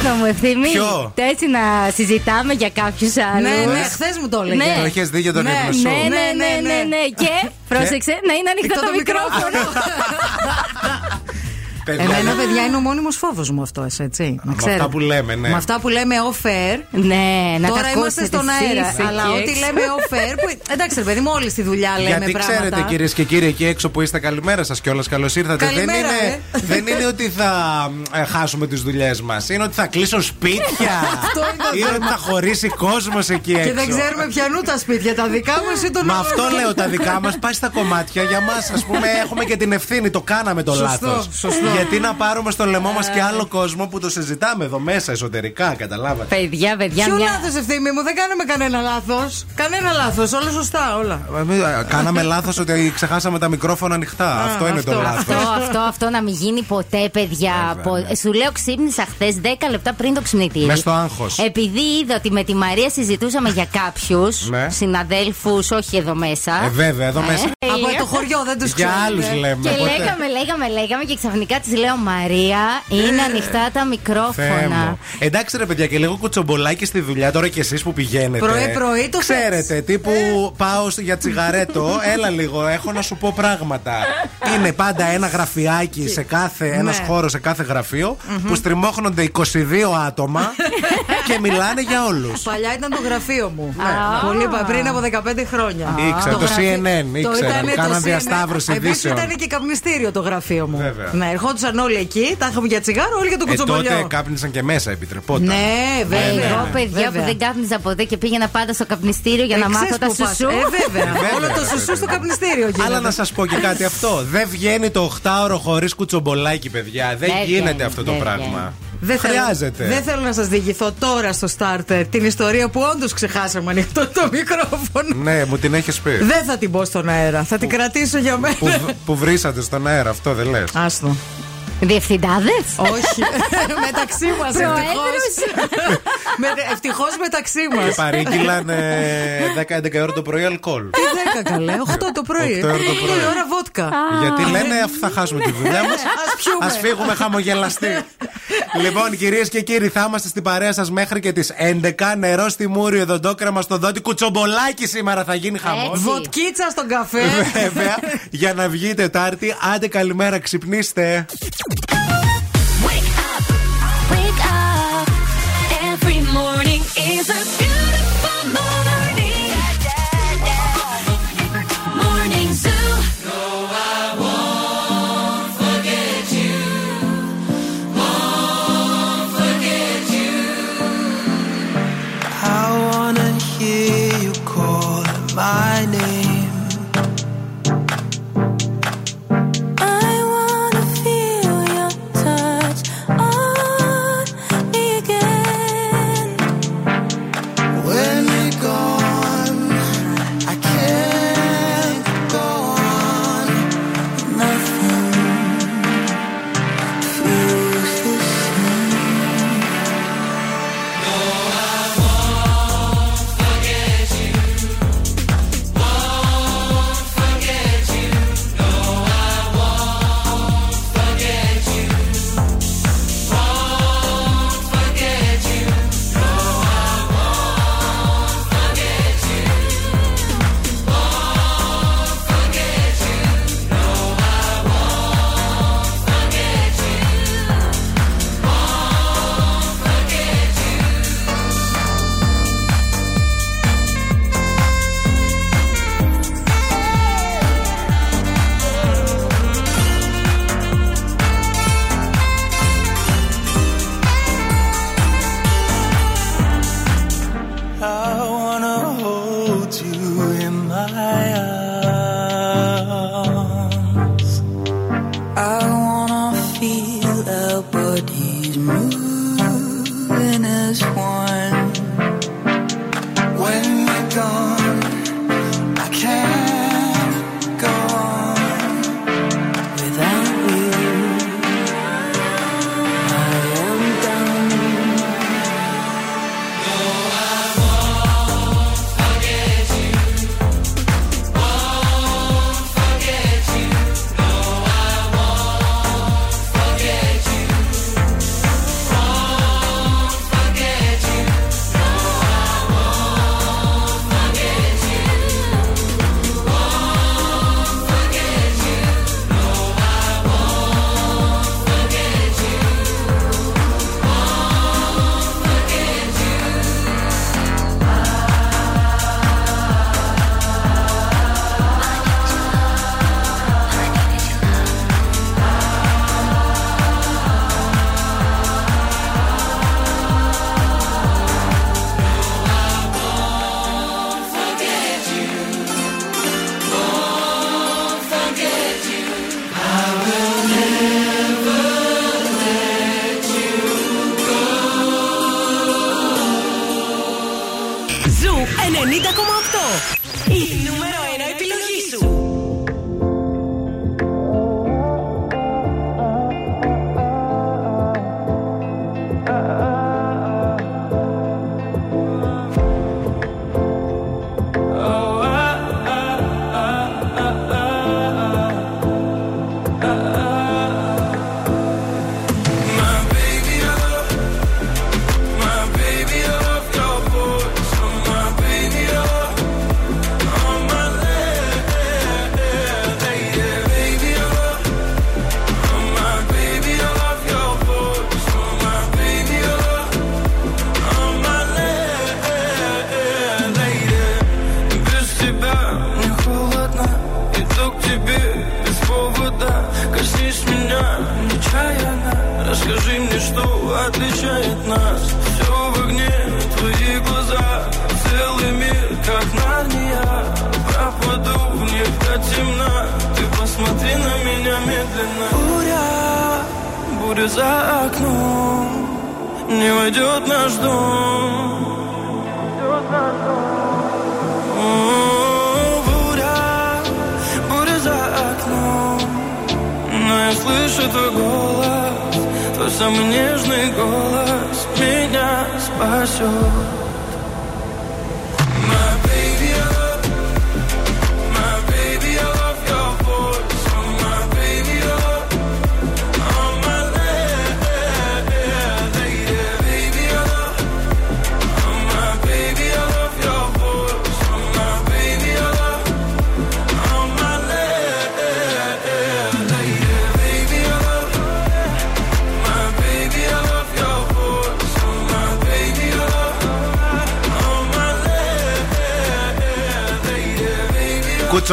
Ρίχνω μου ευθύμη. Ποιο; Έτσι να συζητάμε για κάποιους άλλους. Ναι, ναι, χθες μου το έλεγε. Ναι. Το είχες δει για τον Ναι, ύπνο σου. Ναι, ναι, ναι, ναι, ναι. Και πρόσεξε να είναι ανοιχτά Ανοιχτό το το μικρόφωνο. Παιδιά, Εμένα, παιδιά, είναι ο μόνιμος φόβος μου αυτός, έτσι. Να Με ξέρετε. αυτά που λέμε, ναι. Με αυτά που λέμε off-air. Ναι, να Τώρα τα είμαστε ακούσετε στον εσείς αέρα. εκεί Αλλά ό,τι έξω. λέμε off-air. Που... Εντάξει, ρε παιδί μου, όλοι στη δουλειά λέμε Γιατί πράγματα. ξέρετε κυρίες και κύριοι εκεί έξω που είστε, καλημέρα σας κιόλας. Καλώς ήρθατε. Καλημέρα, δεν, είναι, ε. δεν είναι ότι θα ε, χάσουμε τις δουλειές μας. Είναι ότι θα κλείσουν σπίτια. Αυτό είναι το είναι θέμα. ότι θα χωρίσει κόσμος εκεί έξω. Και δεν ξέρουμε ποιανού τα σπίτια, τα δικά μας ή των Μα άλλων. αυτό λέω τα δικά μας. Πάει στα κομμάτια. Για μας, ας πούμε, έχουμε και την ευθύνη. Το κάναμε το Σωστό, λάθος. σωστό. Γιατί να πάρουμε στο λαιμό μας και άλλο κόσμο που το συζητάμε εδώ μέσα εσωτερικά, καταλάβατε. Παιδιά, παιδιά, Ποιο μια. λάθος ευθύνη μου, δεν κάναμε κανένα λάθος. Κανένα λάθος, όλα σωστά, όλα. Εμείς, ε, Κάναμε λάθος ότι ξεχάσαμε τα μικρόφωνα ανοιχτά. αυτό είναι το αυτό. Αυτό, λάθος. αυτό, αυτό να μην γίνει ποτέ, παιδιά. Βέβαια, Πο- ναι. Σου λέω, ξύπνησα χθες 10 λεπτά πριν το ξυπνητήρι. Μες στο άγχος. Επειδή είδα ότι με τη Μαρία συζητούσαμε για κάποιους Ναι. συναδέλφους, όχι εδώ μέσα. Ε, βέβαια, εδώ μέσα. Ε, Από το χωριό δεν τους Για ξέρω. άλλους λέμε. Και οπότε- λέγαμε, λέγαμε, λέγαμε και ξαφνικά τη λέω Μαρία, είναι ανοιχτά τα Θεέ μικρόφωνα. μου. Εντάξει ρε παιδιά και λίγο κουτσομπολάκι στη δουλειά τώρα και εσείς που πηγαίνετε Πρωί-πρωί το Ξέρετε θες. τύπου πάω στο- για τσιγαρέτο Έλα λίγο έχω να σου πω πράγματα Είναι πάντα ένα γραφιάκι σε κάθε Ένας Ναι. χώρος σε κάθε γραφείο Που στριμώχνονται 22 άτομα Και μιλάνε για όλους Παλιά ήταν το γραφείο μου. Α. Πολύ πα- πριν από 15 χρόνια. Ήξερα, το γραφείο- CNN, το ήξεραν, ήτανε το κάναν CNN. διασταύρωση Επίσης ειδήσεων. ήταν και καπνιστήριο το γραφείο μου. Βέβαια. Ναι, ερχόντουσαν όλοι εκεί, τα είχαμε για τσιγάρο, όλοι για το Ε, κουτσομπολιό. τότε κάπνισαν και μέσα επιτρεπόταν Ναι, βέβαια. Εγώ, παιδιά Βέβαια. που δεν κάπνιζα ποτέ και πήγαινα πάντα στο καπνιστήριο για Ε, να ξέρεις μάθω τα που πας. σουσού. Ε, βέβαια. βέβαια, Όλο το ρε σουσού παιδί στο μου. καπνιστήριο γίνεται. Αλλά να σας πω και κάτι αυτό. Δεν βγαίνει το 8ωρο χωρίς κουτσομπολάκι, παιδιά. Δεν Δεν γίνεται βγαίνει, αυτό το δεν πράγμα. Βγαίνει. Δεν θέλω- Χρειάζεται. δεν θέλω να σας διηγηθώ τώρα στο starter την ιστορία που όντως ξεχάσαμε ανοιχτό το μικρόφωνο. Ναι, μου την έχεις πει. Δεν θα την πω στον αέρα. Θα την κρατήσω για μένα. που, που βρήσατε στον αέρα, αυτό δεν λες. Άστο. Διευθυντάδες; Όχι. μεταξύ μας Προέδρους; Ευτυχώς μεταξύ μας. Και παρήγγειλαν ε, 10-11 ώρα το πρωί αλκοόλ. Τι 10 καλέ, 8 το πρωί. Οκτώ ώρα το πρωί. 8 η ώρα βότκα. Γιατί λένε αφού θα χάσουμε τη δουλειά μας. Ας πιούμε. Α φύγουμε χαμογελαστοί. λοιπόν, κυρίες και κύριοι, θα είμαστε στην παρέα σας μέχρι και τις 11. Νερό στη μούρη, οδοντόκρεμα στο δόντι. Κουτσομπολάκι σήμερα θα γίνει χαμός. Έτσι. Βοτκίτσα στον καφέ. Βέβαια, για να βγει Τετάρτη, άντε καλημέρα, ξυπνήστε. Wake up, wake up. Every morning is a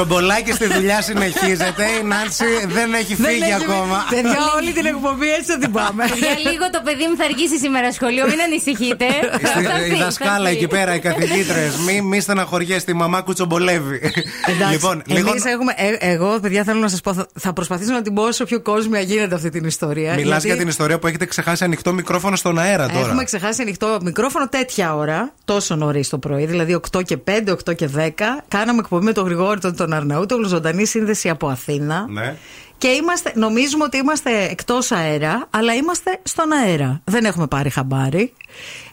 lady Κουτσομπολάκι στη δουλειά συνεχίζεται. Η Νάνση δεν έχει φύγει Δεν έχει- ακόμα. Παιδιά, όλη την εκπομπή έτσι θα την πάμε. Για λίγο το παιδί μου θα αργήσει σήμερα σχολείο, μην ανησυχείτε. Θα Στη- φύγει, Η θα δασκάλα φύγει. εκεί πέρα, οι καθηγήτρες. Μη, μη στεναχωριέσαι, η μαμά κουτσομπολεύει. Εντάξει, λοιπόν, λίγο. εμείς έχουμε, ε, εγώ, παιδιά, θέλω να σας πω, θα, θα προσπαθήσω να την πω όσο πιο κόσμια γίνεται αυτή την ιστορία. Μιλάς γιατί για την ιστορία που έχετε ξεχάσει ανοιχτό μικρόφωνο στον αέρα τώρα. Έχουμε ξεχάσει ανοιχτό μικρόφωνο τέτοια ώρα, τόσο νωρίς το πρωί, δηλαδή 8 και 5, 8 και 10. Κάναμε εκπομπή με τον Γρηγόρη τον, τον Αρναούτογλου, ζωντανή σύνδεση από Αθήνα. Ναι. Και είμαστε, νομίζουμε ότι είμαστε εκτός αέρα, αλλά είμαστε στον αέρα. Δεν έχουμε πάρει χαμπάρι.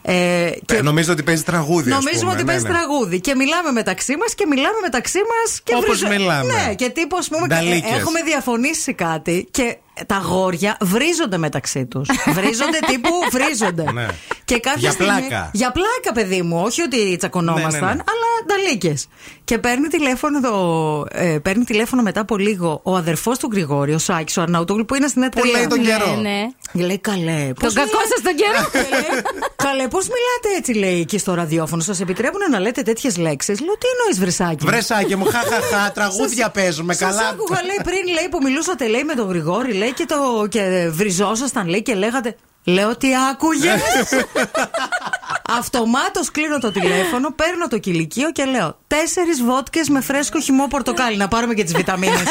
Ε, Ε, Νομίζω ότι παίζει τραγούδι. ας Νομίζουμε πούμε, ότι ναι, παίζει ναι. τραγούδι. Και μιλάμε μεταξύ μας και μιλάμε μεταξύ μας. και Όπως βρίζο- μιλάμε. Ναι, και τύπου ας πούμε. Νταλίκες. ε, Έχουμε διαφωνήσει κάτι και τα γόρια βρίζονται μεταξύ τους. βρίζονται τύπου βρίζονται. Ναι. Και κάποια Για στιγμή- πλάκα. Για πλάκα, παιδί μου. Όχι ότι τσακωνόμασταν, Ναι, ναι, ναι. αλλά νταλίκες. Και παίρνει τηλέφωνο, το, ε, παίρνει τηλέφωνο μετά από λίγο ο αδερφός του Γρηγόρη, ο Σάκης, ο Αρναούτογλου, που είναι στην Που λέει τον Ναι, καιρό. ναι. Και λέει καλέ. Τον πώς κακό μιλάτε- σας τον καιρό. Καλέ, πώς μιλάτε έτσι, λέει εκεί στο ραδιόφωνο. Σας επιτρέπουν να λέτε τέτοιες λέξεις. Λέω, τι εννοείς, Βρυσάκι. Βρεσάκι μου, χαχαχά, τραγούδια παίζουμε Σας καλά. άκουγα, λέει, πριν λέει, που μιλούσατε, λέει, με τον Γρηγόρη, λέει, και, το, και βριζόσασταν, λέει, και λέγατε. Λέω τι άκουγες. Αυτομάτως κλείνω το τηλέφωνο, παίρνω το κηλικείο και λέω Τέσσερις βότκες με φρέσκο χυμό πορτοκάλι. Να πάρουμε και τις βιταμίνες.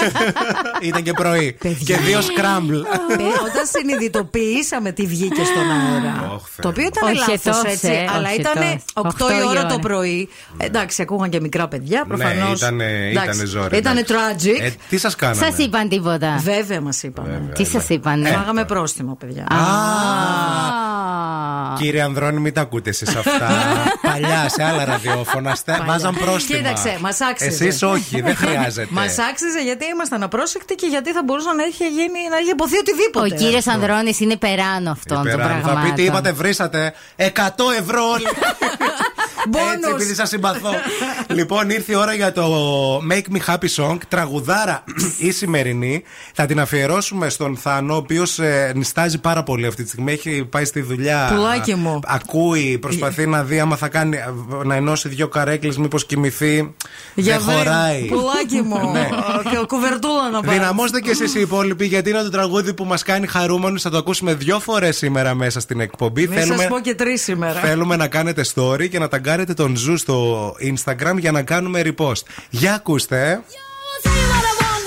Ήταν και πρωί. Παιδιά. και δύο σκράμπλ. Ε, όταν συνειδητοποιήσαμε τι βγήκε στον αέρα. Ωχ, Θεέ. το οποίο ήταν Όχι λάθος έτος, έτσι, ε, αλλά όχι ήταν έτος. 8 Οκτώ η η ώρα ώρα. το πρωί. Ε, εντάξει, ακούγαν και μικρά παιδιά προφανώς. Ναι, ήτανε- ήτανε ζόρι. Ήταν εντάξει. tragic. Ε, τι σας κάνανε; Σας είπαν τίποτα. Βέβαια μας είπαν. Τι σας είπαν. Φάγαμε πρόστιμο, παιδιά. Α, Κύριε Ανδρώνη, μην τα ακούτε εσείς αυτά. Παλιά σε άλλα ραδιόφωνα στε- Παλιά. βάζαν πρόστιμα. Κοίταξε, μας άξιζε. Εσείς όχι, δεν χρειάζεται. Μας άξιζε γιατί ήμασταν απρόσεκτοι και γιατί θα μπορούσε να είχε γίνει, να είχε υποθεί οτιδήποτε. Ο κύριος Ανδρώνης είναι περάνω αυτών των Υπεράνω. πραγμάτων. Θα πείτε, είπατε, βρήσατε 100 ευρώ όλοι. Μπόνους. Έτσι, επειδή σας συμπαθώ. λοιπόν, ήρθε η ώρα για το Make Me Happy Song. Τραγουδάρα η σημερινή. Θα την αφιερώσουμε στον Θάνο, ο οποίος νιστάζει πάρα πολύ αυτή τη στιγμή. Έχει πάει στη δουλειά. Πουλάκι μου. Ακούει, προσπαθεί να δει άμα θα κάνει. να ενώσει δύο καρέκλες, μήπως κοιμηθεί. Για Δεν βρε- χωράει. Πουλάκι μου. Ναι. Και ο κουβερτούλα να πάρει. Δυναμώστε και εσείς οι υπόλοιποι, γιατί είναι το τραγούδι που μας κάνει χαρούμενους. Θα το ακούσουμε δύο φορές σήμερα μέσα στην εκπομπή. Μην σας πω και τρεις σήμερα. Θέλουμε να κάνετε story και να ταγκάρετε τον Ζου στο Instagram για να κάνουμε repost. Για ακούστε.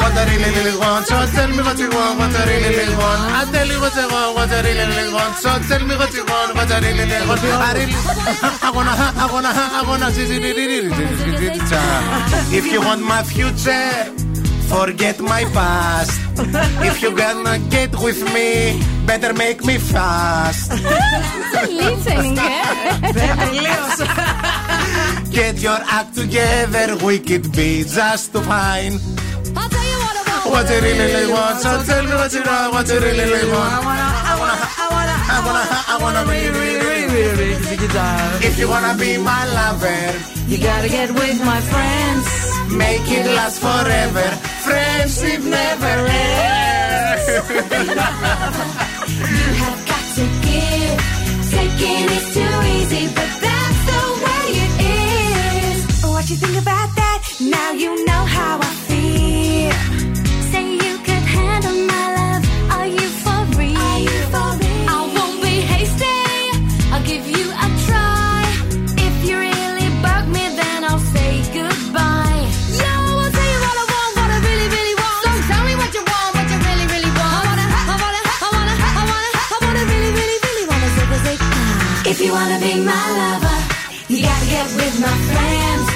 What I really, really want, so tell me what you want, what I really, really want. I tell you what I want, what I really, really want, so tell me what you want, what I really, really want. I really, I wanna, I wanna, I wanna, if you want my future, forget my past. If you gonna get with me, better make me fast. Listening, ε. Δεν τελείωσα. Get your act together, we could be just to fine. What you really, really want, so tell me what you want, what you really, really want. I wanna, I wanna, I wanna, I wanna, I wanna really, really, really, really. If you wanna be my lover, You gotta get with my friends. make it last forever. Friendship never ends. You have got to give. Taking is too easy, you think about that? Now you know how I feel. Say you could handle my love. Are you for real? Are you for real? I won't be hasty. I'll give you a try. If you really bug me, then I'll say goodbye. Yo, I'll tell you what I want, what I really, really want. So tell me what you want, what you really, really want. I wanna, I wanna, I wanna, I wanna, I wanna really, really, really wanna zig, zig. If you wanna be my lover, you gotta get with my friends.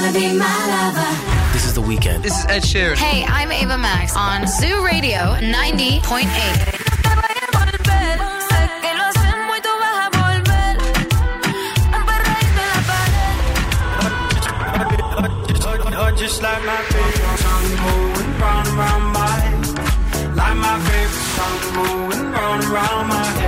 wanna be my lover. This is The Weekend. This is Ed Sheeran. Hey, I'm Ava Max on Zoo Radio 90.8. Just like my favorite song moving round and round my head. Like my favorite song moving round and round my head.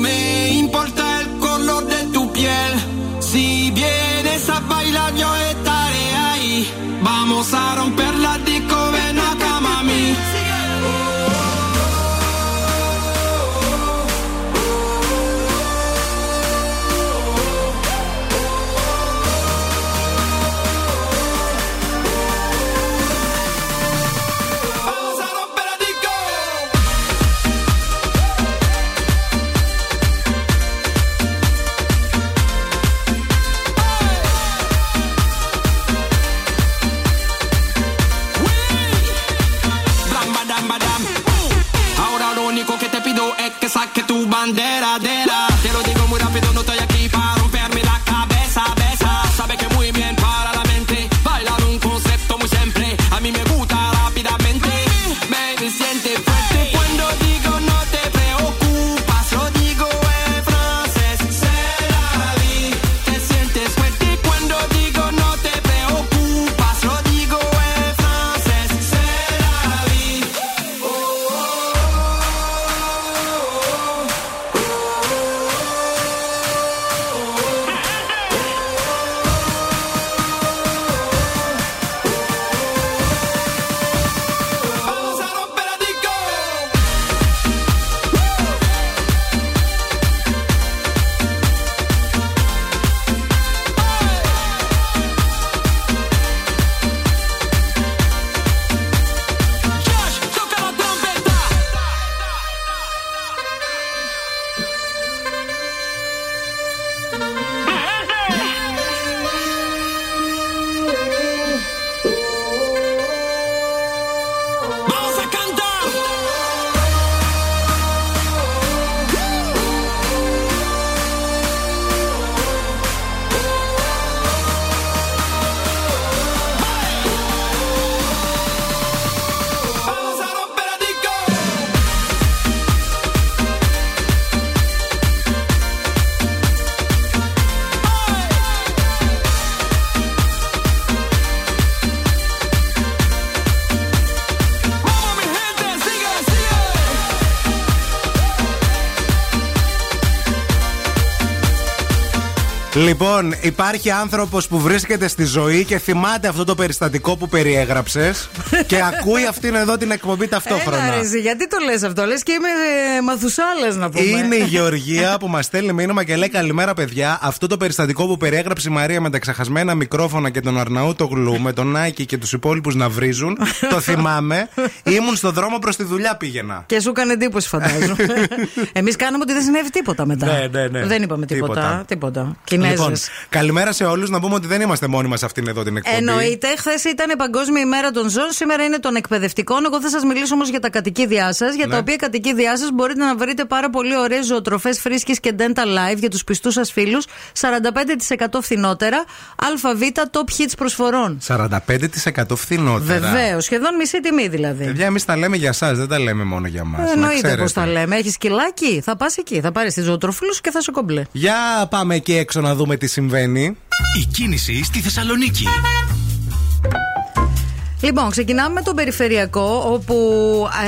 Λοιπόν, υπάρχει άνθρωπος που βρίσκεται στη ζωή και θυμάται αυτό το περιστατικό που περιέγραψες και ακούει αυτήν εδώ την εκπομπή ταυτόχρονα. Έλα, ρε, εσύ, γιατί το λες αυτό, λες και είμαι ε, μαθουσάλε να πούμε. Είναι η Γεωργία που μας στέλνει μήνυμα και λέει: Καλημέρα, παιδιά. Αυτό το περιστατικό που περιέγραψε η Μαρία με τα ξεχασμένα μικρόφωνα και τον Αρναούτο Γλου, με τον Άκη και τους υπόλοιπους να βρίζουν. το θυμάμαι. Ήμουν στο δρόμο προς τη δουλειά πήγαινα. Και σου έκανε εντύπωση, φαντάζομαι. Εμείς κάναμε ότι δεν συνέβη τίποτα μετά. Ναι, ναι, ναι. Δεν είπαμε τίποτα. Τίποτα. τίποτα. Κινέζες. Λοιπόν, καλημέρα σε όλους. Να πούμε ότι δεν είμαστε μόνοι μας σε αυτήν εδώ την εκπομπή. Εννοείται, χθες ήταν Παγκόσμια ημέρα των ζώων, σήμερα είναι των εκπαιδευτικών. Εγώ θα σας μιλήσω όμως για τα κατοικίδια σας, για Ναι. τα οποία κατοικίδια σας μπορείτε να βρείτε πάρα πολύ ωραίες ζωοτροφές φρίσκη και dental life για τους πιστούς σας φίλους. 45% φθηνότερα. ΑΒ top hits προσφορών. 45% φθηνότερα. Βεβαίως, σχεδόν μισή τιμή δηλαδή. Παιδιά, εμείς τα λέμε για εσά, δεν τα λέμε μόνο για μας. Εννοείται πώ τα λέμε. Έχεις κιλάκι, θα πας εκεί. Θα πάρεις τη ζωοτροφή σου και θα σε κομπλέ. Για πάμε εκεί έξω να δούμε τι συμβαίνει. Η κίνηση στη Θεσσαλονίκη. Λοιπόν, ξεκινάμε με τον περιφερειακό, όπου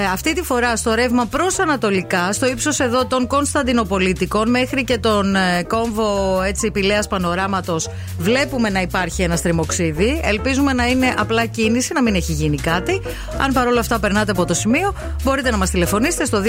ε, αυτή τη φορά στο ρεύμα προς Ανατολικά, στο ύψος εδώ των Κωνσταντινοπολίτικων μέχρι και τον ε, κόμβο έτσι Πηλαία Πανοράματος, βλέπουμε να υπάρχει ένα στριμοξίδι. Ελπίζουμε να είναι απλά κίνηση, να μην έχει γίνει κάτι. Αν παρόλα αυτά περνάτε από το σημείο, μπορείτε να μας τηλεφωνήσετε στο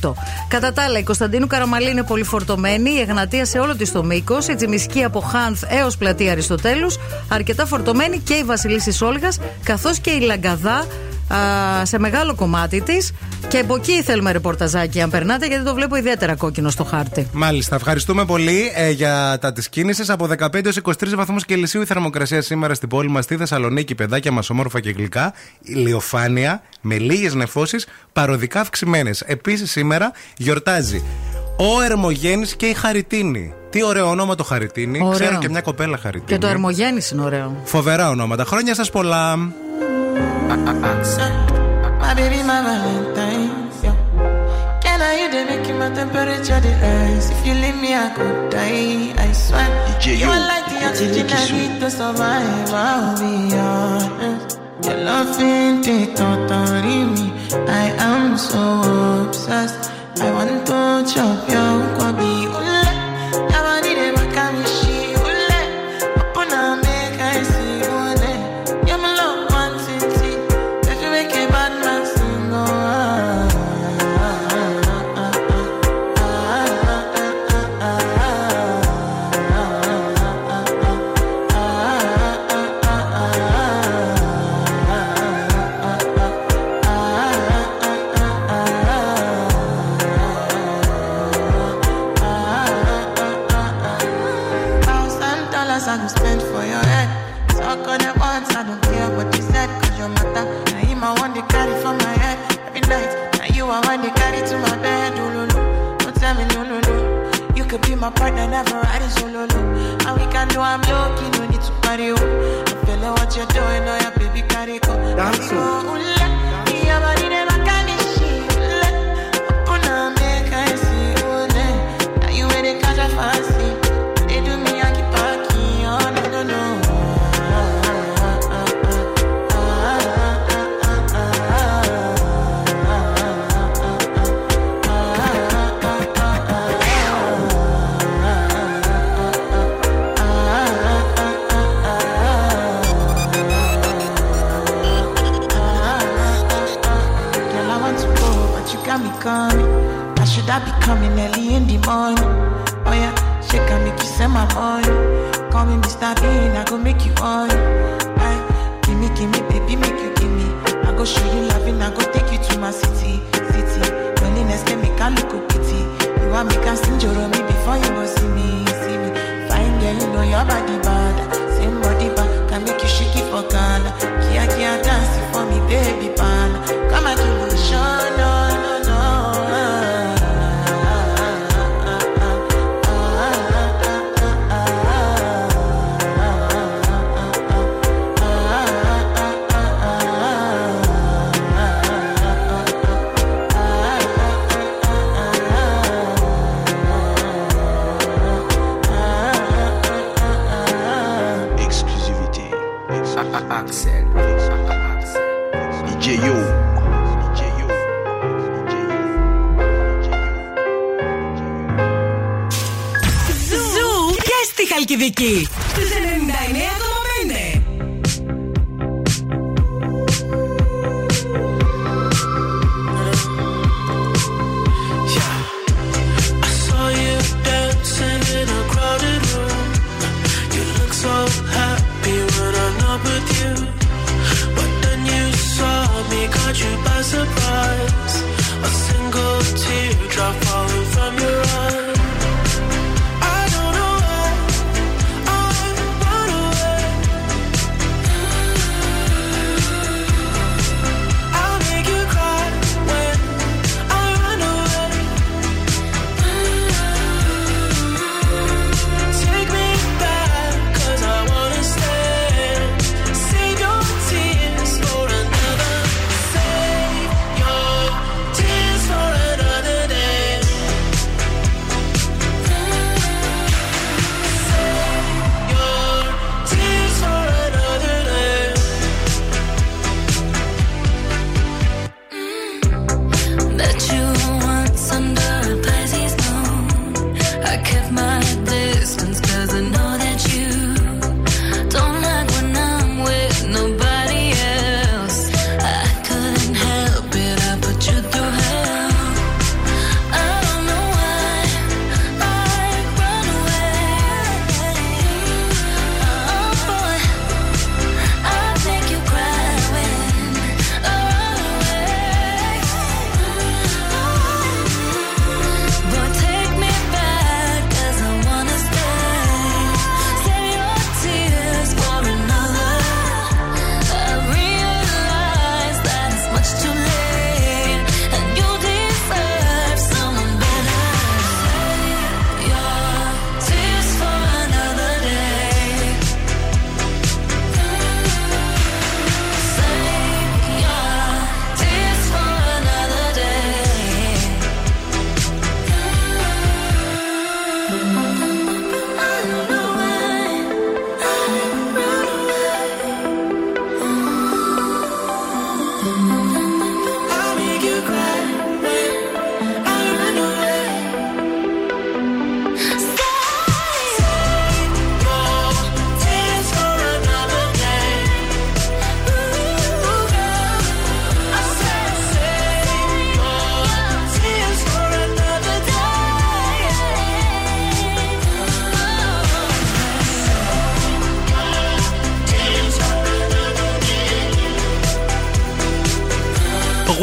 232-908. Κατά τα άλλα, η Κωνσταντίνου Καραμαλή είναι πολύ φορτωμένη, η Εγνατία σε όλο της το μήκος, η Τσιμισκή από Χάνθ έως πλατεία Αριστοτέλους, αρκετά φορτωμένη και η Βασιλίση Όλγα, καθώς και η Λαγκαδά α, σε μεγάλο κομμάτι της. Και από εκεί θέλουμε ρεπορταζάκι, αν περνάτε, γιατί το βλέπω ιδιαίτερα κόκκινο στο χάρτη. Μάλιστα, ευχαριστούμε πολύ ε, για τα της κίνησης. Από 15 έως 23 βαθμούς Κελσίου η θερμοκρασία σήμερα στην πόλη μας στη Θεσσαλονίκη, παιδάκια μα όμορφα και γλυκά. Ηλιοφάνεια με λίγες νεφώσεις, παροδικά αυξημένες. Επίσης σήμερα γιορτάζει ο Ερμογέννη και η Χαριτίνη. Τι ωραίο όνομα το Χαριτίνη. Ωραίο. Ξέρω και μια κοπέλα Χαριτίνη. Και το Ερμογέννη είναι ωραίο. Φοβερά ονόματα. Χρόνια σα πολλά. My baby, my Valentine. Yeah. Can I you they make my temperature the rise? If you leave me, I could die. I swear. you are like the oxygen I need to survive. I'll be honest. Your love ain't it, totally me. I am so obsessed. I want to chop your kwabi. Ule, yabani de makamishi.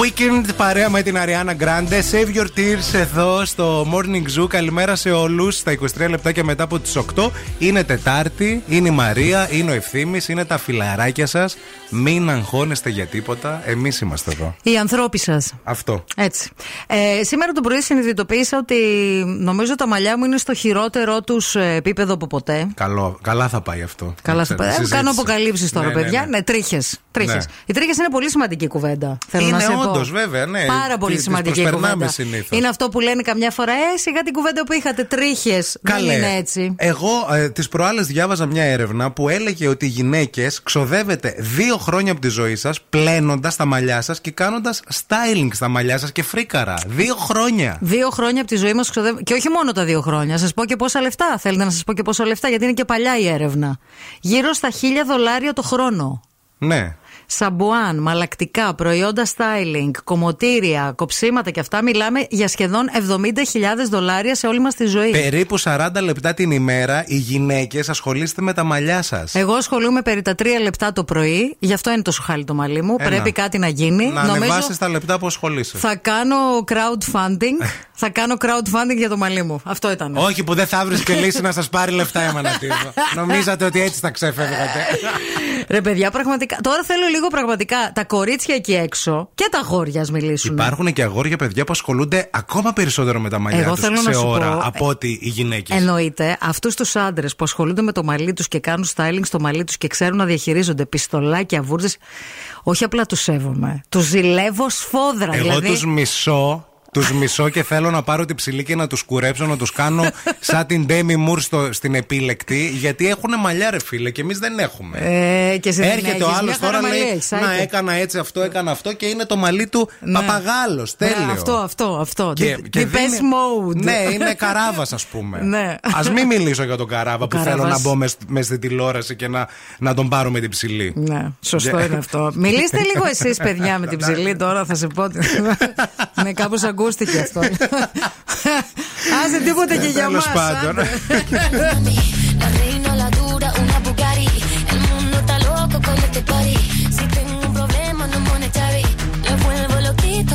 Weekend παρέα με την Αριάννα Γκράντε. Save your tears εδώ στο Morning Zoo. Καλημέρα σε όλους. Στα 23 λεπτά και μετά από τις 8 είναι Τετάρτη. Είναι η Μαρία, είναι ο Ευθύνη, είναι τα φιλαράκια σας. Μην αγχώνεστε για τίποτα. Εμείς είμαστε εδώ. Οι ανθρώποι σας. Αυτό. Έτσι. Ε, σήμερα το πρωί συνειδητοποίησα ότι νομίζω τα μαλλιά μου είναι στο χειρότερο τους επίπεδο από ποτέ. Καλό, καλά θα πάει αυτό. Καλά θα Ξέρετε, πάει. συζήτηση. Κάνω αποκαλύψεις τώρα, Ναι, ναι, παιδιά. ναι. Ναι, τρίχες. Τρίχες. Ναι. Οι τρίχες είναι πολύ σημαντική κουβέντα. Θέλω Είναι να σε πω. όντως, βέβαια, ναι. Πάρα πολύ Τις σημαντική προσπερνάμε κουβέντα. συνήθως. Είναι αυτό που λένε καμιά φορά, Ε, σιγά την κουβέντα που είχατε τρίχες. Δεν Καλέ. είναι έτσι. Εγώ ε, τις προάλλες διάβαζα μια έρευνα που έλεγε ότι οι γυναίκες ξοδεύετε δύο χρόνια από τη ζωή σας πλένοντας τα μαλλιά σας και κάνοντας styling στα μαλλιά σας και φρίκαρα. Δύο χρόνια. Δύο χρόνια από τη ζωή μας ξοδεύουμε. Και όχι μόνο τα δύο χρόνια. Σας πω και πόσα λεφτά. Θέλετε να σας πω και πόσα λεφτά, γιατί είναι και παλιά η έρευνα. Γύρω στα χίλια δολάρια το χρόνο. Ναι. Σαμπουάν, μαλακτικά, προϊόντα styling, κομμωτήρια, κοψίματα και αυτά. Μιλάμε για σχεδόν 70.000 δολάρια σε όλη μας τη ζωή. Περίπου 40 λεπτά την ημέρα οι γυναίκες ασχολείστε με τα μαλλιά σας. Εγώ ασχολούμαι περί τα τρία λεπτά το πρωί, γι' αυτό είναι τόσο χάλι το μαλλί μου. Ένα. Πρέπει κάτι να γίνει. Να ανεβάσεις τα λεπτά που ασχολείσαι. θα κάνω crowdfunding. θα κάνω crowdfunding για το μαλλί μου. Αυτό ήταν. Όχι που δεν θα βρεις και λύση να σας πάρει λεφτά, Εμανατίδο. Νομίζατε ότι έτσι θα ξεφεύγατε. Ρε παιδιά, πραγματικά. Τώρα θέλω λίγο πραγματικά τα κορίτσια εκεί έξω και τα αγόρια ας μιλήσουν. Υπάρχουν και αγόρια παιδιά που ασχολούνται ακόμα περισσότερο με τα μαλλιά Εγώ τους θέλω σε να σου ώρα πω, ε, από ότι οι γυναίκες. Εννοείται αυτούς τους άντρες που ασχολούνται με το μαλλί τους και κάνουν styling στο μαλλί τους και ξέρουν να διαχειρίζονται πιστολάκια, βούρδες. Όχι απλά τους σέβομαι. Τους ζηλεύω σφόδρα. Εγώ δηλαδή, τους μισώ τους μισώ και θέλω να πάρω τη ψηλή και να τους κουρέψω, να τους κάνω σαν την Ντέμι Μουρ στην επίλεκτη. Γιατί έχουν μαλλιά, ρε φίλε, και εμείς δεν έχουμε. Ε, και σε Έρχεται ο άλλος τώρα λέει: έχεις, Να έκανα έτσι αυτό, έκανα αυτό και είναι το μαλλί του ναι. παπαγάλος. Ναι, τέλειο. Ναι, αυτό, αυτό, αυτό. Και, The, και mode. Ναι, είναι καράβας, ας πούμε. ναι. Α μην μιλήσω για τον καράβα που θέλω να μπω με στην τηλεόραση και να, να τον πάρω με την ψηλή. Ναι, σωστό είναι αυτό. Μιλήστε λίγο εσείς, παιδιά, με την ψηλή τώρα, θα σε πω. Ναι, κάπως ακούστηκε αυτό. Άσε τίποτα και για μας. Si tengo un problema no vuelvo loquito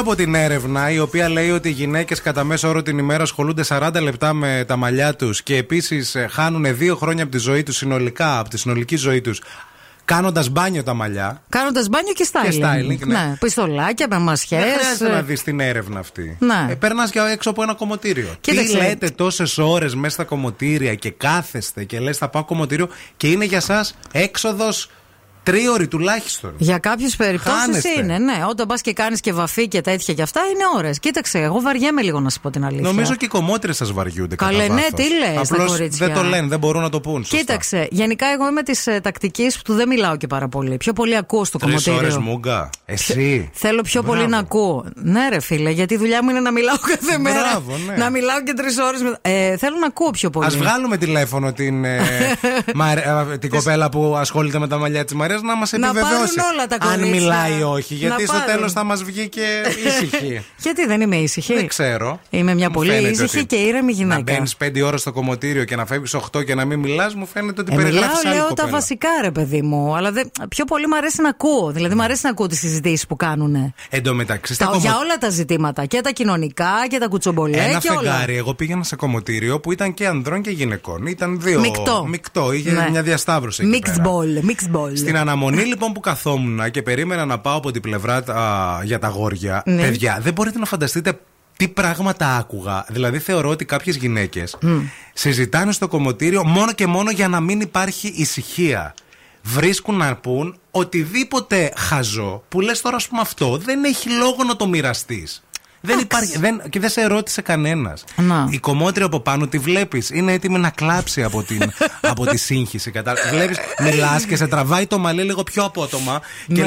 από την έρευνα, η οποία λέει ότι οι γυναίκες κατά μέσο όρο την ημέρα ασχολούνται 40 λεπτά με τα μαλλιά τους και επίσης χάνουν δύο χρόνια από τη ζωή τους συνολικά, από τη συνολική ζωή τους, κάνοντας μπάνιο τα μαλλιά. Κάνοντας μπάνιο και styling. Και styling, ναι. Πιστολάκια με μασιέ. Δεν χρειάζεται να δεις την έρευνα αυτή. Ναι. Ε, Περνάς για έξω από ένα κομμωτήριο. Κοίταξε. Τι λέτε τόσες ώρες μέσα στα κομμωτήρια και κάθεστε και λες θα πάω κομμωτήριο και είναι για εσά έξοδος τρίωρη τουλάχιστον. Για κάποιες περιπτώσεις Χάνεστε. είναι, ναι. Όταν πας και κάνεις και βαφή και τέτοια και αυτά είναι ώρες. Κοίταξε, εγώ βαριέμαι λίγο να σου πω την αλήθεια. Νομίζω και οι κομμότρες σας βαριούνται κατά Καλέ, ναι, βάθος. τι λες, τα Απλώς κορίτσια. δεν το λένε, δεν μπορούν να το πούν. σωστά. Κοίταξε, γενικά εγώ είμαι της ε, τακτικής που δεν μιλάω και πάρα πολύ. Πιο πολύ ακούω στο Τρεις ώρες κομμωτήριο. μούγκα. Εσύ. Θέλω πιο Μπράβο. πολύ να ακούω. Ναι, ρε φίλε, γιατί η δουλειά μου είναι να μιλάω κάθε μέρα. Μπράβο, ναι. Να μιλάω και τρεις ώρες. Ε, θέλω να ακούω πιο πολύ. Α βγάλουμε τηλέφωνο την, ε, Μαρ- ε, την κοπέλα που ασχολείται με τα μαλλιά της Μαρίας να μας Να επιβεβαιώσει. πάρουν όλα τα αν κορίτσια. μιλάει ή όχι. Να Γιατί στο πάρουν. τέλος θα μας βγει και ήσυχη. Γιατί δεν είμαι ήσυχη; Δεν ξέρω. Είμαι μια Μου πολύ φαίνεται ήσυχη ότι και ήρεμη Να γυναίκα. μπαίνεις 5 ώρες στο κομμωτήριο και να φεύγεις 8 και να μην μιλάς, μου φαίνεται ότι Ε, μιλάω, περιγράφει άλλη λέω κοπέλα. τα βασικά, ρε παιδί μου. Αλλά δεν- πιο πολύ μου αρέσει να ακούω. Δηλαδή, μου αρέσει να ακούω τις συζητήσεις που κάνουν. Εν τω μεταξύ, στα Τα, κομμω- Για όλα τα ζητήματα. Και τα κοινωνικά και τα κουτσομπολέ Ένα και όλα. φεγγάρι, εγώ πήγαινα σε κομμωτήριο που ήταν και ανδρών και γυναικών. Ήταν δύο. Μεικτό. Μεικτό, είχε Ναι. μια διασταύρωση. εκεί Mixed πέρα. ball, mixed ball. Στην αναμονή λοιπόν που καθόμουν και περίμενα να πάω από την πλευρά α, για τα γόρια, Ναι. παιδιά, δεν μπορείτε να φανταστείτε τι πράγματα άκουγα. Δηλαδή θεωρώ ότι κάποιες γυναίκες συζητάνε στο κομμωτήριο μόνο και μόνο για να μην υπάρχει ησυχία. Βρίσκουν να πούν οτιδήποτε χαζό που λες τώρα, ας πούμε, αυτό δεν έχει λόγο να το μοιραστείς. Δεν υπάρχει, δεν, και δεν σε ρώτησε κανένας. Να. Η κομμότρια από πάνω τη βλέπεις. Είναι έτοιμη να κλάψει από, την, από τη σύγχυση. Βλέπεις, μιλάς και σε τραβάει το μαλλί λίγο πιο απότομα και Ναι.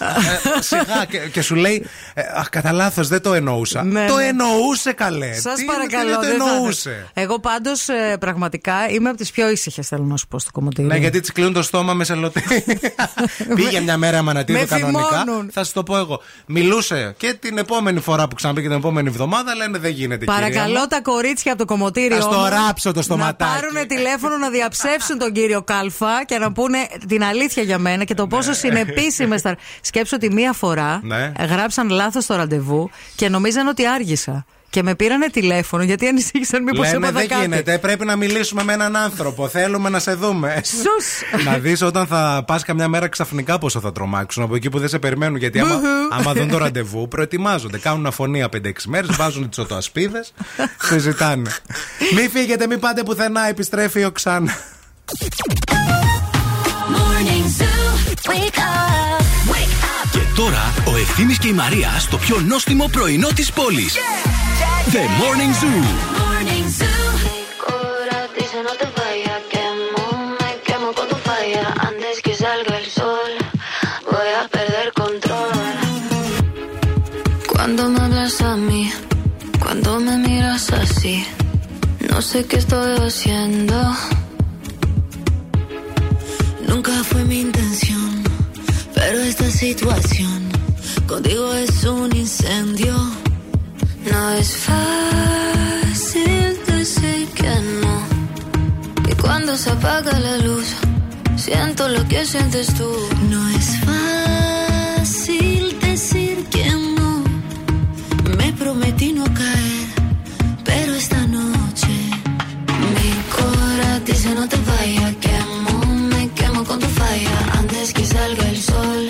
Λες αχ, ε, σιγά και, και σου λέει ε, Αχ, κατά λάθος δεν το εννοούσα. Ναι, το ναι. εννοούσε καλέ. Σας Τι- παρακαλώ. τι δεν το θα- εννοούσε; Εγώ πάντως πραγματικά είμαι από τις πιο ήσυχες, θέλω να σου πω στο κομμωτήριο. Ναι, γιατί τη κλείνουν το στόμα με σελωτή. Πήγε μια μέρα μανατίδο Με κανονικά. θυμώνουν. Θα σου το πω εγώ. Μιλούσε και την επόμενη φορά που ξαναπήγε την επόμενη εβδομάδα λένε δεν γίνεται. κυρία Παρακαλώ μου. τα κορίτσια από το κομμωτήριο. Ας το όμως, ράψω το στοματάκι. Να πάρουν τηλέφωνο να διαψεύσουν τον κύριο Κάλφα και να πούνε την αλήθεια για μένα και το πόσο συνεπίσημε στα. Σκέψω ότι μία φορά Ναι. γράψαν λάθος το ραντεβού και νομίζαν ότι άργησα. Και με πήρανε τηλέφωνο γιατί ανησύχησαν μήπως Λένε έπαθα δεν κάτι. γίνεται, πρέπει να μιλήσουμε με έναν άνθρωπο. Θέλουμε να σε δούμε. Σους. να δεις όταν θα πας καμιά μέρα ξαφνικά πόσο θα τρομάξουν από εκεί που δεν σε περιμένουν. Γιατί άμα, Μπουχου. άμα δουν το ραντεβού, προετοιμάζονται. Κάνουν αφωνία 5-6 μέρες, βάζουν τις οτοασπίδες, συζητάνε. Μην φύγετε, μην πάτε πουθενά, επιστρέφει ο Ξάν. Morning Zoo. Wake up. Τώρα ο Ευθύμης και η Μαρία στο πιο πρωινό της πόλης. The Morning Zoo. Falla. El sol, voy a perder control. Cuando me hablas a mí, cuando me miras así, no sé qué estoy haciendo. Nunca fue mi intención pero esta situación contigo es un incendio. No es fácil decir que no. Y cuando se apaga la luz, siento lo que sientes tú. No es fácil decir que no. Me prometí no caer, pero esta noche mi cora dice no te vayas. Que salga el sol,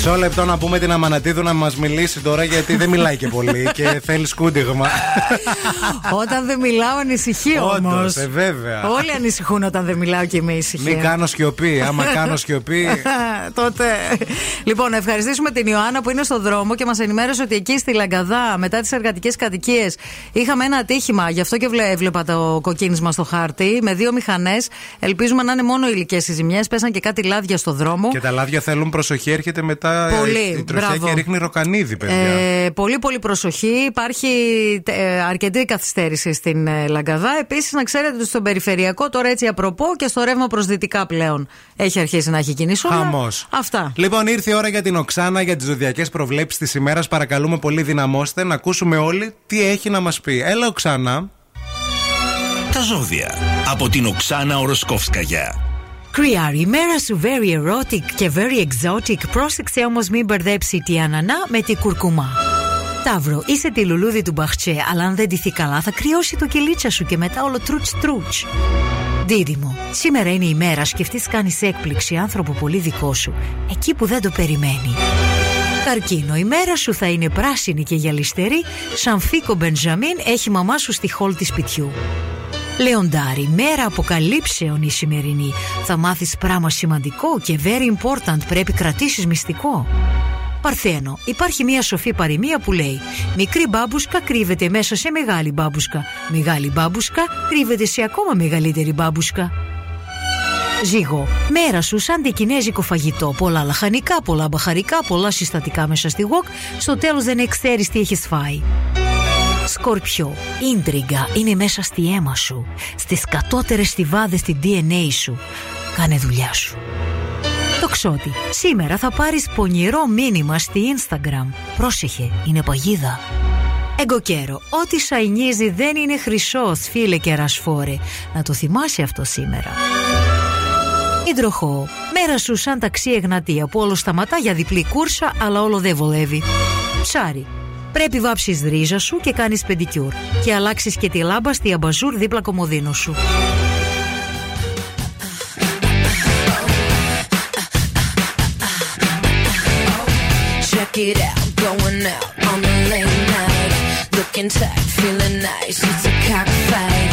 Μισό λεπτό να πούμε την Αμανατίδου να μας μιλήσει τώρα γιατί δεν μιλάει και πολύ και θέλει σκούντιγμα. Όταν δεν μιλάω, ανησυχεί όμως. Όντως, ε, βέβαια. Όλοι ανησυχούν όταν δεν μιλάω και είμαι ήσυχη. Μην κάνω σιωπή. Άμα κάνω σιωπή. Τότε. Λοιπόν, να ευχαριστήσουμε την Ιωάννα που είναι στο δρόμο και μας ενημέρωσε ότι εκεί στη Λαγκαδά, μετά τις εργατικές κατοικίες, είχαμε ένα ατύχημα. Γι' αυτό και βλέ- έβλεπα το κοκκίνισμα στο χάρτη με δύο μηχανές. Ελπίζουμε να είναι μόνο υλικές οι ζημιές. Πέσαν και κάτι λάδια στο δρόμο. Και τα λάδια θέλουν προσοχή. Έρχεται μετά ε, Πολύ, η τροχιά μπράβο. και ρίχνει ροκανίδι, παιδιά. Ε, πολύ πολύ προσοχή. Υπάρχει ε, αρκετή καθυστέρηση στην ε, Λαγκαδά. Επίσης, να ξέρετε ότι στον περιφερειακό, τώρα έτσι απροπό και στο ρεύμα προς δυτικά πλέον έχει αρχίσει να έχει κινησούλα. Χαμός. Αυτά. Λοιπόν, ήρθε η ώρα για την Οξάνα, για τις ζωδιακές προβλέψεις της ημέρας. Παρακαλούμε πολύ, δυναμώστε να ακούσουμε όλοι τι έχει να μας πει. Έλα, Οξάνα. Τα ζώδια από την Οξάνα Οροσκόφσκαγια. Κρυάρι, η μέρα σου very erotic και very exotic. Πρόσεξε όμως μην μπερδέψει τη ανανά με τη κουρκουμά. Ταύρο, είσαι τη λουλούδι του μπαχτσέ, αλλά αν δεν ντυθεί καλά θα κρυώσει το κυλίτσα σου και μετά όλο τρούτς τρούτς. Δίδυμο, σήμερα είναι η μέρα, σκεφτείς κάνεις έκπληξη άνθρωπο πολύ δικό σου, εκεί που δεν το περιμένει. Καρκίνο, η μέρα σου θα είναι πράσινη και γυαλιστερή, σαν Φίκο Μπεντζαμίν έχει μαμά σου στη χόλ της σπιτιού. Λεοντάρι, μέρα αποκαλύψεων η σημερινή. Θα μάθεις πράγμα σημαντικό και very important, πρέπει κρατήσεις μυστικό. Παρθένο, υπάρχει μια σοφή παροιμία που λέει Μικρή μπάμπουσκα κρύβεται μέσα σε μεγάλη μπάμπουσκα. Μεγάλη μπάμπουσκα κρύβεται σε ακόμα μεγαλύτερη μπάμπουσκα. Ζύγο, μέρα σου σαν κινέζικο φαγητό. Πολλά λαχανικά, πολλά μπαχαρικά, πολλά συστατικά μέσα στη γοκ. Στο τέλος δεν ξέρεις τι έχεις φάει. Σκορπιό, ίντριγκα είναι μέσα στη αίμα σου. Στις κατώτερες στιβάδες στη DNA σου. Κάνε δουλειά σου. Τοξότη, σήμερα θα πάρεις πονηρό μήνυμα στη Instagram. Πρόσεχε, είναι παγίδα. Εγκοκέρο, ό,τι σαϊνίζει δεν είναι χρυσός, φίλε και ρασφόρε. Να το θυμάσαι αυτό σήμερα. Υδροχό, μέρα σου σαν ταξί εγνατία που όλο σταματά για διπλή κούρσα, αλλά όλο δεν βολεύει. Ψάρι, πρέπει βάψεις ρίζα σου και κάνεις πεντικιούρ και αλλάξεις και τη λάμπα στη αμπαζούρ δίπλα κομμωδίνου σου. Check it out, going out on the late night. Looking tight, feeling nice. It's a cockfight.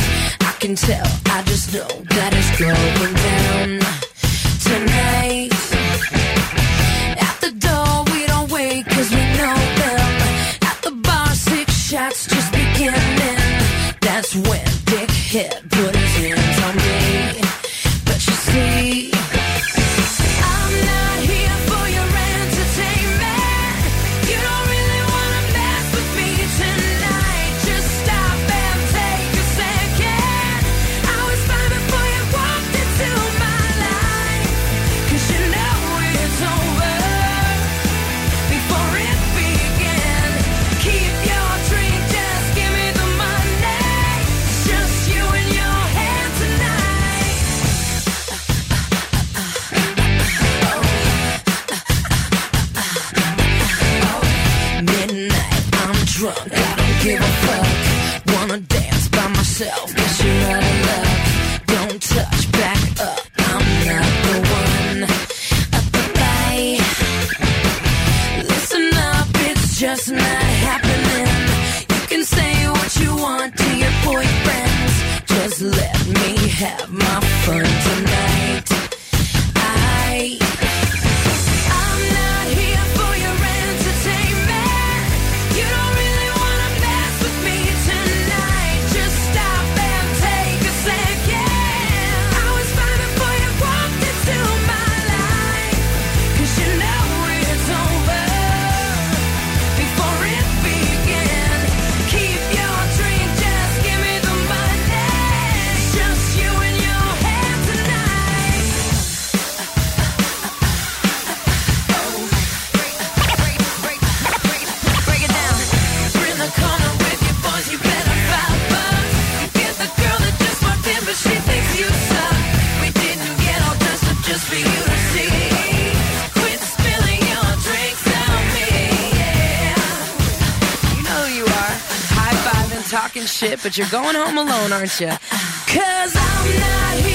I can tell, I just know that it's going down tonight. when big hit, put yourself, cause you're out talking shit, but you're going home alone, aren't you? Cause I'm not here.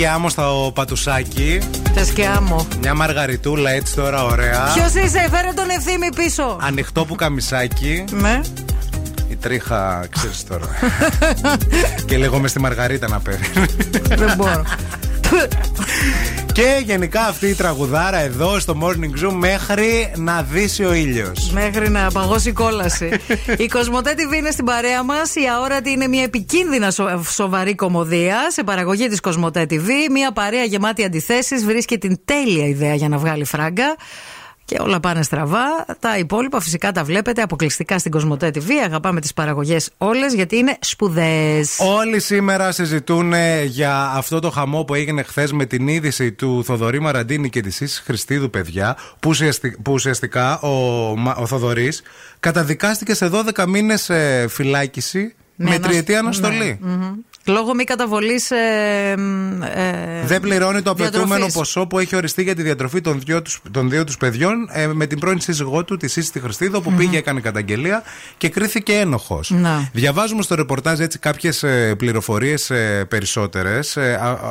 Λίγη άμμο στο πατουσάκι. Θε και άμμο. Μια μαργαριτούλα έτσι τώρα ωραία. Ποιος είσαι, φέρε τον ευθύμη πίσω. Ανοιχτό που καμισάκι. Ναι. Η τρίχα, ξέρεις τώρα. και λίγο με στη μαργαρίτα να παίρνει. Δεν μπορώ. και γενικά αυτή η τραγουδάρα εδώ στο Morning Zoom μέχρι να δύσει ο ήλιος. Μέχρι να παγώσει η κόλαση. η Κοσμοτέ TV είναι στην παρέα μας. Η αόρατη είναι μια επικίνδυνα σο- σοβαρή κομμωδία σε παραγωγή της Κοσμοτέ TV. Μια παρέα γεμάτη αντιθέσεις βρίσκει την τέλεια ιδέα για να βγάλει φράγκα. Και όλα πάνε στραβά. Τα υπόλοιπα φυσικά τα βλέπετε αποκλειστικά στην Κοσμοτέ TV. Αγαπάμε τις παραγωγές όλες γιατί είναι σπουδαίες. Όλοι σήμερα συζητούν για αυτό το χαμό που έγινε χθες με την είδηση του Θοδωρή Μαραντίνη και της Ίσης Χριστίδου, παιδιά, που, ουσιαστι- που ουσιαστικά ο, Μα- ο Θοδωρής καταδικάστηκε σε 12 μήνες φυλάκιση με ένας- τριετή αναστολή. Ναι, μμμ. Λόγω μη καταβολής. Ε, ε, Δεν πληρώνει το απαιτούμενο διατροφής. ποσό που έχει οριστεί για τη διατροφή των δύο τους των δύο τους παιδιών ε, με την πρώην σύζυγό του, τη Σύση τη Χριστίδου, που πήγε, έκανε καταγγελία και κρίθηκε ένοχος. Να. Διαβάζουμε στο ρεπορτάζ έτσι κάποιες πληροφορίες περισσότερες.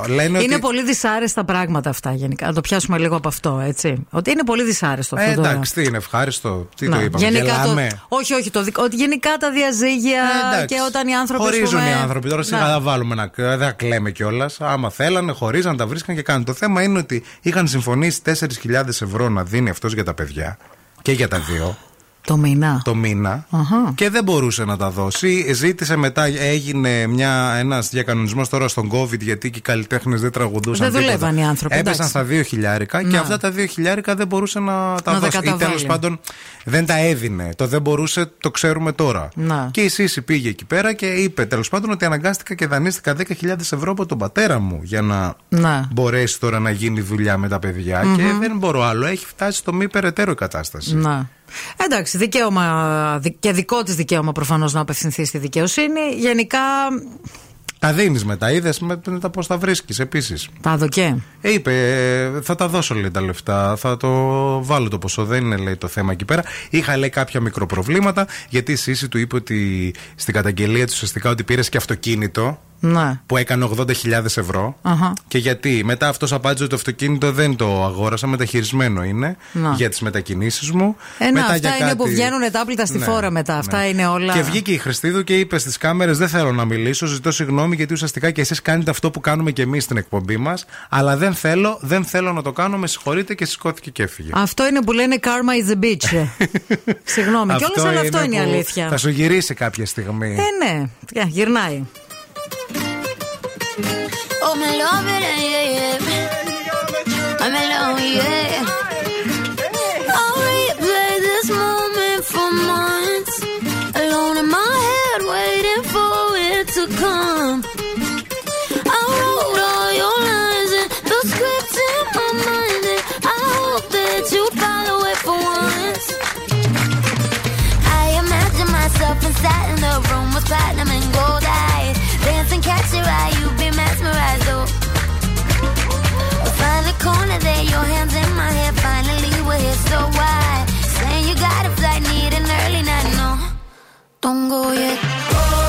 λένε Είναι ότι. πολύ δυσάρεστα πράγματα αυτά γενικά. Να το πιάσουμε λίγο από αυτό, έτσι. Ότι είναι πολύ δυσάρεστο αυτό Ε, τώρα. εντάξει, τι είναι, ευχάριστο. Τι Να, το είπαμε, γενικά γελάμε. το, όχι, όχι. Το, δικ- ότι γενικά τα διαζύγια Ε, εντάξει. και όταν οι άνθρωποι. ας Χωρίζουν πούμε, οι άνθρωποι. Τώρα σιγά να. θα βάλουμε να δεν θα κλαίμε κιόλας. Άμα θέλανε, χωρίζαν, τα βρίσκαν και κάνουν. Το θέμα είναι ότι είχαν συμφωνήσει 4.000 ευρώ να δίνει αυτός για τα παιδιά και για τα δύο. Το μήνα. Το μήνα Αχα. και δεν μπορούσε να τα δώσει. Ζήτησε μετά, έγινε μια, ένας διακανονισμός τώρα στον COVID γιατί και οι καλλιτέχνες δεν τραγουδούσαν. Δεν τίποτα. δουλεύαν οι άνθρωποι, Έπεσαν εντάξει. στα δύο χιλιάρικα και Να. αυτά τα δύο χιλιάρικα δεν μπορούσε να τα Να τα δώσει. Ή καταβάλει. τέλος πάντων δεν τα έδινε. Το δεν μπορούσε, το ξέρουμε τώρα. Να. Και η Σύση πήγε εκεί πέρα και είπε τέλος πάντων ότι αναγκάστηκα και δανείστηκα 10.000 ευρώ από τον πατέρα μου για να Να. μπορέσει τώρα να γίνει δουλειά με τα παιδιά. Και Μμμ. δεν μπορώ άλλο. Έχει φτάσει στο μη περαιτέρω η κατάσταση. Να. Εντάξει, δικαίωμα δι- και δικό της δικαίωμα προφανώς να απευθυνθεί στη δικαιοσύνη. Γενικά. Τα δίνεις μετά, είδες μετά πώς τα βρίσκεις επίσης. Τα δοκέ. Ε, είπε, ε, θα τα δώσω λέει τα λεφτά, θα το βάλω το ποσό. Δεν είναι λέει το θέμα εκεί πέρα. Είχα λέει κάποια μικροπροβλήματα, γιατί η Σύση του είπε ότι στην καταγγελία της ουσιαστικά ότι πήρες και αυτοκίνητο Να. που έκανε 80.000 ευρώ. Αχα. Και γιατί, μετά αυτός απάντησε ότι το αυτοκίνητο δεν το αγόρασα, μεταχειρισμένο είναι Να. για τις μετακινήσεις μου. Ε, να, Μετά αυτά για είναι κάτι- που βγαίνουν ετάπλητα στη Ναι, φόρα μετά. ναι. Αυτά είναι όλα. Και βγήκε η Χριστίδου και είπε στις κάμερες: Δεν θέλω να μιλήσω, ζητώ συγγνώμη γιατί ουσιαστικά και εσείς κάνετε αυτό που κάνουμε και εμείς στην εκπομπή μας. Αλλά δεν θέλω, δεν θέλω να το κάνω, με συγχωρείτε και σηκώθηκε και έφυγε. Αυτό είναι που λένε karma is the bitch. ε. Συγγνώμη. Και όλα αλλά αυτό είναι η που αλήθεια. Θα σου γυρίσει κάποια στιγμή. Ε, ναι. Ε, Γυρνάει. Oh, me love it, yeah, yeah. I'm alone, yeah. I'll replay this moment for months. Alone in my head, waiting for it to come. I wrote all your lines and the script in my mind. And I hope that you follow it for once. I imagine myself inside in the room with platinum and gold eyes. Catch your eye, you be mesmerized, oh. Find the corner there, your hands in my hair. Finally, we're here, so why? Saying you got a flight, need an early night, no. Don't go yet. Oh,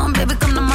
down, baby, come to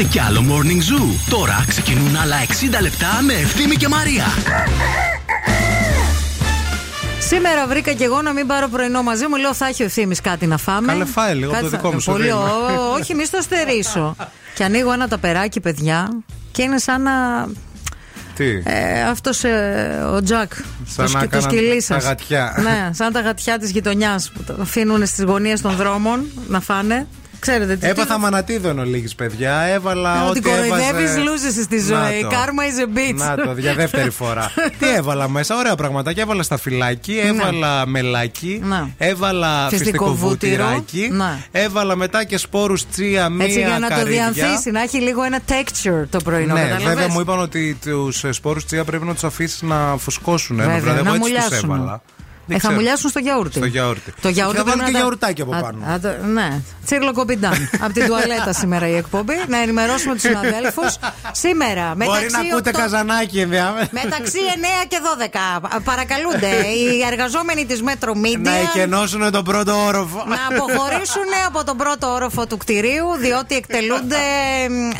Θέλετε κι άλλο Morning Zoo; Τώρα ξεκινούν άλλα 60 λεπτά με Ευθύμη και Μαρία. Σήμερα βρήκα και εγώ να μην πάρω πρωινό μαζί μου. Λέω θα έχει ο ευθύνη κάτι να φάμε. Καλέ, φάε λίγο από Κάτι το δικό θα- μου σου Πολύ, δίνω. ω, όχι, μη στο στερήσω. και ανοίγω ένα ταπεράκι, παιδιά, και είναι σαν να. Τι; Ε, Αυτός ο Τζακ. Σαν το, να σκι- το κάναν σκυλί τα σας. γατιά. ναι, σαν τα γατιά της γειτονιάς που το αφήνουν στις γωνίες των δρόμων να φάνε. Ξέρετε τι. Έπαθα μανατίδο εν ολίγης, παιδιά. Έβαλα Ότι ό,τι κοροϊδεύεις, έβαζε... λούζεσαι στη Να ζωή. το. Karma is a bitch. Να το, για δεύτερη φορά. Τι έβαλα μέσα, ωραία πραγματάκια. Έβαλα σταφυλάκι, έβαλα μελάκι, Ναι. έβαλα Φυστικό φυστικό βούτυρο. βουτυράκι, Ναι. έβαλα μετά και σπόρους τσία, μία Έτσι για να το καρύδια. διανθίσει, να έχει λίγο ένα texture το πρωινό. Ναι, κατάλαβες; βέβαια μου είπαν ότι τους σπόρους τσία πρέπει να τους αφήσεις να φουσκώσουν. Βέβαια, δηλαδή, να εγώ έτσι τους μουλιάσουν. έβαλα. Δεν Ε, θα ξέρω. μουλιάσουν στο γιαούρτι. Στο γιαούρτι. Το γιαούρτι θα βάλω πρέπει και να τα- γιαουρτάκι από Α- πάνω. α, το- ναι. Τσίρλο κομπιντάν. από την τουαλέτα σήμερα η εκπομπή. Να ενημερώσουμε τους συναδέλφους. Σήμερα, Μπορεί μεταξύ, να ακούτε οκτώ- καζανάκι ενδιάμεσα. μεταξύ 9 και 12. Παρακαλούνται οι εργαζόμενοι της Metro Media Να εκενώσουν τον πρώτο όροφο. να αποχωρήσουν από τον πρώτο όροφο του κτηρίου, διότι εκτελούνται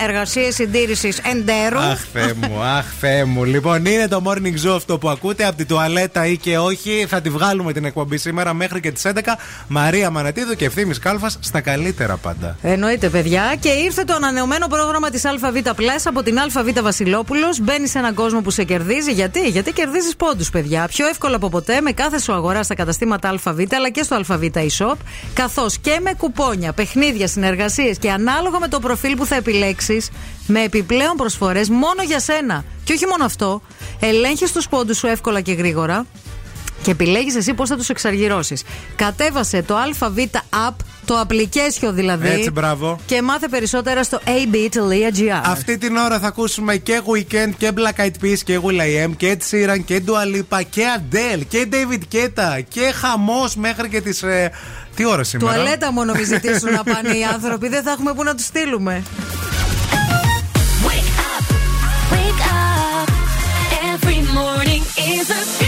εργασίες συντήρησης εντέρου. Αχ, Θεέ μου, αχ, Θεέ μου. Λοιπόν, είναι το morning zoo αυτό που ακούτε από την τουαλέτα ή και όχι. Θα τη βγάλουμε την εκπομπή σήμερα μέχρι και τις 11. Μαρία Μανατίδου και ευθύνη Κάλφας στα καλύτερα πάντα. Εννοείται, παιδιά. Και ήρθε το ανανεωμένο πρόγραμμα της ΑΒ Plus από την ΑΒ Βασιλόπουλος. Μπαίνει σε έναν κόσμο που σε κερδίζει. Γιατί, Γιατί κερδίζεις πόντους, παιδιά. Πιο εύκολα από ποτέ με κάθε σου αγορά στα καταστήματα ΑΒ αλλά και στο ΑΒ eShop. Καθώς και με κουπόνια, παιχνίδια, συνεργασίες και ανάλογα με το προφίλ που θα επιλέξεις, με επιπλέον προσφορές μόνο για σένα. Και όχι μόνο αυτό, ελέγχεις τους πόντους σου εύκολα και γρήγορα και επιλέγεις εσύ πώς θα τους εξαργυρώσεις. Κατέβασε το ΑΒ App, το application δηλαδή. Έτσι, μπράβο. Και μάθε περισσότερα στο ab.gr. Αυτή την ώρα θα ακούσουμε και Weekend και Black Eyed Peas και Will I Am και Ed Sheeran και Dua Lipa και Adele και David Guetta και χαμός μέχρι και τις... ε, τι ώρα σήμερα; Τουαλέτα μόνο μη ζητήσουν να πάνε οι άνθρωποι, δεν θα έχουμε πού να τους στείλουμε. Wake up. Every morning is a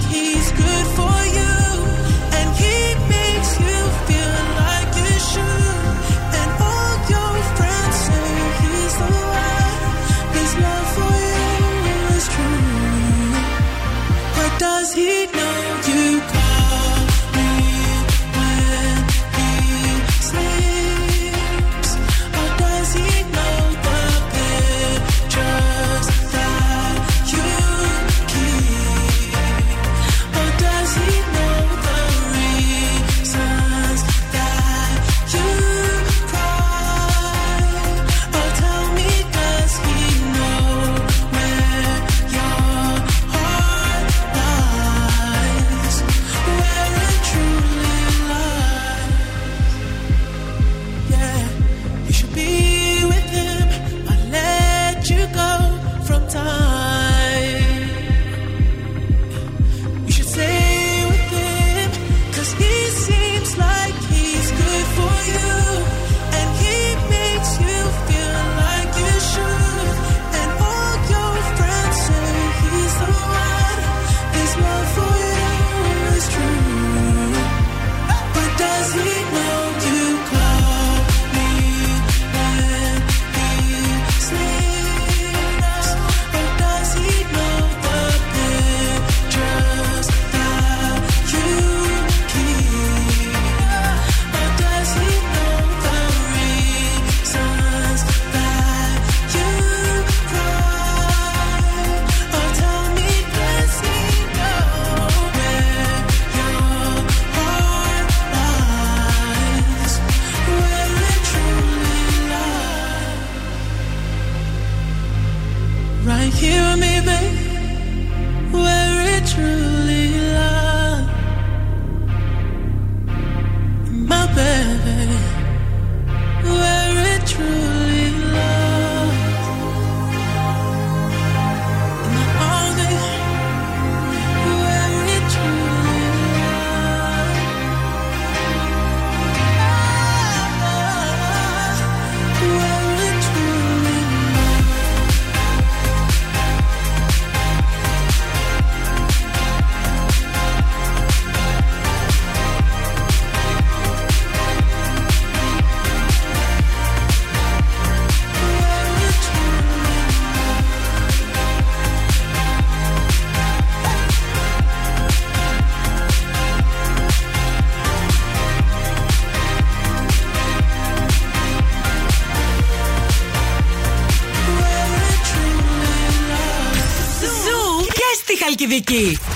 Χαλκιδική.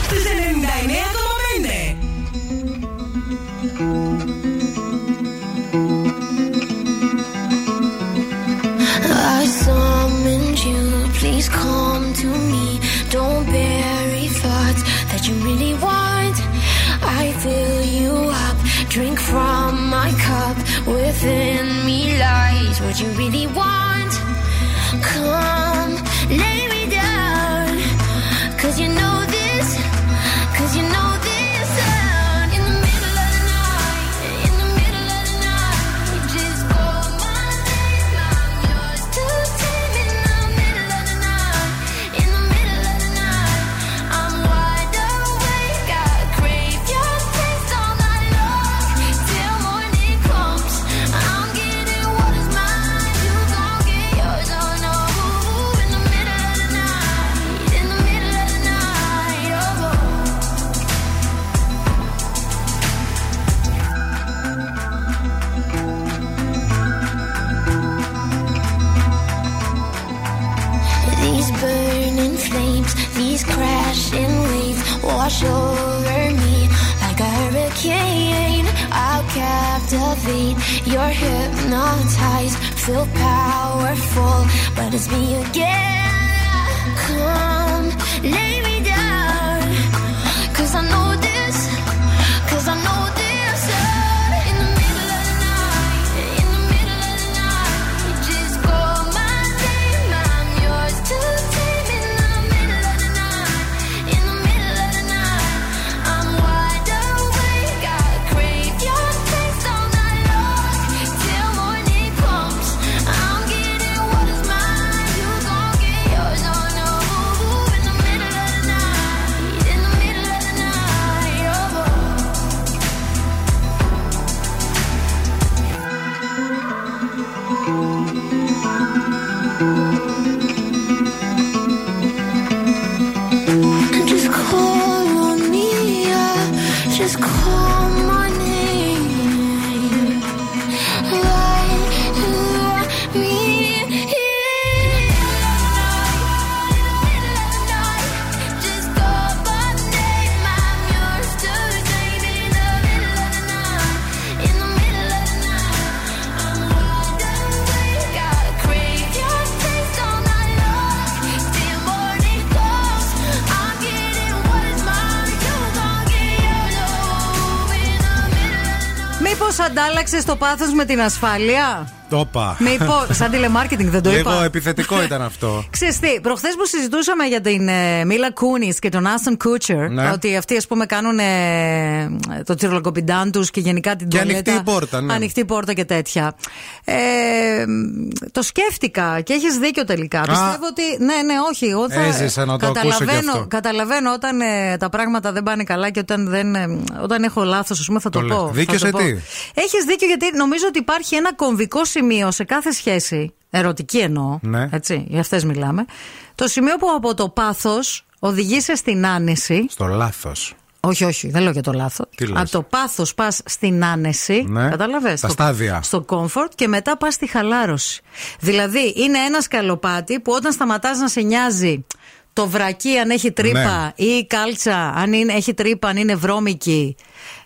Αντάλλαξε το πάθος με την ασφάλεια. Το είπα. Μήπω. Σαν τηλεμάρκετινγκ δεν το είπα. Λίγο επιθετικό ήταν αυτό. Ξέρεις τι, προχθές που συζητούσαμε για την ε, Μίλα Κούνης και τον Άστον Κούτσερ, Ναι. ότι αυτοί ας πούμε κάνουν ε, το τσιρολοκοπιντάν τους και γενικά την Και τουαλέτα. ανοιχτή πόρτα, ναι. Ανοιχτή πόρτα και τέτοια. Ε, το σκέφτηκα και έχεις δίκιο τελικά. Πιστεύω ότι. Ναι, ναι, όχι. Εγώ θα- Έζησα να το ακούσω κι καταλαβαίνω, αυτό. καταλαβαίνω όταν ε, τα πράγματα δεν πάνε καλά και όταν, δεν, ε, όταν έχω λάθος, ας πούμε, θα το, Το λες. πω. Δίκιο θα το σε πω. τι; Έχεις δίκιο γιατί νομίζω ότι υπάρχει ένα κομβικό σημείο σε κάθε σχέση. Ερωτική εννοώ. Ναι. Έτσι, για αυτές μιλάμε. Το σημείο που από το πάθος οδηγείσαι στην άνεση. Στο λάθος. Όχι, όχι, δεν λέω για το λάθος. Τι λες; Από το πάθος πας στην άνεση. Ναι. Καταλαβες, Τα στο- στάδια. Στο comfort και μετά πας στη χαλάρωση. Δηλαδή, είναι ένας σκαλοπάτι που όταν σταματάς να σε νοιάζει το βρακί αν έχει τρύπα ή η κάλτσα αν είναι, έχει τρύπα, αν είναι βρώμικη.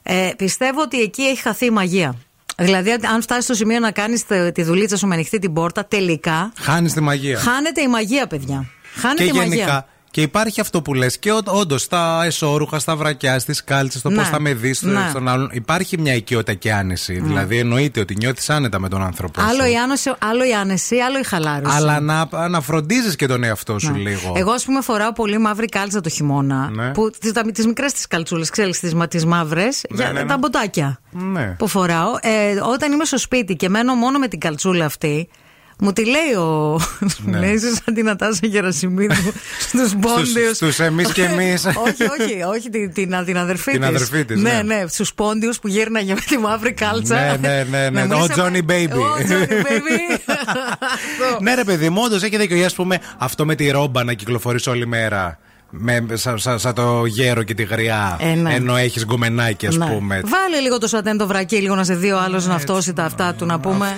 Ε, πιστεύω ότι εκεί έχει χαθεί η μαγεία. Δηλαδή, αν φτάσεις στο σημείο να κάνεις τη δουλίτσα σου με ανοιχτή την πόρτα, τελικά Χάνεις τη μαγεία. χάνεται η μαγεία, παιδιά. Χάνεται και η μαγεία. Γενικά. Και υπάρχει αυτό που λες και όντως στα εσώρουχα, στα βρακιά, στις κάλτσες, το Ναι. πώ θα με δεις Ναι. στον άλλον. Υπάρχει μια οικειότητα και άνεση. Δηλαδή εννοείται ότι νιώθεις άνετα με τον άνθρωπό Άλλο σου. η, άνεση, άλλο η άνεση, άλλο η χαλάρωση. Αλλά να, να φροντίζεις και τον εαυτό σου λίγο. Εγώ, ας πούμε, φοράω πολύ μαύρη κάλτσα το χειμώνα. Ναι. Που, τις, τα- τις μικρές τις καλτσούλες, ξέρεις, τις, μα- τις μαύρες, Ναι, για ναι, ναι. τα μποτάκια Ναι. που φοράω. Ε, όταν είμαι στο σπίτι και μένω μόνο με την καλτσούλα αυτή, μου τη λέει ο. Ναι. Μου λέει, είσαι σαν την Ατάσα Γερασιμίδου στους πόντιους. στους εμείς και εμείς. όχι, όχι, όχι, την, την, την αδερφή Την της. αδερφή της, Ναι, ναι. ναι, στους πόντιους που γύρναγε με τη μαύρη κάλτσα. Ναι, ναι, ναι, ναι. Να Ο μην σε- Johnny Baby. Ο Johnny Baby. Αυτό. ναι, ρε παιδί μου, όντως έχει δίκιο. Ή, ας πούμε, αυτό με τη ρόμπα να κυκλοφορείς όλη μέρα. Με σαν το γέρο και τη γριά. Ε, ναι. Ενώ έχεις γκομαινάκι, ας ναι. πούμε. βάλε λίγο το σαντέν το βραχή, λίγο να σε δει ο άλλος να φτώσει τα αυτά ναι, του να πούμε.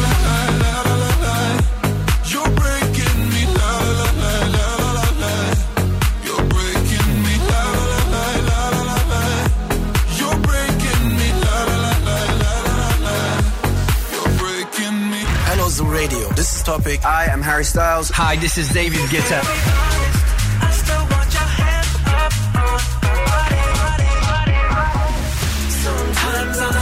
This is Topic. I am Harry Styles. Hi, this is David Guetta. Sometimes all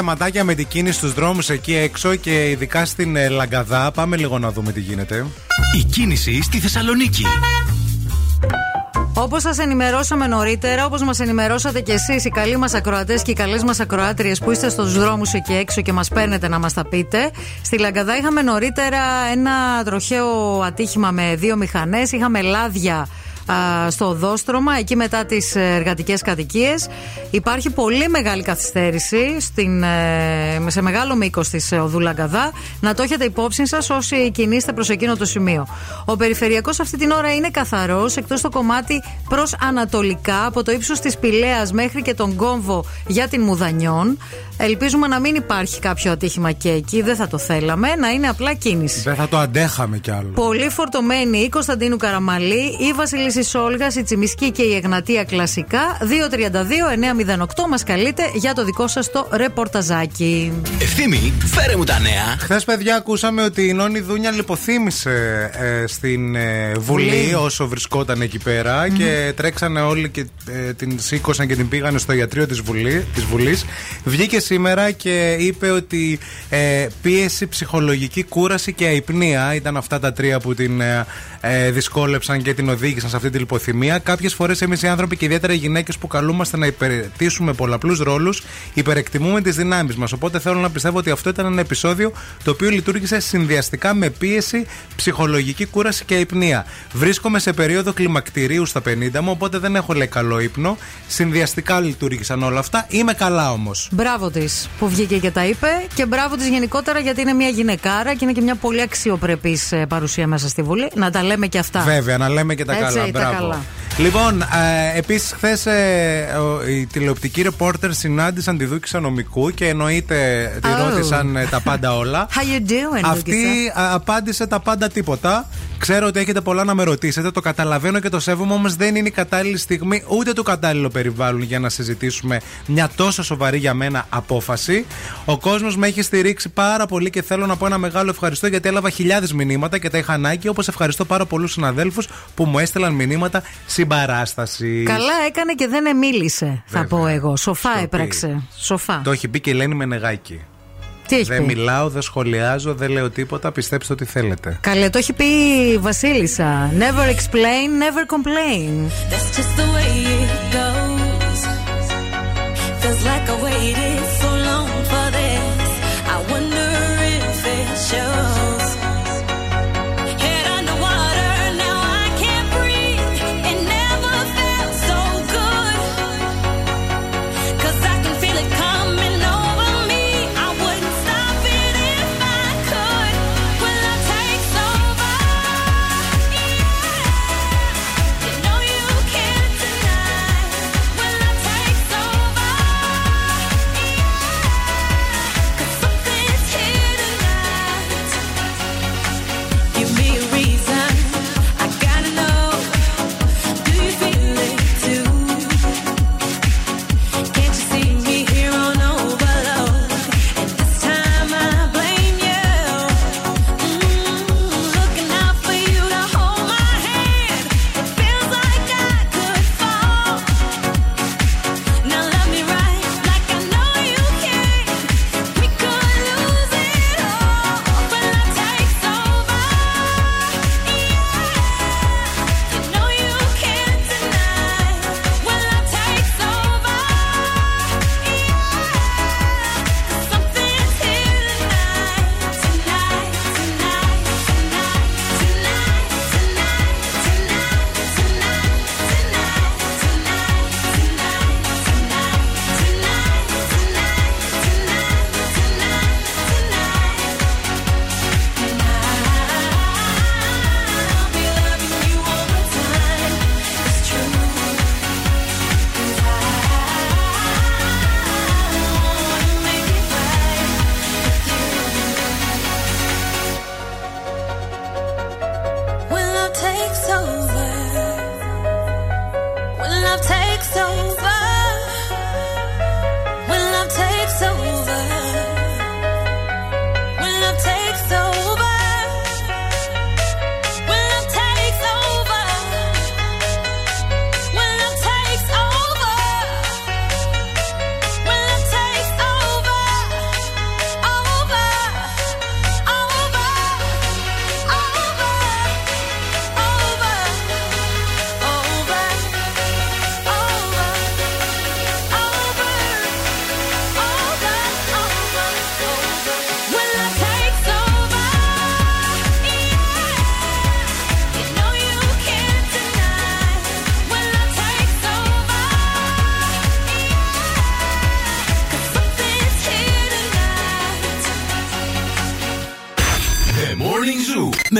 Θεματάκια με την κίνηση στους δρόμους εκεί έξω και ειδικά στην ε, Λαγκαδά. Πάμε λίγο να δούμε τι γίνεται. Η κίνηση στη Θεσσαλονίκη. Όπως σας ενημερώσαμε νωρίτερα, όπως μας ενημερώσατε κι εσείς, οι καλοί μας ακροατές και οι καλές μας ακροάτριες που είστε στους δρόμους εκεί έξω και μας παίρνετε να μας τα πείτε. Στη Λαγκαδά είχαμε νωρίτερα ένα τροχαίο ατύχημα με δύο μηχανές. Είχαμε λάδια α, στο οδόστρωμα, εκεί μετά τις εργατικές κατοικίες. Υπάρχει πολύ μεγάλη καθυστέρηση στην, ε, σε μεγάλο μήκος της οδού Λαγκαδά. Να το έχετε υπόψη σας όσοι κινείστε προς εκείνο το σημείο. Ο περιφερειακός αυτή την ώρα είναι καθαρός, εκτός το κομμάτι προς ανατολικά, από το ύψος της Πηλαίας μέχρι και τον κόμβο για την Μουδανιών. Ελπίζουμε να μην υπάρχει κάποιο ατύχημα και εκεί, δεν θα το θέλαμε, να είναι απλά κίνηση. Δεν θα το αντέχαμε κι άλλο. Πολύ φορτωμένη η Κωνσταντίνου Καραμαλή, η Βασιλίση Σόλγα, η Τσιμισκή και η Εγνατία κλασικά. 232-908 μας καλείτε για το δικό σας το ρεπορταζάκι. Ευθύμη, φέρε μου τα νέα. Χθες, παιδιά, ακούσαμε ότι η Νόνη Δούνια λιποθύμησε ε, στην ε, Βουλή Βουλή. όσο βρισκόταν εκεί πέρα και τρέξανε όλοι και ε, την σήκωσαν και την πήγανε στο ιατρείο της Βουλή, της Βουλής. Βγήκε σήμερα και είπε ότι ε, πίεση, ψυχολογική κούραση και αϊπνία ήταν αυτά τα τρία που την ε, ε, δυσκόλεψαν και την οδήγησαν σε αυτή τη λιποθυμία. Κάποιες φορές εμείς οι άνθρωποι και ιδιαίτερα οι γυναίκες που καλούμαστε να υπηρετήσουμε πολλαπλούς ρόλους, υπερεκτιμούμε τις δυνάμεις μας. Οπότε θέλω να πιστεύω ότι αυτό ήταν ένα επεισόδιο το οποίο λειτουργήσε συνδυαστικά με πίεση, ψυχολογική κούραση και αϊπνία. Βρίσκομαι σε περίοδο κλιμακτηρίου στα 50 μου, οπότε δεν έχω λέει καλό ύπνο. Συνδυαστικά λειτουργήσαν όλα αυτά. Είμαι καλά όμως. Μπράβο της που βγήκε και τα είπε και μπράβο της γενικότερα γιατί είναι μια γυναικάρα και είναι και μια πολύ αξιοπρεπής παρουσία μέσα στη Βουλή. Να τα λέμε και αυτά. Βέβαια, να λέμε και τα Έτσι, καλά. Τα Μπράβο. καλά. Λοιπόν, ε, επίσης, χθες οι τηλεοπτικοί ρεπόρτερ συνάντησαν τη Δούκη Νομικού και εννοείται τη Oh. ρώτησαν ε, τα πάντα όλα. How you doing, Αυτή Δούκησα; α, απάντησε τα πάντα τίποτα. Ξέρω ότι έχετε πολλά να με ρωτήσετε, το καταλαβαίνω και το σέβομαι, όμως δεν είναι η κατάλληλη στιγμή ούτε το κατάλληλο περιβάλλον για να συζητήσουμε μια τόσο σοβαρή για μένα απόφαση. Ο κόσμος με έχει στηρίξει πάρα πολύ και θέλω να πω ένα μεγάλο ευχαριστώ γιατί έλαβα χιλιάδες μηνύματα και τα είχα ανάγκη. Όπως ευχαριστώ πάρα πολλούς συναδέλφους που μου έστελαν μηνύματα συμπαράσταση. Καλά έκανε και δεν μίλησε, θα πω εγώ. Σοφά έπραξε. Σοφά. Το έχει πει και η Ελένη Μενεγάκη. Τι έχει δεν πει; μιλάω, δεν σχολιάζω, δεν λέω τίποτα. Πιστέψτε ότι θέλετε. Καλέ, το έχει πει η Βασίλισσα. Never explain, never complain. That's just the way it goes. Feels like I waited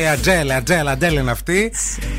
Η Ατζέλα, Ατζέλα, Ατζέλα είναι αυτή.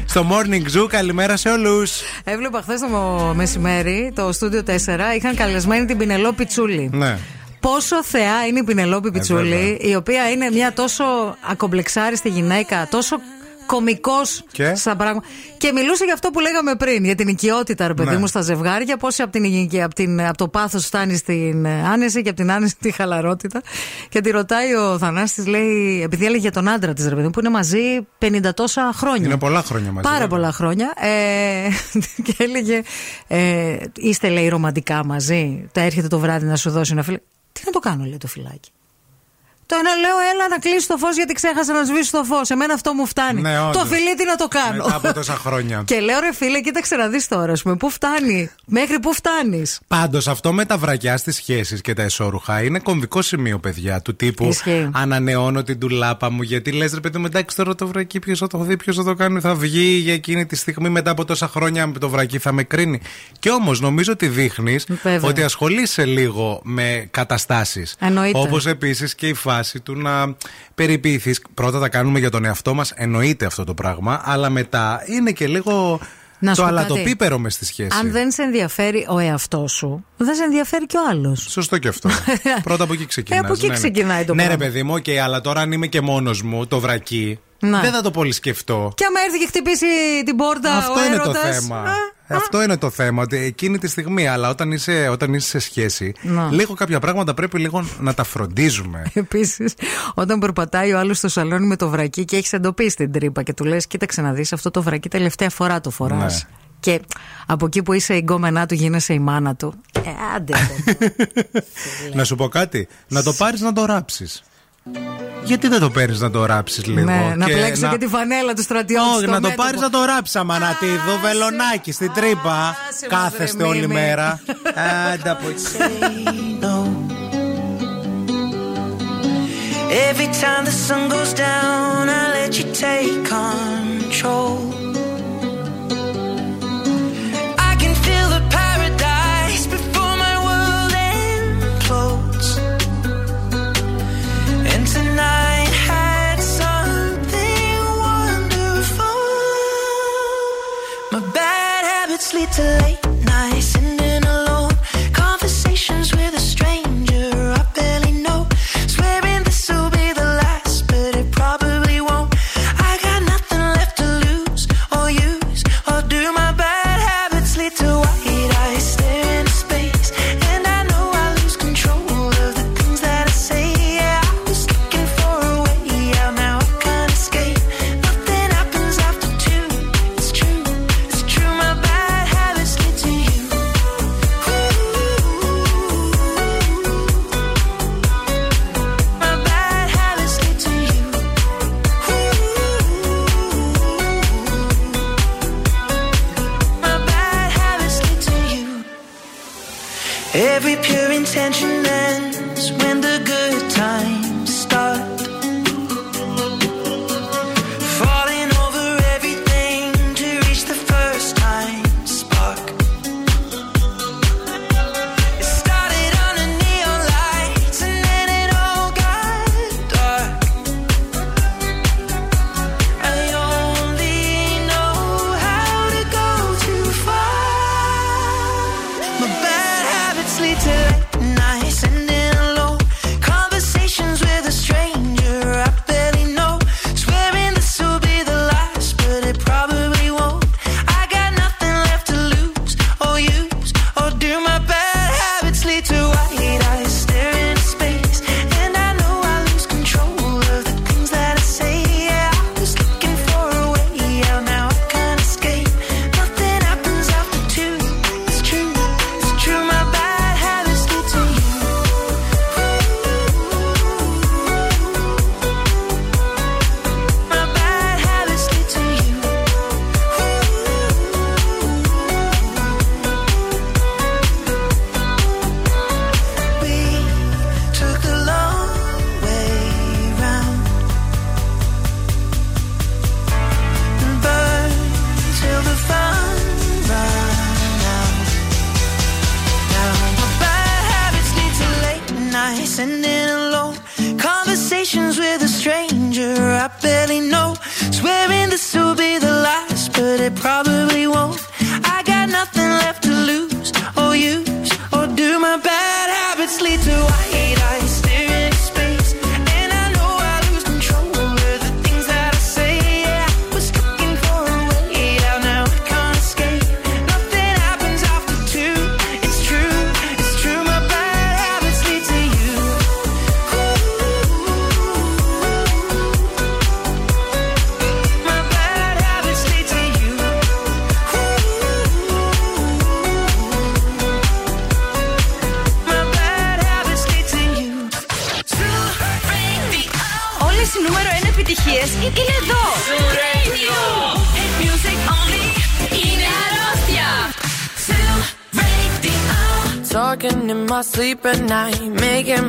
Στο Morning Zoo, καλημέρα σε όλους. Έβλεπα χθες το μεσημέρι το στούντιο 4 είχαν καλεσμένη την Πινελό Πιτσούλη. Ναι. Πόσο θεά είναι η Πινελόπη Πιτσούλη, βέβαια. η οποία είναι μια τόσο ακομπλεξάριστη γυναίκα, τόσο κωμικό Και; στα πράγματα. Και μιλούσε για αυτό που λέγαμε πριν, για την οικειότητα, ρε παιδί Ναι. μου, στα ζευγάρια. Πώ από, την, υγεία- από, την, από το πάθος φτάνει στην ε, άνεση και από την άνεση στη χαλαρότητα. Και τη ρωτάει ο Θανάσης, λέει, επειδή έλεγε για τον άντρα της, ρε παιδί μου, που είναι μαζί 50 τόσα χρόνια. Είναι πολλά χρόνια μαζί. Πάρα βέβαια. πολλά χρόνια. Ε, και έλεγε, ε, είστε λέει ρομαντικά μαζί. Τα έρχεται το βράδυ να σου δώσει ένα φιλάκι. Τι να το κάνω, λέει το φυλάκι. Το ένα λέω, έλα να κλείσει το φως γιατί ξέχασα να σβήσει το φως. Εμένα αυτό μου φτάνει. Ναι, όντως. το φιλί τι να το κάνω. Μετά από τόσα χρόνια. και λέω, ρε φίλε, κοίταξε να δεις τώρα, ας πούμε, πού φτάνει. Μέχρι πού φτάνεις. Πάντως αυτό με τα βρακιά στις σχέσεις και τα εσώρουχα είναι κομβικό σημείο, παιδιά. Του τύπου Ισχύει. ανανεώνω την τουλάπα μου. Γιατί λες, ρε παιδί μου, εντάξει τώρα το βρακί, ποιος θα το δει, ποιος θα το κάνει, θα βγει για εκείνη τη στιγμή μετά από τόσα χρόνια το βρακί θα με κρίνει. Και όμως νομίζω ότι δείχνεις Βέβαια. ότι ασχολείσαι λίγο με καταστάσεις. Εννοείται. Όπως επίσης και η φάση του να περιποιηθείς. Πρώτα τα κάνουμε για τον εαυτό μας, εννοείται αυτό το πράγμα, αλλά μετά είναι και λίγο. Να σου το πω κάτι. αλατοπίπερο μες στη σχέση. Αν δεν σε ενδιαφέρει ο εαυτός σου, δεν σε ενδιαφέρει κι ο άλλος. Σωστό και αυτό. Πρώτα από εκεί ξεκινάει. Ε, από εκεί ξεκινάει το Ναι, ρε πράγμα. παιδί μου, οκ, αλλά τώρα αν είμαι και μόνος μου, το βρακί, Ναι. δεν θα το πολύ σκεφτώ. Και άμα έρθει και χτυπήσει την πόρτα Αυτό ο είναι το έρωτας, θέμα. α, αυτό είναι το θέμα, ότι εκείνη τη στιγμή, αλλά όταν είσαι, όταν είσαι σε σχέση, λίγο κάποια πράγματα πρέπει λίγο να τα φροντίζουμε. Επίσης, όταν περπατάει ο άλλος στο σαλόνι με το βρακί και έχεις εντοπίσει την τρύπα και του λες: Κοίταξε να δεις, αυτό το βρακί τελευταία φορά το φοράς. Ναι. Και από εκεί που είσαι η γκόμενά του γίνεσαι η μάνα του. Ε, άντε. να σου πω κάτι. Να το πάρεις να το ράψεις γιατί δεν το παίρνεις να το ράψεις ναι, λίγο. Ναι, να πλέξει να... και τη φανέλα του στρατιώτη. Όχι, να το πάρεις να το ράψεις αμανατίδο, βελονάκι στην τρύπα. Κάθεστε όλη μέρα. Άντα από Every time the sun goes down, I let you take control. Every pure intention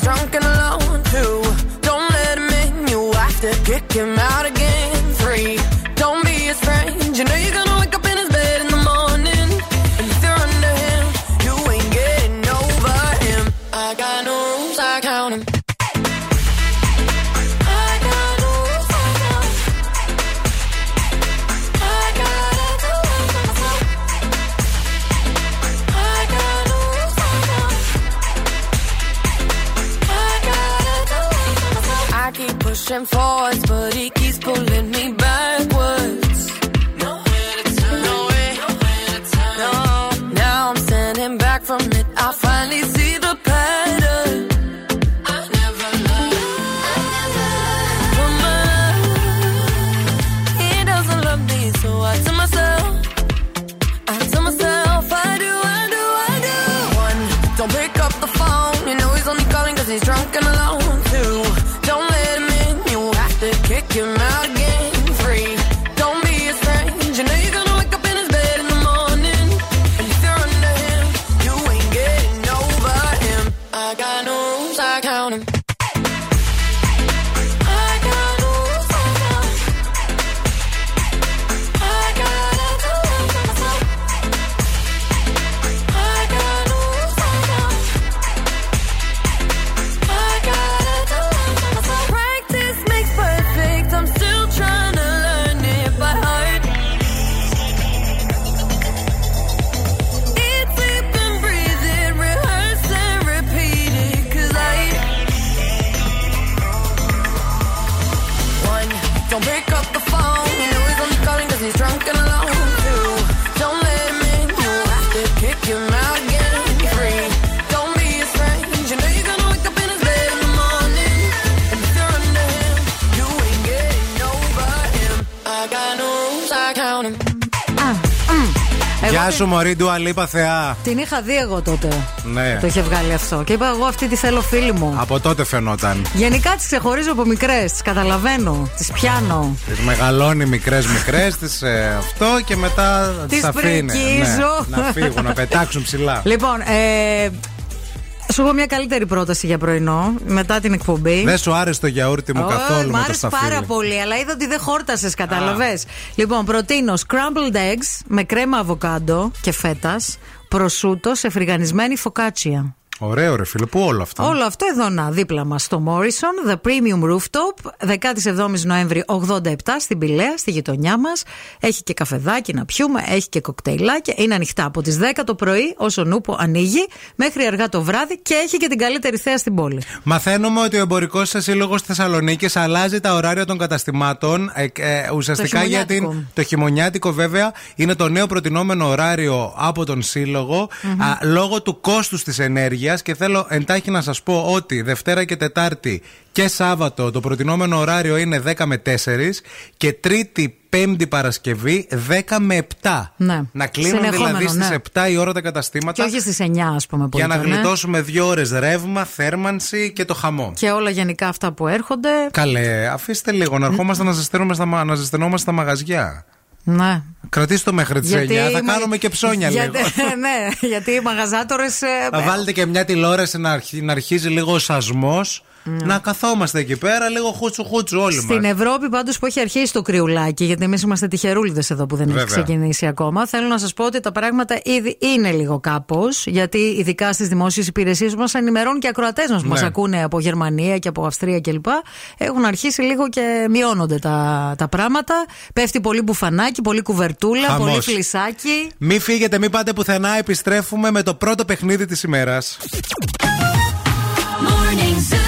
drunk and Εγώ Γεια την- σου, Μωρή Ντουαλίπα Θεά. Την είχα δει εγώ τότε. Ναι. Το είχε βγάλει αυτό. Και είπα εγώ αυτή τη θέλω φίλη μου. Από τότε φαινόταν. Γενικά τις ξεχωρίζω από μικρές. Τι καταλαβαίνω. Τις πιάνω. Τις μεγαλώνει μικρές μικρές, τις αυτό και μετά Τις τις αφήνει. πρικίζω. να φύγουν, να πετάξουν ψηλά. Λοιπόν, ε, σου έχω μια καλύτερη πρόταση για πρωινό μετά την εκπομπή. Δεν σου άρεσε το γιαούρτι μου Ω, καθόλου Μ' με το άρεσε σταφύλι. πάρα πολύ, αλλά είδα ότι δεν χόρτασες, κατάλαβες. Λοιπόν, προτείνω scrambled eggs με κρέμα αβοκάντο και φέτας, προσούτο σε φρυγανισμένη φωκάτσια. Ωραίο, ρε φίλε, πού όλο αυτό; Όλο αυτό εδώ να, δίπλα μας στο Morrison, The Premium Rooftop, 17 Νοέμβρη 87 στην Πηλαία, στη γειτονιά μας. Έχει και καφεδάκι να πιούμε, έχει και κοκτέιλάκια. Είναι ανοιχτά από τις 10 το πρωί, όσο νούπο ανοίγει, μέχρι αργά το βράδυ και έχει και την καλύτερη θέα στην πόλη. Μαθαίνουμε ότι ο εμπορικός σύλλογος τη Θεσσαλονίκης αλλάζει τα ωράρια των καταστημάτων. Ε, ε, ουσιαστικά Το για χειμωνιάτικο. την. Το χειμωνιάτικο, βέβαια, είναι το νέο προτινόμενο ωράριο από τον σύλλογο α, λόγω του κόστους της ενέργειας. Και θέλω εντάχει να σας πω ότι Δευτέρα και Τετάρτη και Σάββατο το προτινόμενο ωράριο είναι 10 με 4 και Τρίτη, Πέμπτη Παρασκευή 10 με 7. Ναι. Να κλείνουν Συνεχόμενο, δηλαδή στις ναι. 7 η ώρα τα καταστήματα. Και όχι στις 9, ας πούμε, που για να ήταν, ε. γλιτώσουμε δύο ώρες ρεύμα, θέρμανση και το χαμό. Και όλα γενικά αυτά που έρχονται. Καλέ, αφήστε λίγο να ερχόμαστε να ζεσθενόμαστε στα, μα- να ζεσθενόμαστε στα μαγαζιά. Ναι. Κρατήστε το μέχρι τις 9. Θα κάνουμε και ψώνια λίγο. Γιατί, ναι, γιατί οι μαγαζάτορες. Θα βάλετε και μια τηλεόραση να, αρχι- να αρχίζει λίγο ο σασμός. Να καθόμαστε εκεί πέρα, λίγο χούτσου χούτσου όλοι Στην μας. Ευρώπη πάντως που έχει αρχίσει το κρυουλάκι, γιατί εμείς είμαστε τυχερούλιδες εδώ που δεν Βέβαια. έχει ξεκινήσει ακόμα, θέλω να σας πω ότι τα πράγματα ήδη είναι λίγο κάπως. Γιατί ειδικά στις δημόσιες υπηρεσίες μας ενημερώνουν και οι ακροατές μας που Ναι. μα ακούνε από Γερμανία και από Αυστρία κλπ. Έχουν αρχίσει λίγο και μειώνονται τα, τα πράγματα. Πέφτει πολύ μπουφανάκι, πολύ κουβερτούλα, Χαμός. πολύ φλισάκι. Μην φύγετε, μην πάτε πουθενά. Επιστρέφουμε με το πρώτο παιχνίδι της ημέρας. Morning Zoo.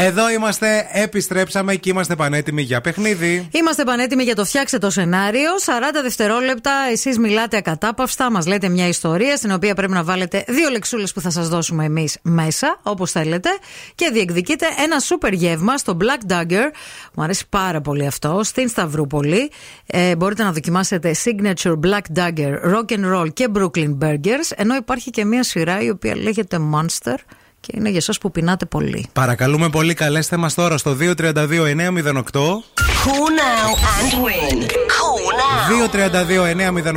Εδώ είμαστε, επιστρέψαμε και είμαστε πανέτοιμοι για παιχνίδι. Είμαστε πανέτοιμοι για το φτιάξτε το σενάριο. 40 δευτερόλεπτα εσείς μιλάτε ακατάπαυστα, μας λέτε μια ιστορία στην οποία πρέπει να βάλετε δύο λεξούλες που θα σας δώσουμε εμείς μέσα, όπως θέλετε, και διεκδικείτε ένα σούπερ γεύμα στο Black Dagger. Μου αρέσει πάρα πολύ αυτό, στην Σταυρούπολη. Ε, μπορείτε να δοκιμάσετε Signature Black Dagger, Rock and Roll και Brooklyn Burgers. Ενώ υπάρχει και μια σειρά η οποία λέγεται Monster και είναι για εσάς που πεινάτε πολύ. Παρακαλούμε πολύ, καλέστε μας τώρα στο 232-908. Cool now and win. Cool now.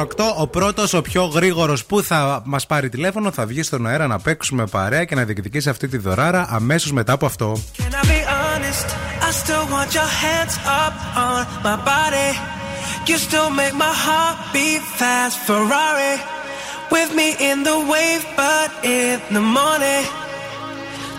232-908. Ο πρώτος, ο πιο γρήγορος που θα μας πάρει τηλέφωνο, θα βγει στον αέρα να παίξουμε παρέα και να διεκδικήσει αυτή τη δωράρα αμέσως μετά από αυτό. Can I be honest? I still want your hands up on my body. You still make my heart beat fast. Ferrari with me in the wave, but in the morning.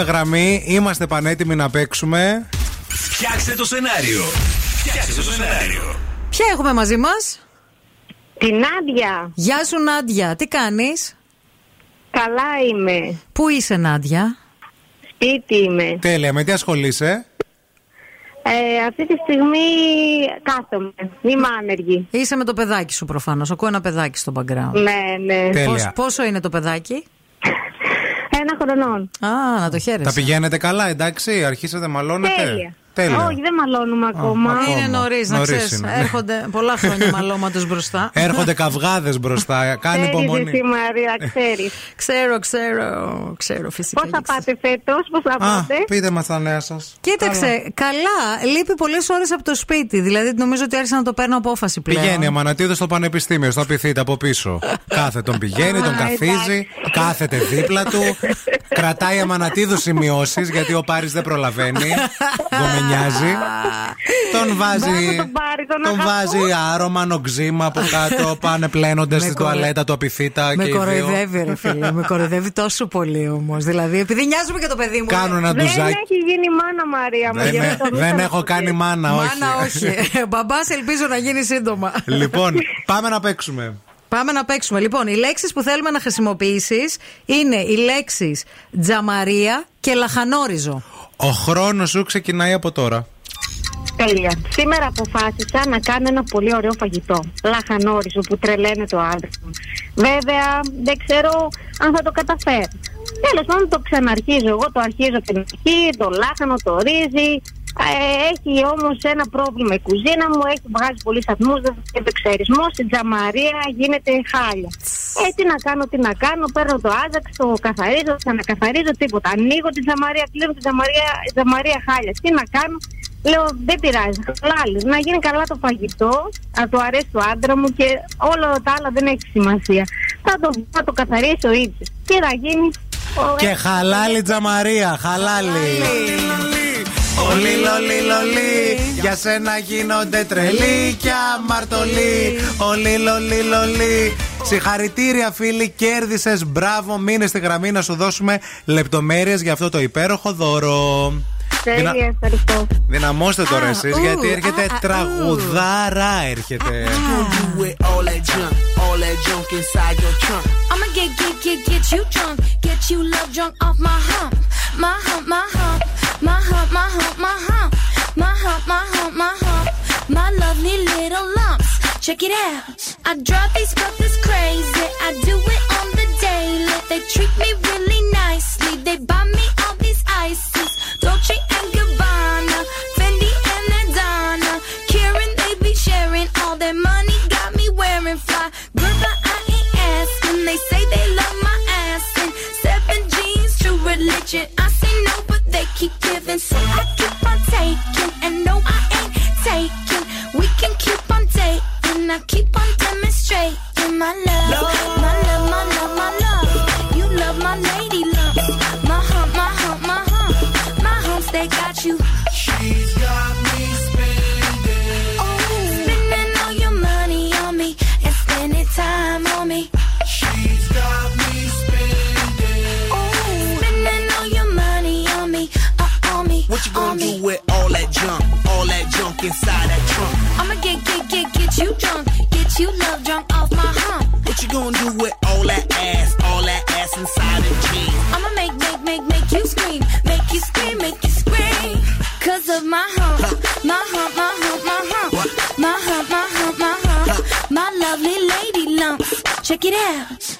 Έχουμε γραμμή, είμαστε πανέτοιμοι να παίξουμε. Φτιάξτε το σενάριο. Φτιάξτε το σενάριο. Ποια έχουμε μαζί μας, Την Άντια. Γεια σου, Νάντια. Τι κάνεις, Καλά είμαι. Πού είσαι, Νάντια, Σπίτι είμαι. Τέλεια, με τι ασχολείσαι; Ε, αυτή τη στιγμή κάθομαι. Είμαι άνεργη. Είσαι με το παιδάκι σου προφανώς. Ακούω ένα παιδάκι στο background. Ναι, ναι. Τέλεια. Πώς- πόσο είναι το παιδάκι, Ένα χρονών. Α, να το χαίρεσαι. Τα πηγαίνετε καλά, εντάξει, αρχίσατε μαλώνετε. Τέλεια. Τέλεια. Όχι, δεν μαλώνουμε ακόμα. ακόμα. Είναι νωρίς, να Νωρίς ξέρεις. είναι. Έρχονται πολλά χρόνια μαλώματο μπροστά. Έρχονται καυγάδες μπροστά. Κάνει Ξέρεις υπομονή. εσύ Μαρία, ξέρεις. Ξέρω, ξέρω, ξέρω φυσικά. Πώς θα πάτε φέτος, πώς θα Α, πάτε; πείτε μας τα νέα σας. Κοίταξε, καλά. Λείπει πολλές ώρες από το σπίτι. Δηλαδή, νομίζω ότι άρχισα να το παίρνω απόφαση πλέον. Πηγαίνει Αμανατίδο στο πανεπιστήμιο, στο απειθείτε από πίσω. Κάθε τον πηγαίνει, τον Α, καθίζει, κάθεται δίπλα του. Κρατάει Αμανατίδου σημειώσεις γιατί ο Πάρης δεν προλαβαίνει. Γκομενιάζει. Τον βάζει. τον πάρει, τον Τον αγαπώ. βάζει άρωμα, νοξίμα από κάτω. Πάνε πλένονται Με στη κορο- τουαλέτα του απειθήτα Με και οι δύο. κοροϊδεύει, ρε φίλε. με κοροϊδεύει τόσο πολύ όμως. Δηλαδή, επειδή νοιάζουμε και το παιδί μου. Κάνουν ένα Δεν ντουζάκι. έχει γίνει μάνα Μαρία μου. Δεν, γι' ε- αυτό δεν θα έχω το κάνει πω. μάνα, όχι. Μάνα, όχι. Μπαμπάς, ελπίζω να γίνει σύντομα. Λοιπόν, πάμε να παίξουμε. Πάμε να παίξουμε. Λοιπόν, οι λέξεις που θέλουμε να χρησιμοποιήσεις είναι οι λέξεις τζαμαρία και λαχανόριζο. Ο χρόνος σου ξεκινάει από τώρα. Τέλεια. Σήμερα αποφάσισα να κάνω ένα πολύ ωραίο φαγητό. Λαχανόριζο που τρελαίνε το άντρα μου. Βέβαια, δεν ξέρω αν θα το καταφέρω. Τέλος πάντων, το ξαναρχίζω. Εγώ το αρχίζω από την αρχή, το λάχανο, το ρύζι. Ε, έχει όμως ένα πρόβλημα η κουζίνα μου, έχει βγάζει πολλοί σταθμούς, δεν θα εξαερισμό. Η τζαμαρία γίνεται χάλια. Ε, τι να κάνω, τι να κάνω, παίρνω το άζαξ, το καθαρίζω, ξανακαθαρίζω τίποτα. Ανοίγω την τζαμαρία, κλείνω την τζαμαρία, η τζαμαρία χάλια. Τι να κάνω, Λέω δεν πειράζει, χαλάλι. Να γίνει καλά το φαγητό, να το αρέσει του άντρα μου και όλα τα άλλα δεν έχει σημασία. Θα το, θα το καθαρίσει ο ίδιο. Τι θα γίνει. ο- Και χαλάλι τζαμαρία, χαλάλι. Ολί, λολί, λολί, για σένα γίνονται τρελοί και αμαρτωλοί. Ολί, λολί, λολί. Συγχαρητήρια φίλοι, κέρδισες. Μπράβο, μείνε στη γραμμή να σου δώσουμε λεπτομέρειες για αυτό το υπέροχο δώρο. Δυνα- Τέλεια, ευχαριστώ. Δυναμώστε τώρα Α, εσείς ου, γιατί α, έρχεται α, ου. τραγουδάρα έρχεται. with all that junk, all that junk inside your trunk. I'ma get, get, get, get you drunk. Get you love drunk off my hump. My hump, my hump. My hump, my hump, my hump. My hump, my hump, my hump. My lovely little lumps. Check it out. I drive these brothers crazy. I do it on the daily. They treat me really nicely. They buy me all these ices. Dolce and Gabbana. Fendi and Adana. Karen, they be sharing all their money. Got me wearing fly. Girl, but I ain't asking. They say they love my ass. And seven jeans, true religion. I giving. So I keep on taking. And no, I ain't taking. We can keep on dating. I keep on demonstrating my love. My love, you gonna do with all that junk? All that junk inside that trunk. I'ma get, get, get, get you drunk. Get you love drunk off my hump. What you gonna do with all that ass? All that ass inside the jeans. I'ma make, make, make, make you scream. Make you scream, make you scream. Cause of my hump. My hump, my hump, my hump. My hump, my hump, my hump. My lovely lady lumps. Check it out.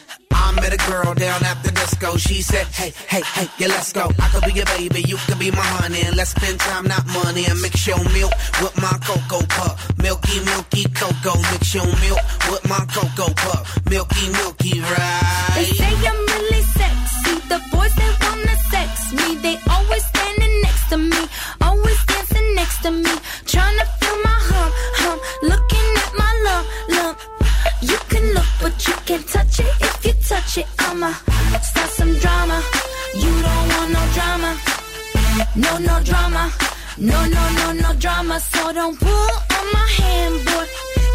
I met a girl down at the disco. She said, Hey, hey, hey, yeah, let's go. I could be your baby, you could be my honey. And let's spend time, not money. And mix your milk with my cocoa pup. Milky, milky cocoa. Mix your milk with my cocoa pup. Milky, milky, They right? say I'm really sexy. The boys they wanna sex me. They always standing next to me, always dancing next to me, trying to you can't touch it. If you touch it, I'ma start some drama. You don't want no drama, no no drama, no no no no drama. So don't pull on my hand, boy.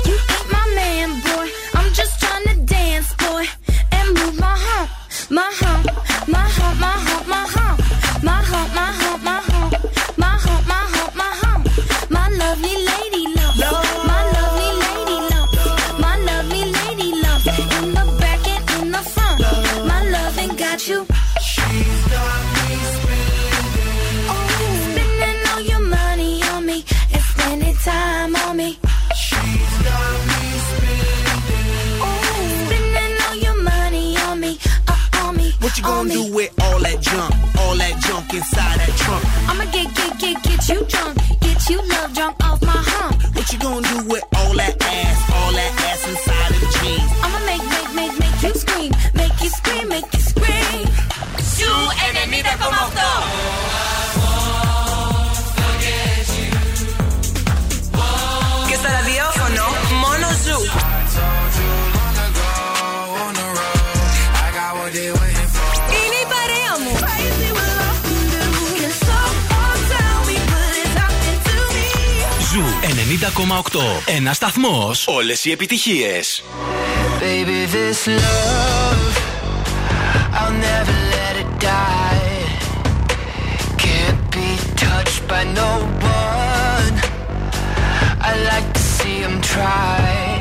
You ain't my man, boy. I'm just trying to dance, boy, and move my hump, my hump, got you. She's got me spending. Oh, spending all your money on me and spending time on me. She's got me spending. Oh, spending all your money on me, uh, on me. What you gonna do with all that junk? All that junk inside that trunk. Ένα σταθμό. Όλε οι επιτυχίε. Baby, this love, I'll never let it die. Can't be touched by no one. I like to see him try.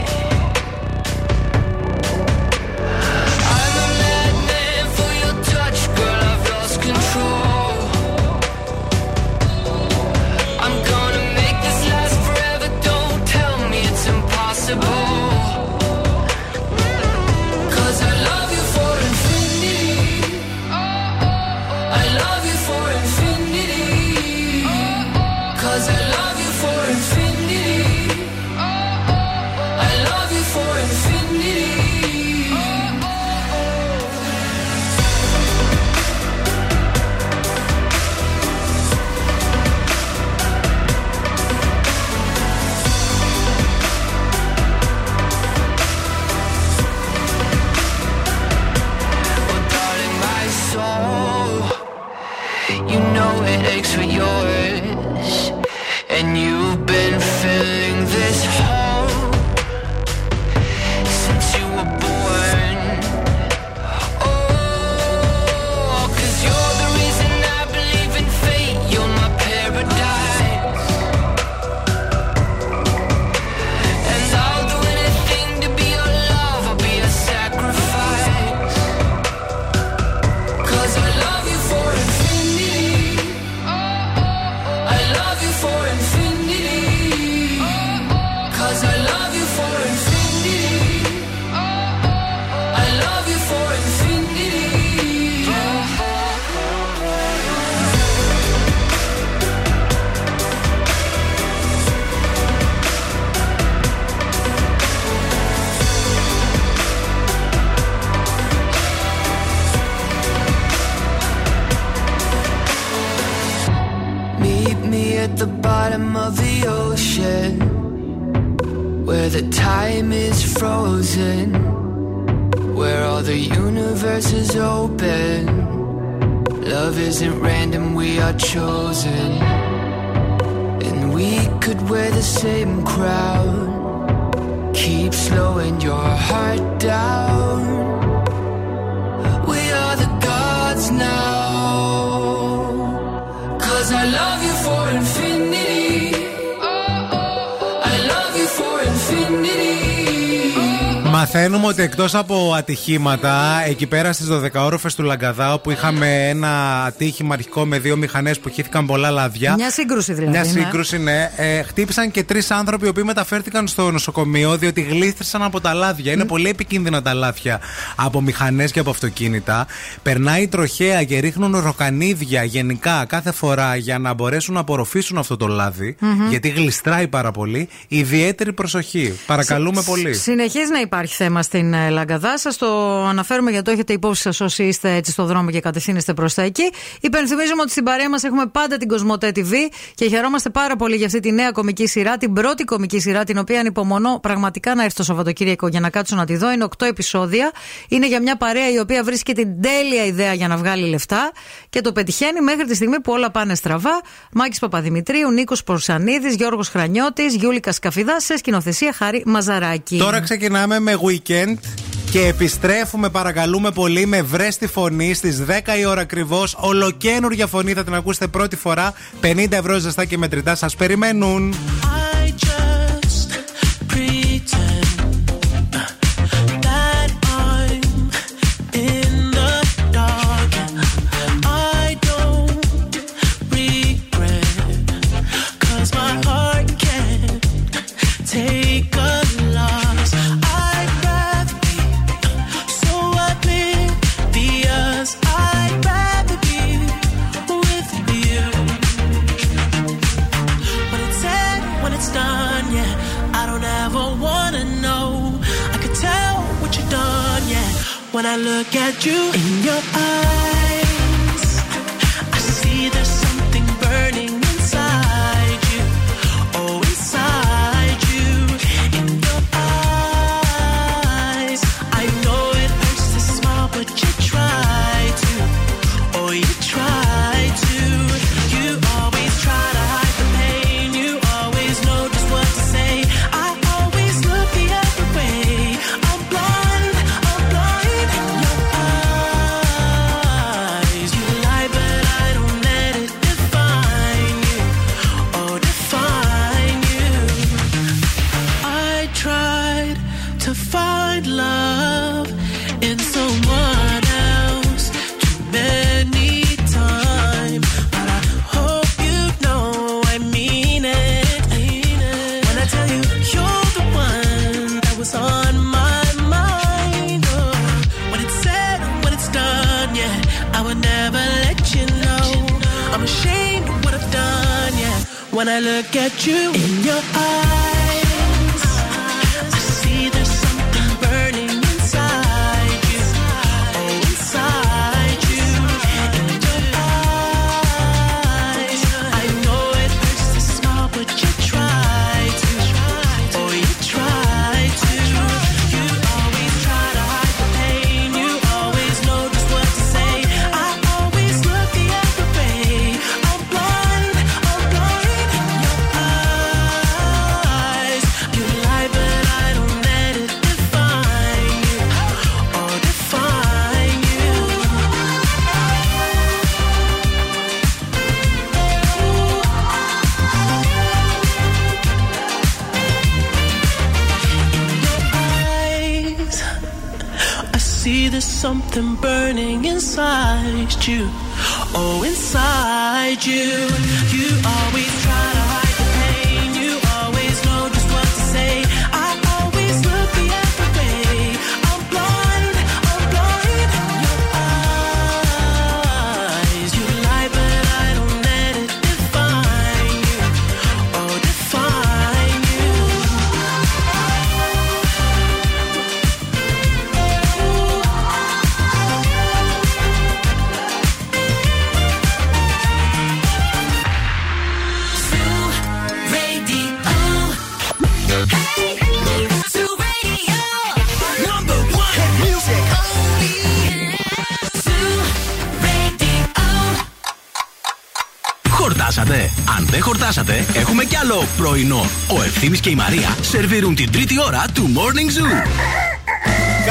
Εκτό από ατυχήματα, εκεί πέρα στις 12 όροφε του Λαγκαδά, όπου είχαμε ένα ατύχημα αρχικό με δύο μηχανές που χύθηκαν πολλά λάδια. Μια σύγκρουση δηλαδή. Μια ναι. σύγκρουση, ναι. Ε, χτύπησαν και τρεις άνθρωποι οι οποίοι μεταφέρθηκαν στο νοσοκομείο διότι γλίστρησαν από τα λάδια. Είναι πολύ επικίνδυνα τα λάδια από μηχανές και από αυτοκίνητα. Περνάει τροχέα και ρίχνουν ροκανίδια γενικά κάθε φορά για να μπορέσουν να απορροφήσουν αυτό το λάδι. Μμμ. Γιατί γλιστράει πάρα πολύ. Ιδιαίτερη προσοχή. Παρακαλούμε Συ- πολύ. Συνεχίζει να υπάρχει θέμα στην ε, Λαγκαδά. Σας το αναφέρουμε γιατί το έχετε υπόψη σας όσοι είστε έτσι στο δρόμο και κατευθύνεστε προς τα εκεί. Υπενθυμίζουμε ότι στην παρέα μας έχουμε πάντα την Κοσμοτέ TV και χαιρόμαστε πάρα πολύ για αυτή τη νέα κομική σειρά, την πρώτη κομική σειρά, την οποία ανυπομονώ πραγματικά να έρθει το Σαββατοκύριακο για να κάτσω να τη δω. Είναι 8 επεισόδια. Είναι για μια παρέα η οποία βρίσκει την τέλεια ιδέα για να βγάλει λεφτά και το πετυχαίνει μέχρι τη στιγμή που όλα πάνε στραβά. Μάκης Παπαδημητρίου, Νίκος Προσανίδη, Γιώργος Χρανιώτης, Γιούλικα Σκαφιδά σε σκηνοθεσία Χάρη Μαζαράκη. Τώρα ξεκινάμε με weekend και επιστρέφουμε παρακαλούμε πολύ με βρέστη φωνή στις 10 η ώρα ακριβώς. Ολοκένουργια φωνή θα την ακούσετε πρώτη φορά. 50 ευρώ ζεστά και μετρητά σας περιμένουν. I just Ευθύμης και η Μαρία σερβίρουν την τρίτη ώρα του Morning Zoo.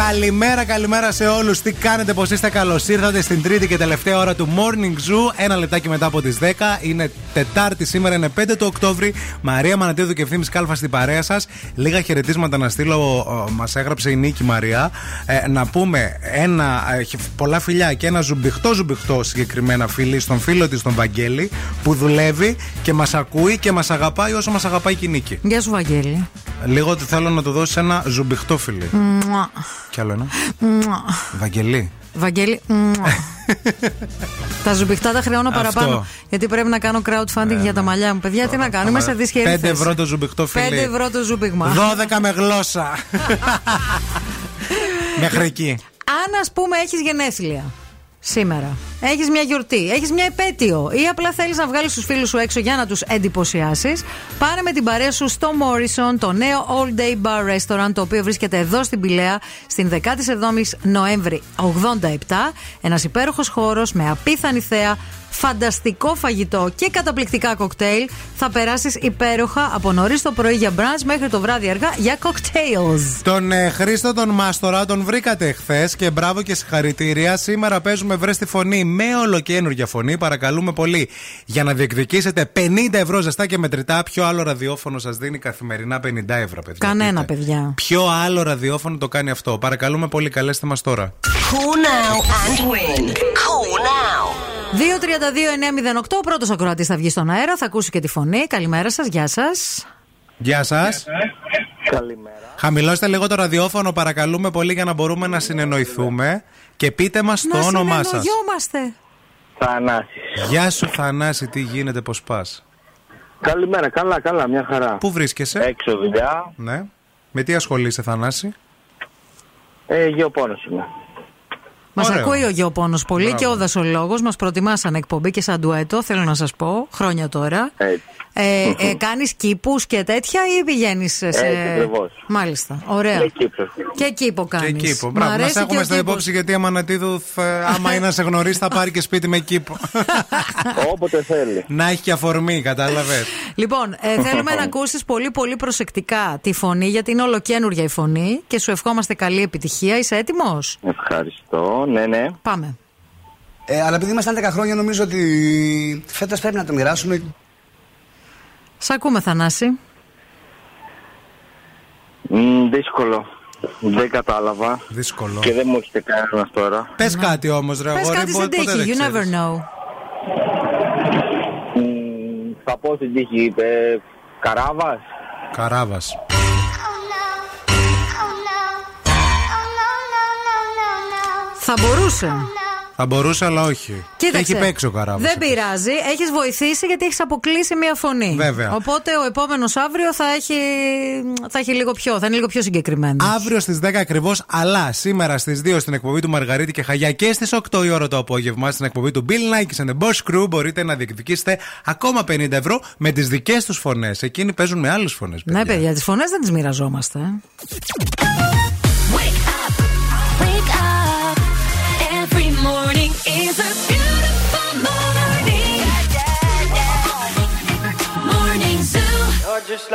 Καλημέρα, καλημέρα σε όλους. Τι κάνετε, πώ είστε, καλώς ήρθατε στην τρίτη και τελευταία ώρα του Morning Zoo. Ένα λεπτάκι μετά από τις 10. Είναι Τετάρτη σήμερα, είναι 5 του Οκτώβρη. Μαρία Μανατίδου και ευθύνη Κάλφα στην παρέα σας. Λίγα χαιρετίσματα να στείλω. Μας έγραψε η Νίκη Μαρία. Ε, να πούμε ένα, έχει πολλά φιλιά και ένα ζουμπιχτό ζουμπιχτό συγκεκριμένα φίλη στον φίλο της, τον Βαγγέλη, που δουλεύει και μας ακούει και μας αγαπάει όσο μας αγαπάει και η Νίκη. Γεια σου, Βαγγέλη. Λίγο ότι θέλω να του δώσει ένα ζουμπιχτό φίλι. Μουα. Κι άλλο ένα. Μουα. Βαγγελή. Βαγγέλη. μουα. τα ζουμπιχτά τα χρεώνω Αυτό. παραπάνω. Γιατί πρέπει να κάνω crowdfunding για τα μαλιά μου. Παιδιά, τι να κάνω, είμαι σε δυσχερή 5 ευρώ το ζουμπιχτό φίλι. 5 ευρώ το ζουμπίγμα. 12 με γλώσσα. Μέχρι εκεί. Αν ας πούμε έχεις γενέθλια σήμερα, έχεις μια γιορτή, έχεις μια επέτειο ή απλά θέλεις να βγάλεις τους φίλους σου έξω για να τους εντυπωσιάσεις, πάρε με την παρέα σου στο Morrison, το νέο All Day Bar Restaurant, το οποίο βρίσκεται εδώ στην Πηλαία στην 17η Νοέμβρη 87. Ένας υπέροχος χώρος με απίθανη θέα, φανταστικό φαγητό και καταπληκτικά κοκτέιλ. Θα περάσεις υπέροχα από νωρίς το πρωί για brunch μέχρι το βράδυ αργά για cocktails. Τον ε, Χρήστο τον Μάστορα τον βρήκατε χθες και μπράβο και συγχαρητήρια. Σήμερα παίζουμε βρες τη φωνή με ολοκένουργια φωνή. Παρακαλούμε πολύ για να διεκδικήσετε 50 ευρώ ζεστά και μετρητά. Ποιο άλλο ραδιόφωνο σας δίνει καθημερινά 50 ευρώ, παιδιά; Κανένα, παιδιά. Ποιο άλλο ραδιόφωνο το κάνει αυτό; Παρακαλούμε πολύ, καλέστε μας τώρα. Cool now and win. Cool now. 2-32-908, ο πρώτος ακροατής θα βγει στον αέρα, θα ακούσει και τη φωνή. Καλημέρα σας, γεια σας. Γεια σας. Καλημέρα. Χαμηλώστε λίγο το ραδιόφωνο, παρακαλούμε πολύ, για να μπορούμε να συνεννοηθούμε. Και πείτε μας το Να όνομά σας. συνεννοιόμαστε. Θανάσης. Γεια σου, Θανάση, τι γίνεται, πώς πας; Καλημέρα, καλά, καλά, μια χαρά. Πού βρίσκεσαι, Έξω δουλειά, Ναι. Με τι ασχολείσαι, Θανάση; ε, γεωπόνος είμαι. Μας Ωραίο. ακούει ο Γεωπόνος πολύ Μπράβο. και ο δασολόγος. Μας προτιμάσαν εκπομπή και σαν ντουέτο, θέλω να σας πω, χρόνια τώρα. Έτσι. Ε, ε, Κάνεις κήπους και τέτοια ή πηγαίνεις σε. Έτσι ακριβώς. Μάλιστα. Ωραία. Και Κύπρος. Και κήπο κάνεις. Και κήπο. Μπράβο, μα έχουμε στην υπόψη γιατί η Αμανατίδου, θα- άμα είναι να σε γνωρίσει, θα πάρει και σπίτι με κήπο. Όποτε θέλει. να έχει και αφορμή, κατάλαβες. Λοιπόν, ε, θέλουμε να ακούσεις πολύ πολύ προσεκτικά τη φωνή, γιατί είναι ολοκένουργια η φωνή και σου ευχόμαστε καλή επιτυχία. Είσαι έτοιμος; Ευχαριστώ, ναι, ναι. Πάμε. Ε, αλλά επειδή ήμασταν 10 χρόνια, νομίζω ότι φέτος πρέπει να το μοιράσουμε. Σ' ακούμε, Θανάση. Μ, δύσκολο. Δεν κατάλαβα. Δύσκολο. Και δεν μου έχετε κανένας τώρα. Πες κάτι όμως, ρε Πες αγόρι, κάτι πο- στην ποτέ τύχη. δεν You never ξέρεις. know. Μ, θα πω στην τύχη, είπε, Καράβας. Καράβας. Θα μπορούσε. Θα μπορούσε, αλλά όχι. Κοίταξε. Έχει παίξει ο Καράβας. Δεν πειράζει. Έχεις βοηθήσει γιατί έχεις αποκλείσει μία φωνή. Βέβαια. Οπότε ο επόμενος αύριο θα έχει, θα έχει λίγο πιο, θα είναι λίγο πιο συγκεκριμένος. Αύριο στις 10 ακριβώς, αλλά σήμερα στις 2 στην εκπομπή του Μαργαρίτη και Χαγιά και στις 8 η ώρα το απόγευμα στην εκπομπή του Bill Nike and the Boss Crew μπορείτε να διεκδικήσετε ακόμα 50 ευρώ με τις δικές τους φωνές. Εκείνοι παίζουν με άλλες φωνές. Ναι, παιδιά, τις φωνές δεν τις μοιραζόμαστε.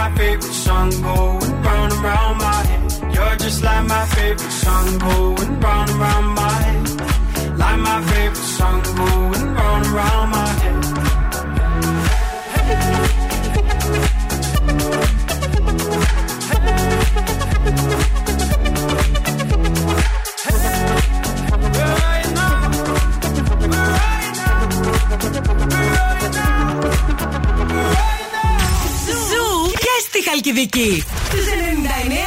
my favorite song going round and my head. You're just like my favorite song going round and my head. Like my favorite song going round and round my head. Thank you. Τι σε νηνδαίνει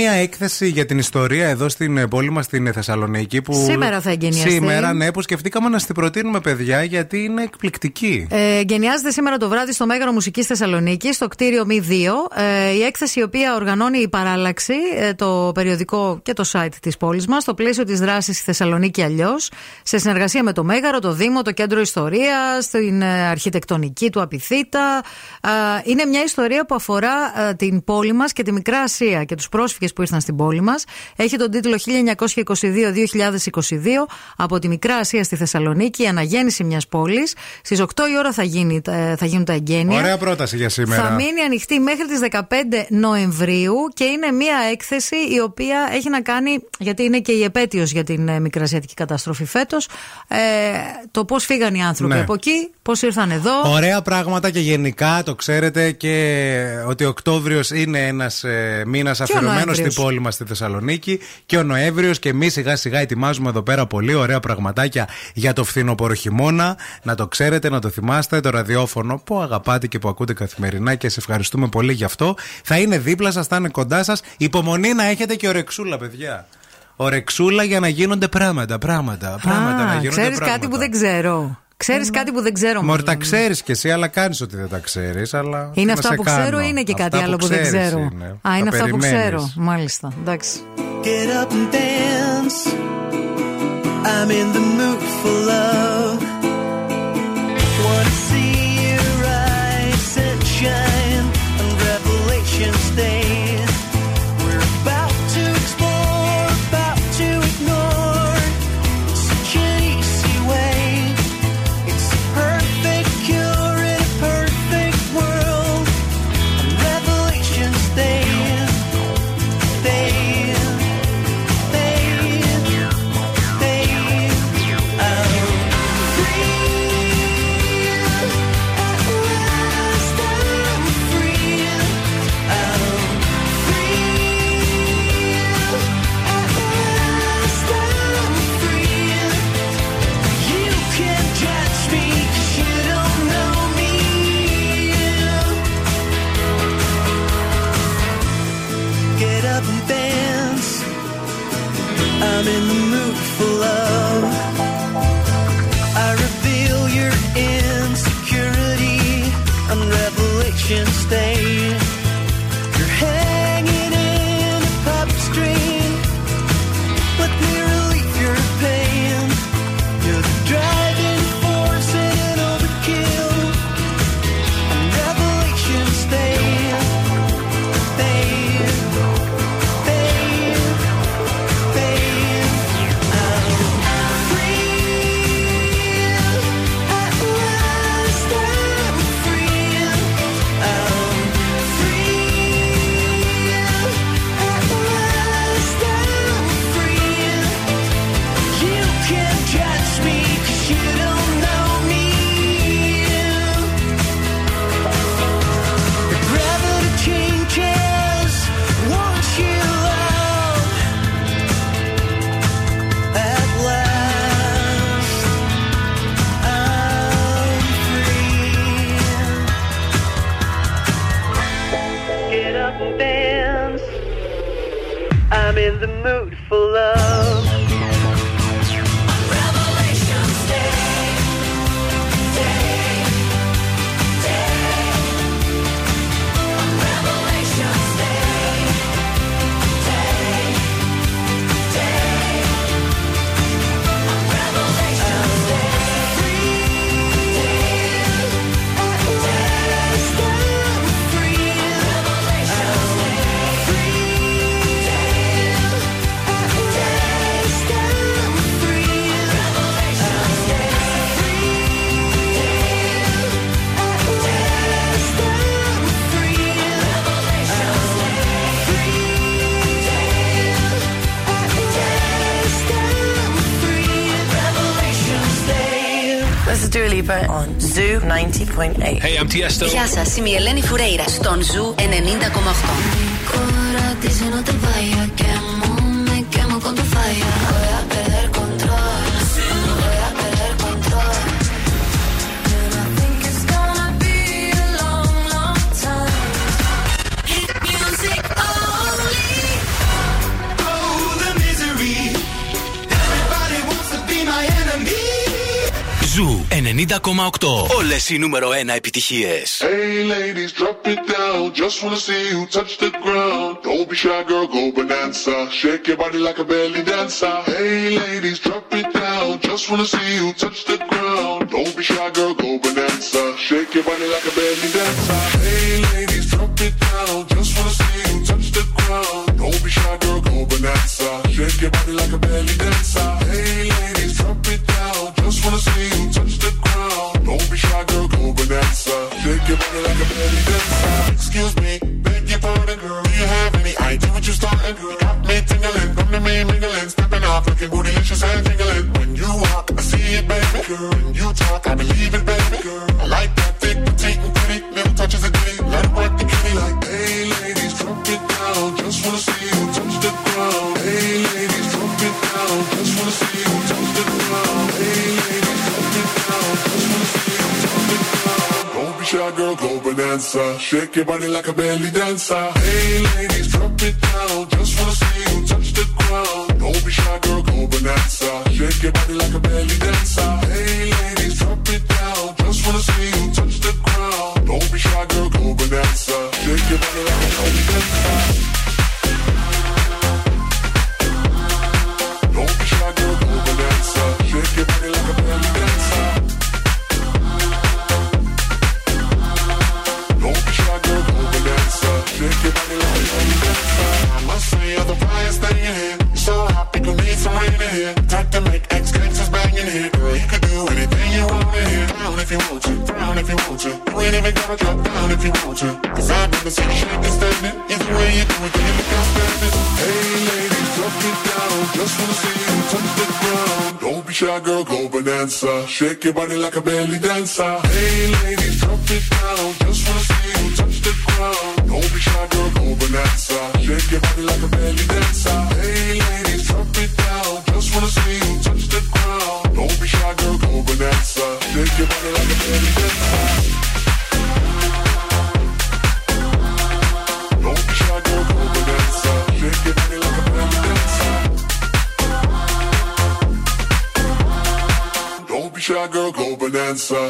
μια έκθεση για την ιστορία εδώ στην ε, πόλη μας στην Θεσσαλονίκη. Που... Σήμερα θα εγγενιαστεί. Σήμερα, ναι, που σκεφτήκαμε να την προτείνουμε, παιδιά, γιατί είναι εκπληκτική. Ε, Εγκαινιάζεται σήμερα το βράδυ στο Μέγαρο Μουσικής Θεσσαλονίκης, στο κτίριο Μη 2. Ε, η έκθεση η οποία οργανώνει η Παράλλαξη, ε, το περιοδικό και το site της πόλης μας, στο πλαίσιο της δράσης στη Θεσσαλονίκη αλλιώς, σε συνεργασία με το Μέγαρο, το Δήμο, το Κέντρο Ιστορίας, την ε, αρχιτεκτονική του Απιθύτα. Ε, είναι μια ιστορία που αφορά ε, την πόλη μας και τη Μικρά Ασία και τους πρόσφυγες που ήρθαν στην πόλη μας. Έχει τον τίτλο 1922-2022 από τη Μικρά Ασία στη Θεσσαλονίκη, η αναγέννηση μιας πόλης. Στις 8 η ώρα θα, γίνει, ε, θα γίνουν τα εγγένεια. Ωραία πρόταση για σήμερα. Θα μείνει ανοιχτή μέχρι τις 15 Νοεμβρίου και είναι μια έκθεση η οποία έχει να κάνει, γιατί είναι και η επέτειος για την ε, μικρασιατική καταστροφή φέτος, ε, το πώς φύγαν οι άνθρωποι Ναι. από εκεί, πώς ήρθαν εδώ. Ωραία πράγματα και γενικά το ξέρετε και ότι ο Οκτώβριος είναι ένας ε, μήνας αφιερωμένος Νοέμβριος. Στην πόλη μας στη Θεσσαλονίκη και ο Νοέμβριος και εμείς σιγά σιγά ετοιμάζουμε εδώ πέρα πολύ ωραία πραγματάκια για το φθινοπωρο χειμώνα. Να το ξέρετε, να το θυμάστε, το ραδιόφωνο που αγαπάτε και που ακούτε καθημερινά και σε ευχαριστούμε πολύ γι' αυτό. Θα είναι δίπλα σας, θα είναι κοντά σας. Υπομονή να έχετε και ορεξούλα, παιδιά. Ορεξούλα για να γίνονται πράγματα, πράγματα, πράγματα να Α, γίνονται ξέρεις πράγματα. κάτι που δεν ξέρω. Ξέρεις κάτι που δεν ξέρω. Μωρ, τα μάλλον. ξέρεις κι εσύ, αλλά κάνεις ότι δεν τα ξέρεις. Αλλά Είναι τι να αυτά σε που κάνω. ξέρω ή είναι και Αυτά κάτι άλλο που δεν ξέρεις ξέρω; είναι. Α, Τα είναι αυτά που περιμένεις. ξέρω. Μάλιστα. Εντάξει. Get up and dance. I'm in the mood for love. 90.8. Hey, I'm Tiesto. Γεια σας, είμαι η Ελένη Φουρέιρα στον Ζου 90,8. Όλες οι νούμερο 1 επιτυχίες. Hey ladies, drop it down. Just wanna see you touch the ground. Don't be shy, girl, go bonanza. Shake your body like a belly dancer. Hey ladies, drop it down. Just wanna see you touch the ground. Don't be shy, girl, go bonanza. Shake your body like a belly money like a man.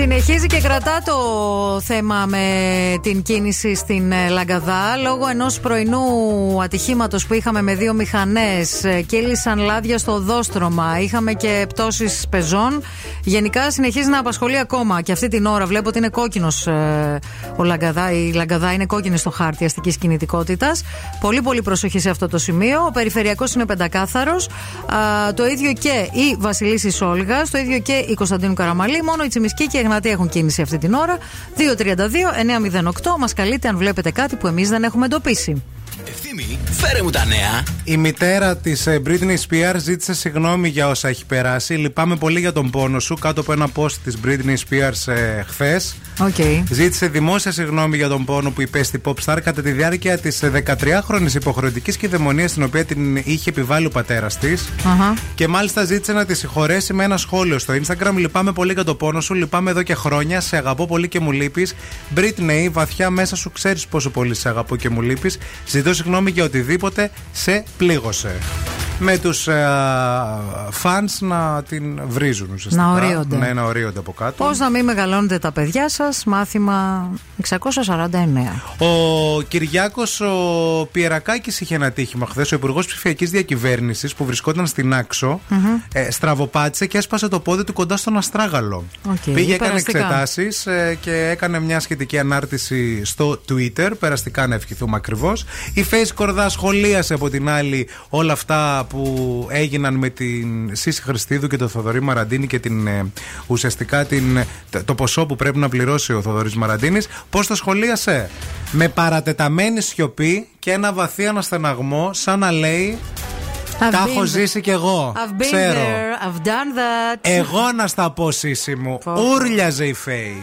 Συνεχίζει και κρατά το θέμα με την κίνηση στην ε, Λαγκαδά. Λόγω ενός πρωινού ατυχήματος που είχαμε με δύο μηχανές ε, κύλησαν λάδια στο δόστρωμα. Είχαμε και πτώσεις πεζών. Γενικά συνεχίζει να απασχολεί ακόμα. Και αυτή την ώρα βλέπω ότι είναι κόκκινος ε, ο Λαγκαδά. Η Λαγκαδά είναι κόκκινη στο χάρτη αστικής κινητικότητας. Πολύ πολύ προσοχή σε αυτό το σημείο. Ο περιφερειακός είναι πεντακάθαρος. Α, το ίδιο και η Βασιλίση Σόλγα, το ίδιο και η Κωνσταντίνου Καραμαλή. Μόνο η Τσιμισκή και η Εγνατή έχουν κίνηση αυτή την ώρα. 232-908. Μας καλείτε αν βλέπετε κάτι που εμείς δεν έχουμε εντοπίσει. Ευθύμη, φέρε μου τα νέα. Η μητέρα της Britney Spears ζήτησε συγγνώμη για όσα έχει περάσει. Λυπάμαι πολύ για τον πόνο σου. Κάτω από ένα post της Britney Spears ε, χθες. Okay. Ζήτησε δημόσια συγγνώμη για τον πόνο που υπέστη η Popstar κατά τη διάρκεια της 13χρονη υποχρεωτικής κυδαιμονίας την οποία την είχε επιβάλει ο πατέρας της. Αχα. Και μάλιστα ζήτησε να τη συγχωρέσει με ένα σχόλιο στο Instagram. Λυπάμαι πολύ για το πόνο σου. Λυπάμαι εδώ και χρόνια. Σε αγαπώ πολύ και μου λείπεις. Britney, βαθιά μέσα σου ξέρεις πόσο πολύ σε αγαπώ και μου λείπεις. Ζητώ συγγνώμη για οτιδήποτε σε πλήγωσε. Με τους φαν να την βρίζουν ουσιαστικά. Να ορίονται. Ναι, να ορίονται από κάτω. Πώς να μην μεγαλώνετε τα παιδιά σας, μάθημα 649. Ο Κυριάκος ο Πιερακάκης είχε ένα τύχημα χθες. Ο Υπουργός Ψηφιακής Διακυβέρνησης που βρισκόταν στην άξο Μμμ. ε, στραβοπάτησε και έσπασε το πόδι του κοντά στον Αστράγαλο. Οκ, Πήγε, έκανε περαστικά. εξετάσεις και έκανε μια σχετική ανάρτηση στο Twitter. Περαστικά να ευχηθούμε ακριβώς. Η Φαίη Σκορδά σχολίασε από την άλλη όλα αυτά που έγιναν με την Σίσσυ Χρηστίδου και τον Θοδωρή Μαραντίνη και την, ε, ουσιαστικά την, το- το ποσό που πρέπει να πληρώσει ο Θοδωρής Μαραντίνης. Πώς το σχολίασε; Με παρατεταμένη σιωπή και ένα βαθύ αναστεναγμό σαν να λέει I've τα been έχω there. ζήσει κι εγώ. I've been Ξέρω. there, I've done that. Εγώ να στα πω σύση μου. Ούρλιαζε η Φέη.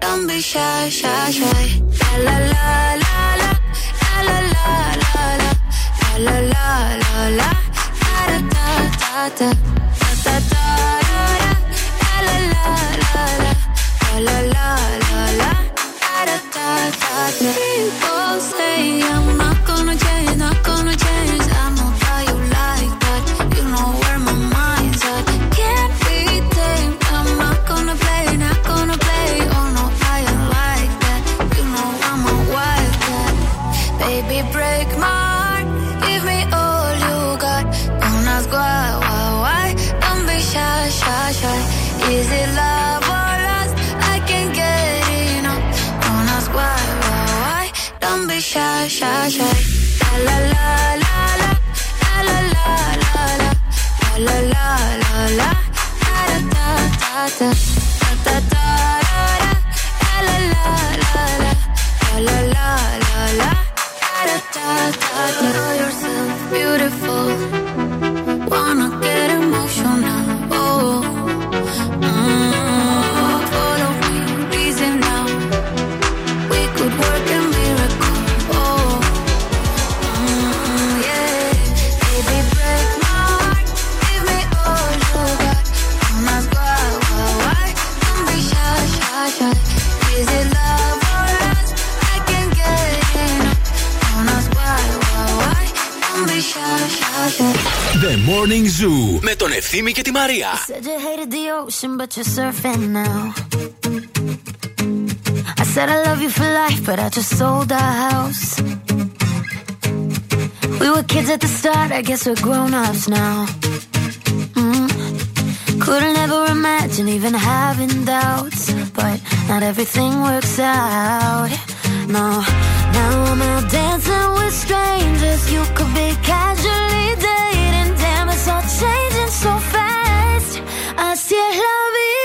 Don't be shy, shy, shy. La la la la, la la la la la, la la la la la, da da da da da, da da da da, la la la la, la la la la la, da da da da da. People say I'm not gonna change, not gonna. Beautiful. The Morning Zoo με τον Ευθύμη και τη Μαρία. Said you hated the ocean, but you're surfing now. I said I love you for life, but I just sold our house. We were kids at the start, I guess we're grown ups now. Mm. Couldn't ever imagine even having doubts, but not everything works out. No, now I'm out dancing with strangers. You could be casually dating, so fast. Así es la vida,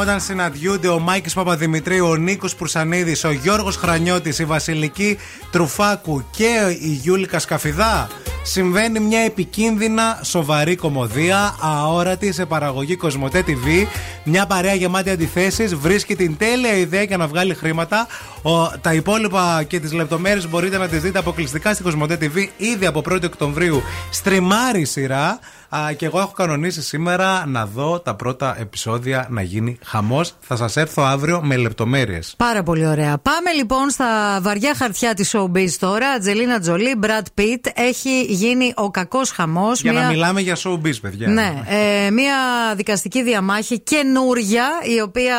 όταν συναντιούνται ο Μάικης Παπαδημητρίου, ο Νίκος Πουρσανίδης, ο Γιώργος Χρανιώτης, η Βασιλική Τρουφάκου και η Γιούλικα Σκαφιδά. Συμβαίνει μια επικίνδυνα, σοβαρή κομμωδία, αόρατη σε παραγωγή Κοσμοτέ TV. Μια παρέα γεμάτη αντιθέσεις βρίσκει την τέλεια ιδέα για να βγάλει χρήματα. Ο, τα υπόλοιπα και τις λεπτομέρειες μπορείτε να τις δείτε αποκλειστικά στη Κοσμοτέ TV ήδη από 1η Οκτωβρίου. Στριμάρει η σειρά. Α, και εγώ έχω κανονίσει σήμερα να δω τα πρώτα επεισόδια να γίνει χαμός. Θα σας έρθω αύριο με λεπτομέρειες. Πάρα πολύ ωραία. Πάμε λοιπόν στα βαριά χαρτιά της showbiz τώρα. Ατζελίνα Τζολί, Μπρατ Πιτ. Έχει γίνει ο κακός χαμός. Για να μιλάμε για showbiz, παιδιά. Ναι, ε, μια δικαστική διαμάχη καινούρια, η οποία.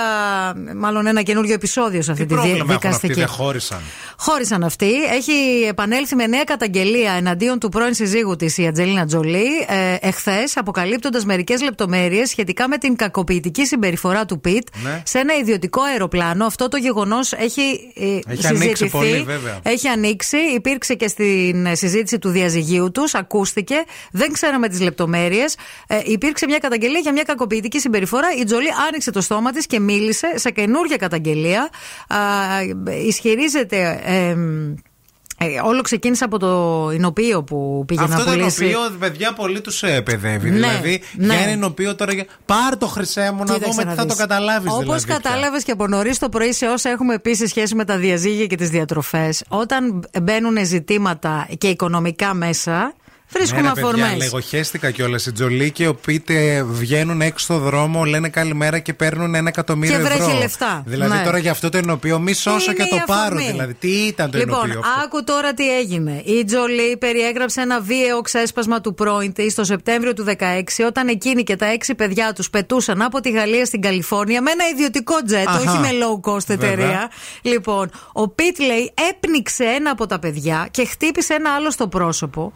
Μάλλον ένα καινούριο επεισόδιο σε αυτή Τι τη δι- πρόβλημα έχουν αυτοί, δικαστική. δεν χώρισαν. Χώρισαν αυτοί. Έχει επανέλθει με νέα καταγγελία εναντίον του πρώην συζύγου της η Ατζελίνα Τζολί ε, εχθές, αποκαλύπτοντας μερικές λεπτομέρειες σχετικά με την κακοποιητική συμπεριφορά του Πιτ Ναι. σε ένα ιδιωτικό αεροπλάνο. Αυτό το γεγονός έχει, ε, Έχει συζητηθεί. ανοίξει πολύ, βέβαια. Έχει ανοίξει. Υπήρξε και στην ε, συζήτηση του διαζυγίου τους. Ακούστηκε. Δεν ξέραμε τις λεπτομέρειες. Ε, υπήρξε μια καταγγελία για μια κακοποιητική συμπεριφορά. Η Τζολί άνοιξε το στόμα της και μίλησε σε καινούργια καταγγελία. Α, ισχυρίζεται. ε, ε, όλο ξεκίνησε από το εινοποιείο που πήγε Αυτό να το πουλήσει. ενωπείο, παιδιά, πολύ τους παιδεύει. Ναι, δηλαδή, ναι. για ένα ενωπείο τώρα. για- Πάρ το χρυσέ μου να δούμε τι θα το καταλάβεις. Όπως δηλαδή, πια. κατάλαβες και από νωρίς το πρωί, σε όσα έχουμε επίση σχέση με τα διαζύγια και τις διατροφές, όταν μπαίνουν ζητήματα και οικονομικά μέσα, βρίσκουμε ναι, ρε, παιδιά, αφορμές. Λεγοχέστηκα κιόλας. Οι Τζολί και ο Πίτε βγαίνουν έξω στο δρόμο, λένε καλημέρα και παίρνουν ένα εκατομμύριο Και βρέχει ευρώ. λεφτά. Δηλαδή Ναι. τώρα για αυτό το ενωπείο, μη σώσω Είναι και το η πάρω. αφορμή. Δηλαδή, τι ήταν το λοιπόν, ενωπείο αυτό; άκου τώρα τι έγινε. Η Τζολί περιέγραψε ένα βίαιο ξέσπασμα του πρώην της το Σεπτέμβριο του 2016, όταν εκείνη και τα έξι παιδιά τους πετούσαν από τη Γαλλία στην Καλιφόρνια με ένα ιδιωτικό τζετ, Αχα. όχι με low cost Βέβαια. εταιρεία. Λοιπόν, ο Πιτ λέει έπνιξε ένα από τα παιδιά και χτύπησε ένα άλλο στο πρόσωπο,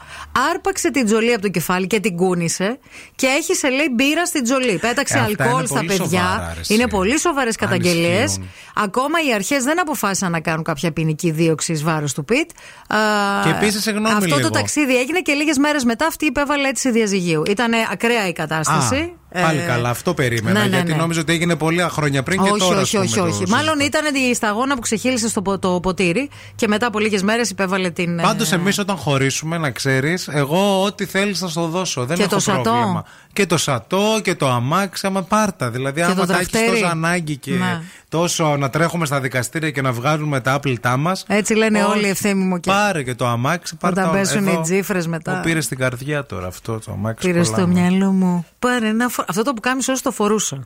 άρπαξε την Τζολί από το κεφάλι και την κούνησε και έχει λέει μπύρα στην Τζολί. Πέταξε Ε, αυτά αλκοόλ είναι στα πολύ παιδιά. σοβαρά, ρε, εσύ. είναι πολύ σοβαρές καταγγελίες. ισχύουν. Ακόμα οι αρχές δεν αποφάσισαν να κάνουν κάποια ποινική δίωξη εις βάρος του Πιτ. Α, Και επίσης, συγγνώμη Αυτό λίγο. το ταξίδι έγινε και λίγες μέρες μετά αυτή υπέβαλε αίτηση διαζυγίου. Ήταν ακραία η κατάσταση. Α, πάλι Ε, καλά, αυτό περίμενα. ναι, ναι, γιατί ναι. νόμιζα ότι έγινε πολλά χρόνια πριν και όχι, τώρα. όχι, ας όχι, πούμε, όχι. το Μάλλον ήταν η σταγόνα που ξεχύλισε στο πο- το ποτήρι και μετά από λίγες μέρες υπέβαλε την. ε, Πάντως, εμείς όταν χωρίσουμε, να ξέρεις, εγώ ό,τι θέλεις θα στο δώσω. Δεν Και έχω το σατό; πρόβλημα. Και το σατό και το αμάξι, άμα πάρτα. Δηλαδή, Και άμα το τα έχεις τραχτέρι; τόσο ανάγκη και Ναι. τόσο να τρέχουμε στα δικαστήρια και να βγάζουμε τα άπλητά μας. Έτσι λένε όλοι ευθέμοι μου και. Πάρε και το αμάξι, πάρε Όταν το- πέσουν εδώ. οι τζίφρες μετά. Μου πήρε στην καρδιά τώρα αυτό το αμάξι. Πήρε πολλά στο μου. μυαλό μου. Πάρε ένα φο... Αυτό το που κάνει όσο το φορούσα.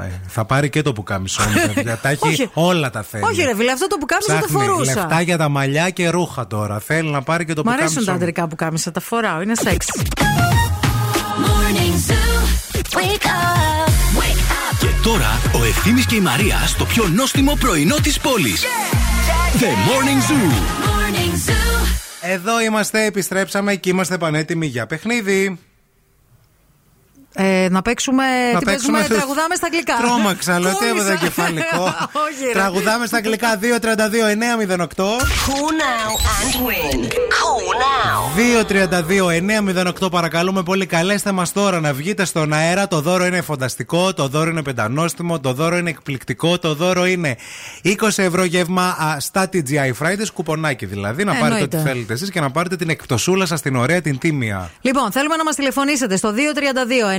Ε, Θα πάρει και το που κάμισό μου, παιδιά. Τα έχει Όχι. όλα τα θέλει. Όχι, ρε, φίλε, αυτό το που κάμισα το Ψάχνει φορούσα. λεφτά για τα μαλλιά και ρούχα τώρα. Θέλει να πάρει και το Μ' που αρέσουν κάμισό τα μου. αντρικά που κάμισα, τα φοράω, είναι σεξ. Morning Zoo. Wake up. Wake up. Και τώρα ο Ευθύμης και η Μαρία στο πιο νόστιμο πρωινό της πόλης. The Morning Zoo. Morning Zoo. Εδώ είμαστε, επιστρέψαμε και είμαστε πανέτοιμοι για παιχνίδι. Ε, να παίξουμε. Να τι παίξουμε- παίζουμε, τραγουδάμε στα αγγλικά. Τρόμαξα, λέω τι Κόλλησα. έβαζα κεφαλικό. Όχι, ρε. Τραγουδάμε στα αγγλικά 232-908. Call now and win. Call now. 232-908 παρακαλούμε πολύ καλέστε μας τώρα να βγείτε στον αέρα Το δώρο είναι φανταστικό, το δώρο είναι πεντανόστιμο Το δώρο είναι εκπληκτικό, το δώρο είναι 20 ευρώ γεύμα α, στα TGI Fridays Κουπονάκι δηλαδή, να πάρετε Εννοείται. ό,τι θέλετε εσείς Και να πάρετε την εκπτωσούλα σας την ωραία την τίμια Λοιπόν, θέλουμε να μας τηλεφωνήσετε στο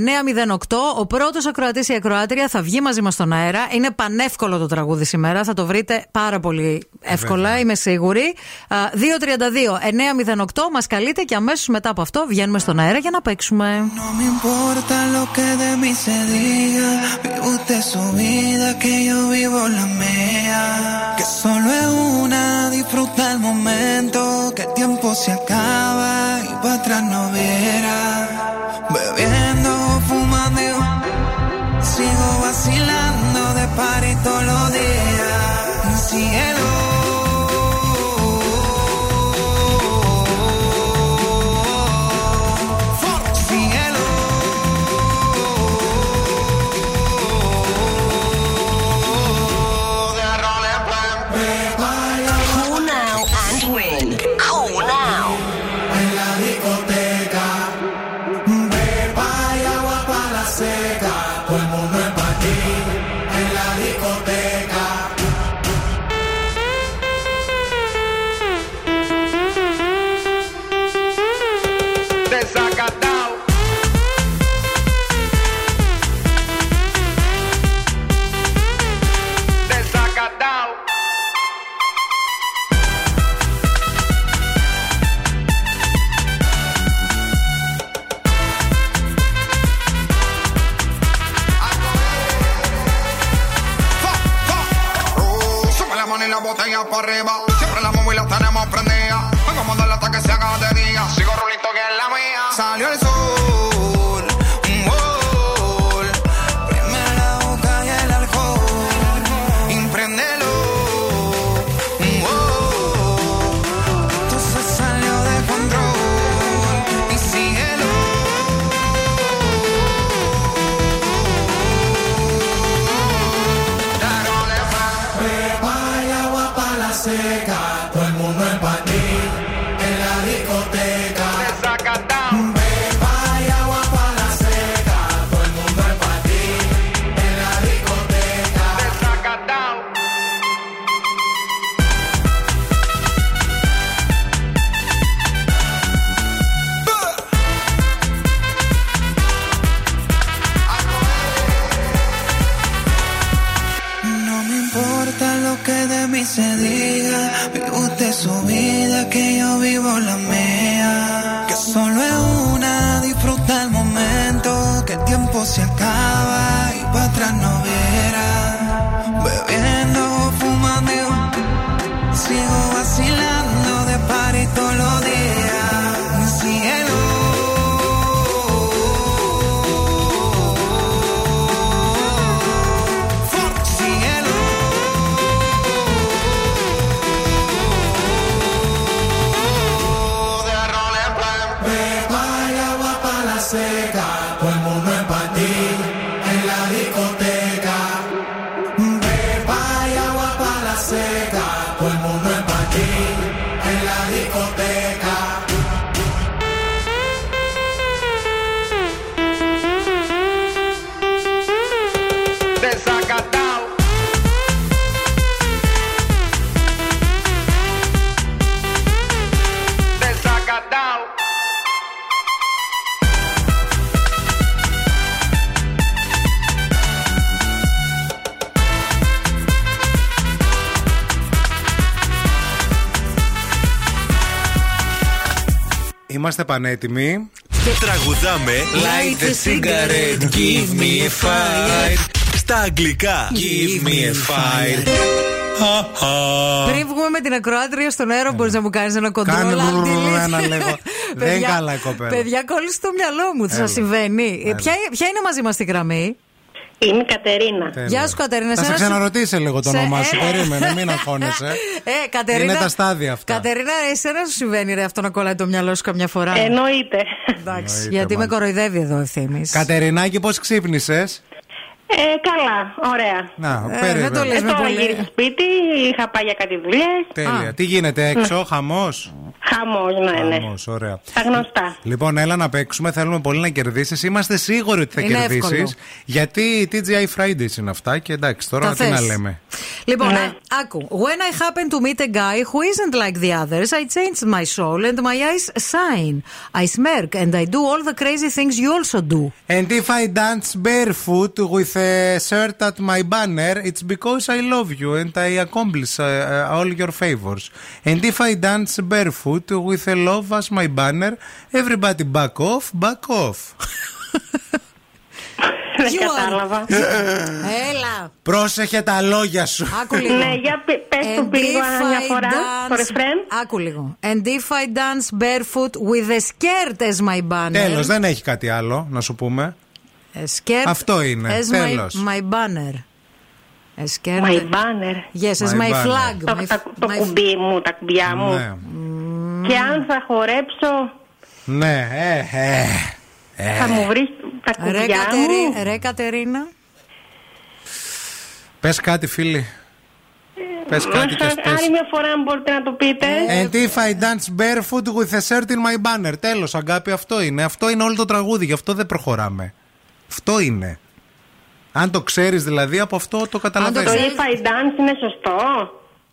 232-908. Ο πρώτος ακροατής ή ακροάτρια θα βγει μαζί μας στον αέρα. Είναι πανεύκολο το τραγούδι σήμερα. Θα το βρείτε πάρα πολύ εύκολα, Βέβαια. είμαι σίγουρη. Α, 232-908 μας καλείτε και αμέσως μετά από αυτό βγαίνουμε στον αέρα για να παίξουμε. No me importa lo que de mí se diga. Vive usted su vida, que yo vivo la mía. Que solo es una, disfruta el momento. Que el tiempo se acaba y para atrás no viera. Bebiendo, fumando. Sigo vacilando de party todos los días. Cielo. Para arriba. Que de mí se diga. Vive usted su vida, que yo vivo la mía. Que solo es una, disfruta el momento. Que el tiempo se acaba Είμαστε πανέτοιμοι. Τραγουδάμε Light a cigarette, give me a fire. Στα αγγλικά Give me a fire Πριν βγούμε με την ακροάτρια στον αέρα, μπορείς να μου κάνεις ένα κοντρόλ. Κάνε αν τη μπρρρρ λύση. ένα λίγο. Δεν Παιδιά- καλά η κοπέλα. Παιδιά, κόλλησε το μυαλό μου. Έλα. Σα συμβαίνει. Ε, Έλα. Ποια, ποια είναι μαζί μας στη γραμμή; Είμαι η Κατερίνα. Τέλεια. Γεια σου, Κατερίνα. Θα σε Εσένα σου- ξαναρωτήσει λίγο το Σε- όνομά σου. ε. Περίμενε, μην αγχώνεσαι. Ε, Κατερίνα. Είναι τα στάδια αυτά. Κατερίνα, εσένα σου συμβαίνει ρε, αυτό να κολλάει το μυαλό σου καμιά φορά; Εννοείται. Εντάξει, Εννοείται, γιατί με μάλλον. κοροϊδεύει εδώ ευθύνη. Κατερινάκη, πώς ξύπνησες; Ε, καλά, ωραία. Να, Ε, περίμενε. δεν το λες με τώρα πολύ. γύρισα σπίτι, είχα πάει για κάτι δουλειές. Τέλεια. Τι γίνεται έξω, χαμός; Χαμός, ναι, ναι. Χαμός, ωραία. Τα γνωστά. Λοιπόν, έλα να παίξουμε. Θέλουμε πολύ να κερδίσεις. Είμαστε σίγουροι ότι θα Είναι κερδίσεις. εύκολο. Γιατί οι TGI Fridays είναι αυτά και εντάξει, τώρα Τα τι να θες. λέμε. Λοιπόν, Ναι. α- άκου. When I happen to meet a guy who isn't like the others, I change my soul and my eyes shine. I smirk and I do all the crazy things you also do. And if I dance barefoot with a shirt at my banner, it's because I love you and I accomplish uh, uh, all your favors. And if I dance barefoot with a love as my banner, everybody back off, back off. Δεν You are- κατάλαβα. Έλα. Πρόσεχε τα λόγια σου. Άκου λίγο. Ναι, για πε- πες το And λίγο if μια I φορά, το dance- ρεφρέν. Άκου λίγο. And if I dance barefoot with a skirt as my banner. Τέλο, δεν έχει κάτι άλλο να σου πούμε. A skirt Αυτό είναι, As τέλος. My, my banner. A skirt. My banner. Yes, as My my, banner. flag. Το, my, τα- το my- κουμπί μου, τα κουμπιά μου. Ναι. Και αν θα χορέψω, Ναι, ε, ε. ε. θα μου βρεις τα Ρε, κουμπιά Κατερί- μου. ρε Κατερίνα. Πες κάτι, φίλοι. Πες κάτι και Ά- πες. Άλλη μια φορά, αν μπορείτε να το πείτε. And if I dance barefoot with a shirt in my banner. Τέλος, αγκάπη, αυτό είναι. Αυτό είναι όλο το τραγούδι, γι' αυτό δεν προχωράμε. Αυτό είναι. Αν το ξέρεις δηλαδή, από αυτό το Το καταλαβαίνεις. if I dance είναι σωστό;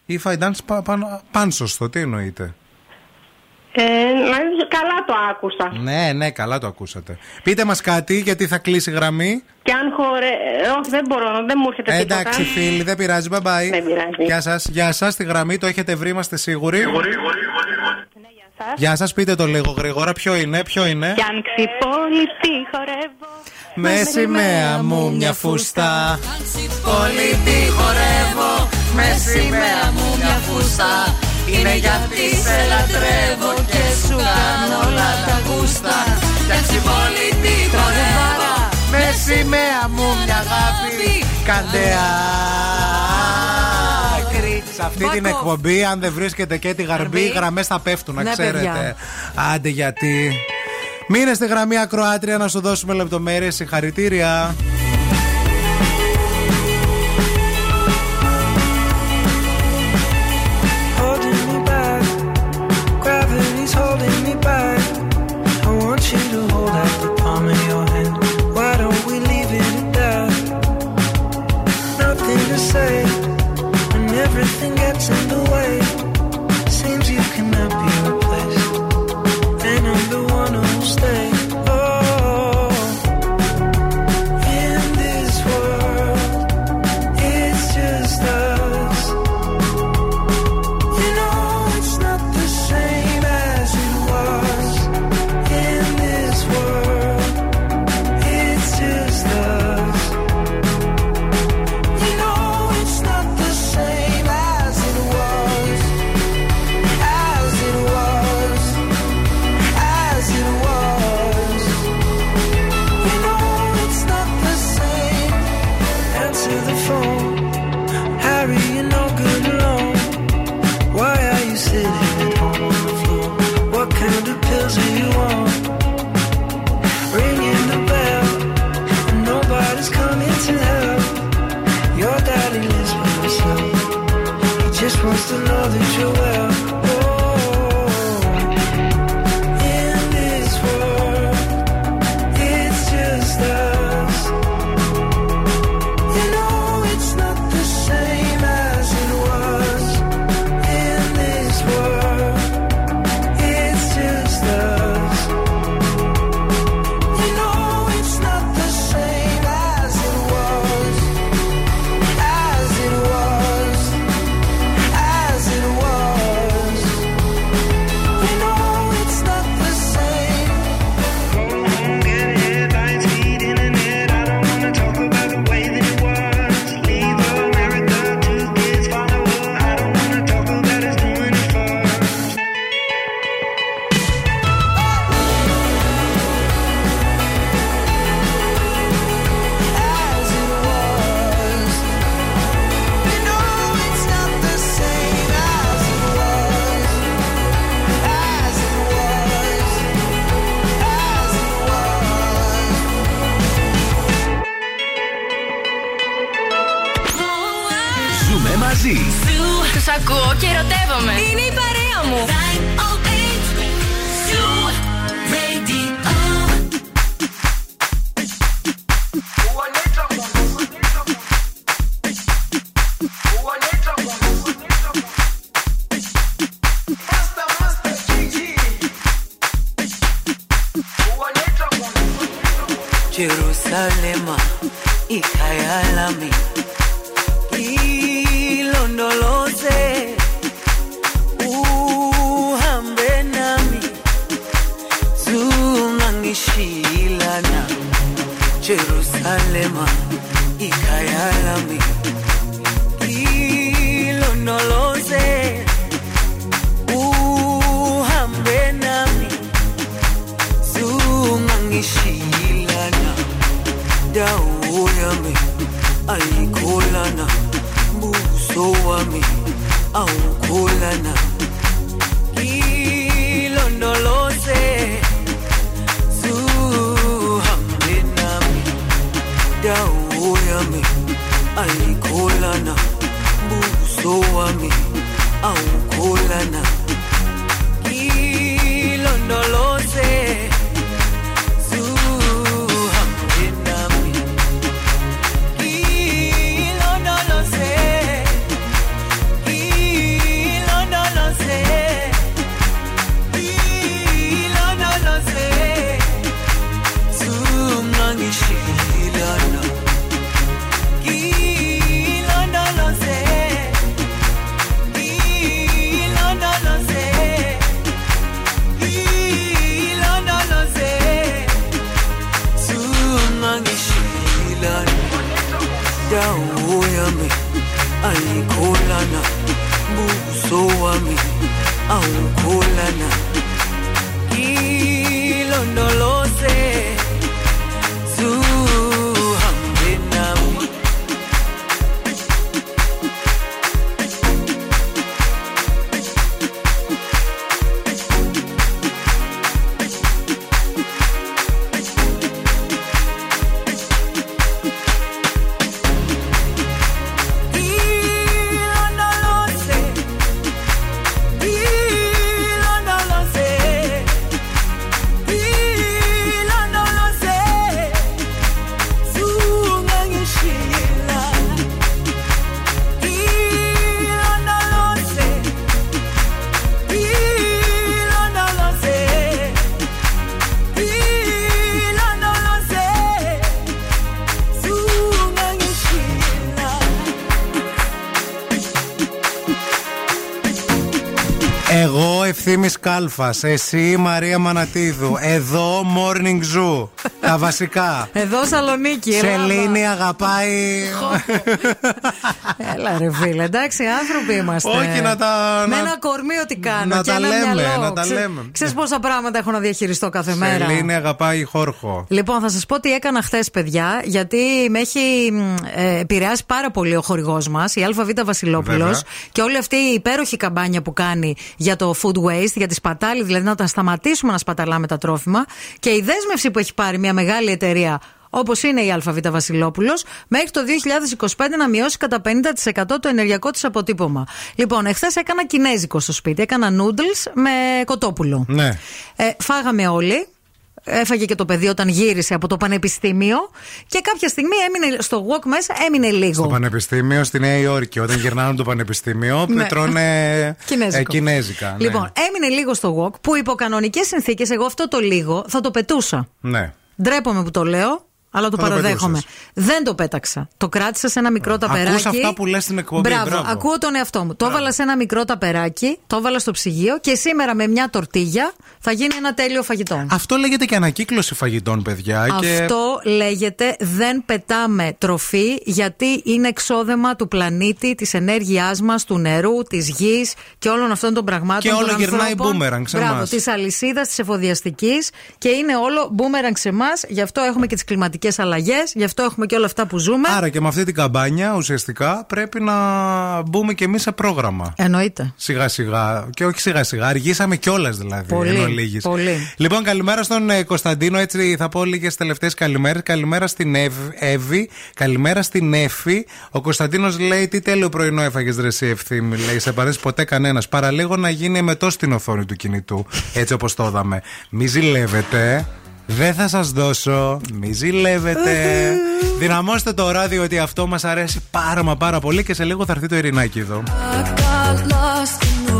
If I dance πα, πάνω, πάνω σωστό, τι εννοείται; Ε, δηλαδή, καλά το άκουσα. Ναι, ναι, καλά το ακούσατε. Πείτε μας κάτι, γιατί θα κλείσει η γραμμή. Και αν χωρέ... ε, Όχι, δεν μπορώ, δεν μου έρχεται τίποτα. Εντάξει, φίλοι, δεν πειράζει. Bye bye. Δεν πειράζει. Γεια σας. Γεια σας, τη γραμμή το έχετε βρει, είμαστε σίγουροι. Γεια σας, πείτε το λίγο γρήγορα. Ποιο είναι, ποιο είναι. Κι αν ξυπόλυτη χορεύω με σημαία μου μια φουστά. Πολύ τι χορεύω, με σημαία μου μια φουστά. Είναι γιατί σε λατρεύω και σου κάνω όλα τα γούστα. Κι αν τη χορεύω, με σημαία μου μια αγάπη. Κάντε σε αυτή την εκπομπή, αν δεν βρίσκεται και τη γαρμπή, οι γραμμές θα πέφτουν, να ναι, ξέρετε. Παιδιά. Άντε γιατί. Μείνε στη γραμμή Ακροάτρια να σου δώσουμε λεπτομέρειες. Συγχαρητήρια. your way Κάλφα. Εσύ Μαρία Μανατίδου. Εδώ Morning Zoo. Τα βασικά. Εδώ Σαλονίκη. Ελλάδα. Σελήνη αγαπάει. Έλα ρε φίλε, εντάξει, άνθρωποι είμαστε. Όχι, να τα- Με να- ένα κορμί ό,τι κάνω. να και τα ένα λέμε, μυαλό. να τα Ξε- λέμε. Ξέρεις πόσα πράγματα έχω να διαχειριστώ κάθε μέρα; Σελήνη αγαπάει Χόρχο. Λοιπόν, θα σας πω τι έκανα χθες, παιδιά, γιατί με έχει μ, ε, επηρεάσει πάρα πολύ ο χορηγός μας, η ΑΒ Βασιλόπουλος, Βέβαια. και όλη αυτή η υπέροχη καμπάνια που κάνει για το food waste, για τη σπατάλη, δηλαδή να τα σταματήσουμε να σπαταλάμε τα τρόφιμα, και η δέσμευση που έχει πάρει μια μεγάλη εταιρεία. Όπως είναι η ΑΒ Βασιλόπουλος, μέχρι το 2025 να μειώσει κατά 50% το ενεργειακό της αποτύπωμα. Λοιπόν, εχθές έκανα κινέζικο στο σπίτι. Έκανα noodles με κοτόπουλο. Ναι. Ε, φάγαμε όλοι. Έφαγε και το παιδί όταν γύρισε από το πανεπιστήμιο και κάποια στιγμή έμεινε στο walk μέσα, έμεινε λίγο. Στο πανεπιστήμιο στη Νέα Υόρκη. Όταν γυρνάνε από το πανεπιστήμιο, Ναι. τρώνε Κινέζικο. ε, κινέζικα. ναι. Λοιπόν, έμεινε λίγο στο walk που υπό κανονικές συνθήκες εγώ αυτό το λίγο θα το πετούσα. Ναι. Ντρέπομαι που το λέω, αλλά το Θα το παραδέχομαι. πετούσες. Δεν το πέταξα. Το κράτησα σε ένα μικρό ταπεράκι. Ακούς αυτά που λες στην εκπομπή, Μπράβο, μπράβο. ακούω τον εαυτό μου. Το έβαλα σε ένα μικρό ταπεράκι, το έβαλα στο ψυγείο και σήμερα με μια τορτίγια θα γίνει ένα τέλειο φαγητό. Αυτό λέγεται και ανακύκλωση φαγητών, παιδιά. και... Αυτό λέγεται δεν πετάμε τροφή γιατί είναι εξόδεμα του πλανήτη, της ενέργειάς μας, του νερού, της γης και όλων αυτών των πραγμάτων. Και όλο των γυρνάει ανθρώπων. boomerang σε Μπράβο, εμάς. της αλυσίδας, της εφοδιαστικής και είναι όλο boomerang σε εμάς. Γι' αυτό έχουμε και τις κλιματικές αλλαγές, γι' αυτό έχουμε και όλα αυτά που ζούμε. Άρα και με αυτή την καμπάνια ουσιαστικά πρέπει να μπούμε και εμείς σε πρόγραμμα. Εννοείται. Σιγά σιγά. Και όχι σιγά σιγά. Αργήσαμε κιόλας δηλαδή. Πολύ, εν ολίγης. πολύ. Λοιπόν, καλημέρα στον ε, Κωνσταντίνο. Έτσι θα πω λίγες τελευταίες καλημέρε. Καλημέρα στην Ευ, Εύη. Καλημέρα στην Εφη. Ο Κωνσταντίνος λέει: Τι τέλειο πρωινό έφαγες δρεσί ευθύμη. Λέει: Σε παρέσει ποτέ κανένας. Παραλίγο να γίνει μετό στην οθόνη του κινητού. Έτσι όπως το είδαμε. Μη ζηλεύετε. Δεν θα σας δώσω, μη ζηλεύετε. Δυναμώστε το ράδιο ότι αυτό μας αρέσει πάρα μα πάρα πολύ Και σε λίγο θα έρθει το Ειρηνάκι εδώ. I got lost in the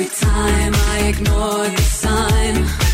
Every time I ignore the sign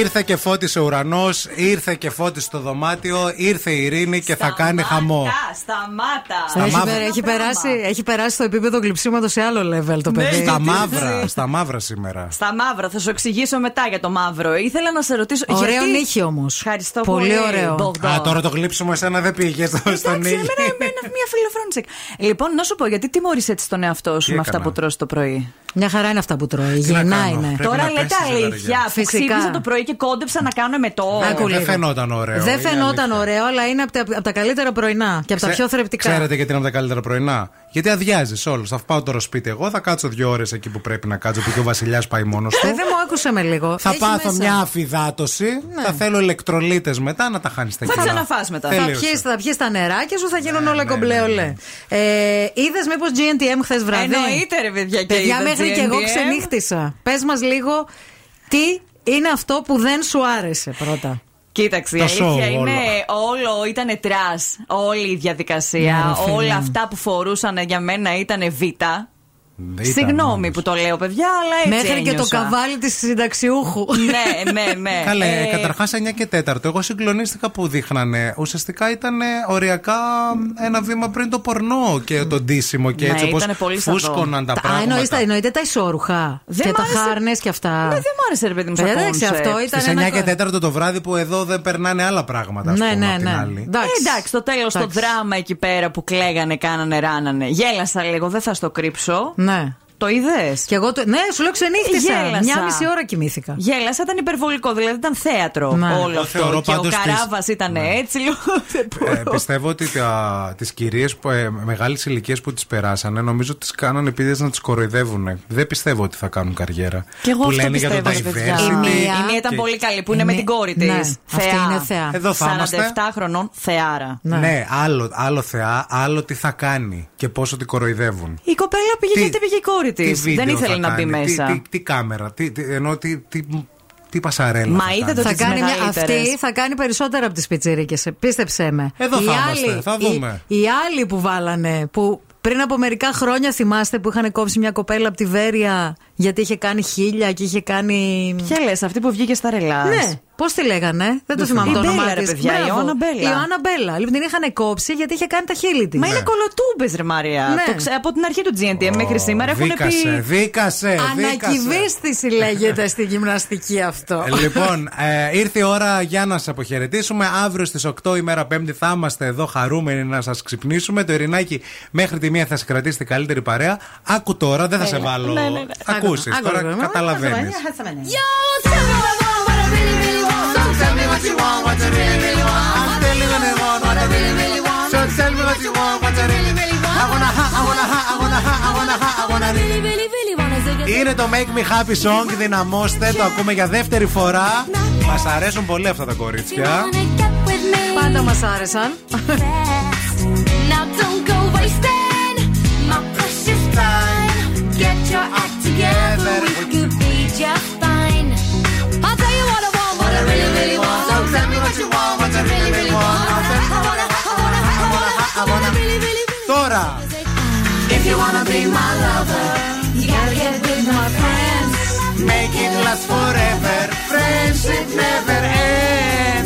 Ήρθε και φώτισε ο ουρανός, ήρθε και φώτισε το δωμάτιο, ήρθε η ειρήνη και θα κάνει χαμό. Σταμάτα! Στα έχει, μαύρα. πε- έχει, περάσει, έχει περάσει το επίπεδο γλυψίματο σε άλλο level το παιδί. Στα μαύρα, στα μαύρα σήμερα. Στα μαύρα, θα σου εξηγήσω μετά για το μαύρο. Ήθελα να σε ρωτήσω. Ωραίο γιατί... νύχι όμως. Ευχαριστώ πολύ. πολύ. ωραίο. Μπογδό. Α, τώρα το γλύψιμο εσένα δεν πήγε στο- στον Εντάξει, ήλιο. εμένα, εμένα μια φιλοφρόνησε. Λοιπόν, να σου πω, γιατί τιμωρεί έτσι τον εαυτό σου Τι με αυτά έκανα; που τρως το πρωί; Μια χαρά είναι αυτά που τρώει. Τι να Υγιεινά κάνω, είναι. πρέπει Τώρα να λέτε πέσεις, αλήθεια. ζευγαριά. Αφού Φυσικά. ξύπνησα το πρωί και κόντεψα να κάνω με το. Άκου Ε, λίγο. Δεν φαινόταν ωραίο. Δεν είναι φαινόταν αλήθεια. ωραίο, αλλά είναι από τα, από τα καλύτερα πρωινά και από τα Ξέ- πιο θρεπτικά. Ξέρετε γιατί είναι από τα καλύτερα πρωινά; Γιατί αδειάζεις όλο. Θα πάω τώρα σπίτι εγώ, θα κάτσω δύο ώρες εκεί που πρέπει να κάτσω, που και ο Βασιλιάς πάει μόνος του. Ε, δεν μου άκουσε με λίγο. Θα Έχει πάθω μέσα. μια αφυδάτωση. Ναι. Θα θέλω ηλεκτρολίτες μετά να τα χάνεις τα Θα κιλά. ξαναφάς μετά. Θα Τελείωσε. πιεις, θα πιεις τα νεράκια σου, θα γίνουν όλα ναι, κομπλέ ναι, ναι. ολέ. Ε, Είδες μήπως GNTM χθες βράδυ; Εννοείται, ρε παιδιά, και Παιδιά, είδα μέχρι και εγώ GNTM. ξενύχτησα. Πες μας λίγο τι είναι αυτό που δεν σου άρεσε πρώτα; Κοίταξε, η Το αλήθεια show, είναι όλο. όλο ήταν trash. Όλη η διαδικασία, Ναι, ρε φίλε. όλα αυτά που φορούσαν για μένα ήταν β. Ήταν Συγγνώμη όντως. που το λέω, παιδιά, αλλά έτσι Μέχρι και το ένιωσα. καβάλι της συνταξιούχου. Ναι, ναι, ναι. Καλέ, Ε, καταρχάς 9 και 4. Εγώ συγκλονίστηκα που δείχνανε. Ουσιαστικά ήταν οριακά ένα βήμα πριν το πορνό και το ντύσιμο και Ναι, έτσι όπως ήτανε πολύ σαδό. φούσκωναν τα Α, πράγματα. εννοείς, τα- εννοείται τα ισόρουχα. Δεν και μ' τα άρεσε. χάρνες και αυτά. Ναι, δεν μου άρεσε, ρε παιδί μου, σαν Παιδιά, εντάξει, concept. αυτό ήταν. Στις 9 ένα... και 4 το βράδυ που εδώ δεν περνάνε άλλα πράγματα, ας Ναι, πούμε, ναι, απ' την ναι. άλλη. Εντάξει. Ε, εντάξει, στο τέλος το Εντάξει. δράμα εκεί πέρα που κλαίγανε, κάνανε, ράνανε. Γέλασα λίγο, δεν θα στο κρύψω. Ναι. Το είδες; Και εγώ το... Ναι, σου λέω ξενύχτησα. Γέλασα. Μια μισή ώρα κοιμήθηκα. Γέλασα, ήταν υπερβολικό, δηλαδή ήταν θέατρο Ναι. όλο Εγώ αυτό. θεωρώ Και ο πάντως τις- Καράβας ήταν έτσι, λίγο. δεν μπορώ. Ε, πιστεύω ότι τις κυρίες ε, μεγάλες ηλικίες που τις περάσανε, νομίζω τις κάνανε επειδή να τις κοροϊδεύουν. Δεν πιστεύω ότι θα κάνουν καριέρα. Και εγώ που αυτό λένε για το πιστεύω, ρε παιδιά. diversity. Η μία, η και- μία ήταν πολύ καλή που είναι με Ναι, την κόρη της. ναι, αυτή είναι θεά. Εδώ θα 47 είμαστε. χρονών θεάρα. Ναι, άλλο, άλλο θεά, άλλο τι θα κάνει και πόσο τη κοροϊδεύουν. Η κοπέλα πήγε Τι- γιατί πήγε η κόρη Τι τη. βίντεο Δεν ήθελε θα να μπει κάνει, τι- μέσα. Τι, τι, κάμερα, τι, τι, ενώ τι, τι, τι πασαρέλα. Μα θα είδατε κάνει. το- Θα τις κάνει μια, μεγαλύτερες. αυτή θα κάνει περισσότερα από τις πιτσιρίκες. Πίστεψέ με. Εδώ Οι θα είμαστε, άλλοι- θα οι- δούμε. Οι, άλλοι που βάλανε, που πριν από μερικά χρόνια θυμάστε που είχαν κόψει μια κοπέλα από τη Βέρεια γιατί είχε κάνει χίλια και είχε κάνει. Ποια λες, αυτή που βγήκε στα ρελά. Ναι, πώς τη λέγανε, δεν το θυμάμαι Η το όνομα Μπέλα, ρε της. παιδιά, η Μπράβο. Ιωάννα Μπέλα. Η Ιωάννα Μπέλα. Λοιπόν, την είχαν κόψει γιατί είχε κάνει τα χείλη της. Μα είναι κολοτούμπες, ρε Μαρία. Ναι. Το ξέ- από την αρχή του GNTM μέχρι σήμερα έχουν Δίκασε, πει. δίκασε, δίκασε. Ανακυβίστηση λέγεται στη γυμναστική αυτό. Λοιπόν, ε, ήρθε η ώρα για να σας αποχαιρετήσουμε. Αύριο στις 8 ημέρα Πέμπτη θα είμαστε εδώ χαρούμενοι να σας ξυπνήσουμε. Το Ειρηνάκι μέχρι τη μία θα σε κρατήσει την καλύτερη παρέα. Άκου τώρα, δεν θα σε βάλω. Τώρα καταλαβαίνετε. Ναι. Είναι το Make Me Happy Song. Δυναμώστε το ακούμε για δεύτερη φορά. Μας αρέσουν πολύ αυτά τα κορίτσια. Πάντα μας άρεσαν. fine. I'll tell you what I want, I really, really want. Tell me what you want, really, really want. I wanna, I wanna, I wanna, I wanna, really, really. Dora. If you wanna be my lover, you gotta get with my friends. Make it last forever. Friendship never ends.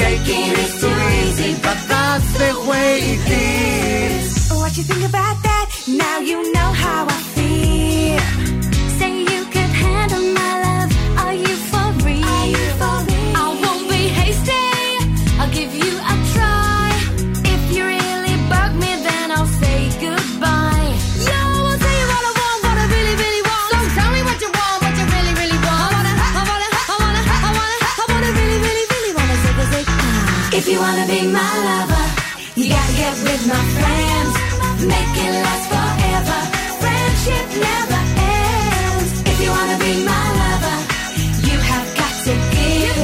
Taking is too easy, but that's the way it is. What you think about that? Now you know how I feel. If you wanna be my lover, you gotta get with my friends. make it last forever. Friendship never ends. If you wanna be my lover, you have got to give.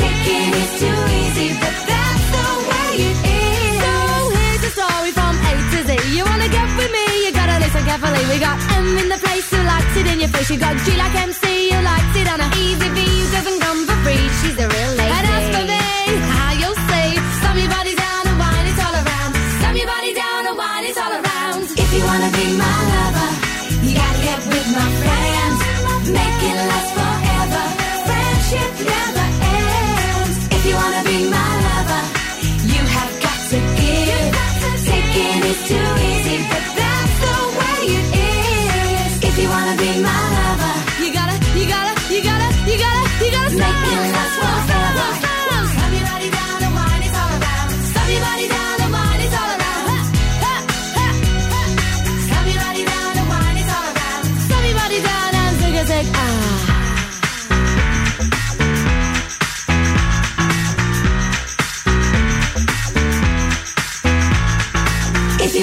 Taking is too easy, but that's the way it is. So here's the story from A to Z. You wanna get with me? You gotta listen carefully. We got M in the place who likes it in your face. You got G like MC who likes it on a easy V who doesn't come for free. She's a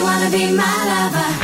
wanna be my lover,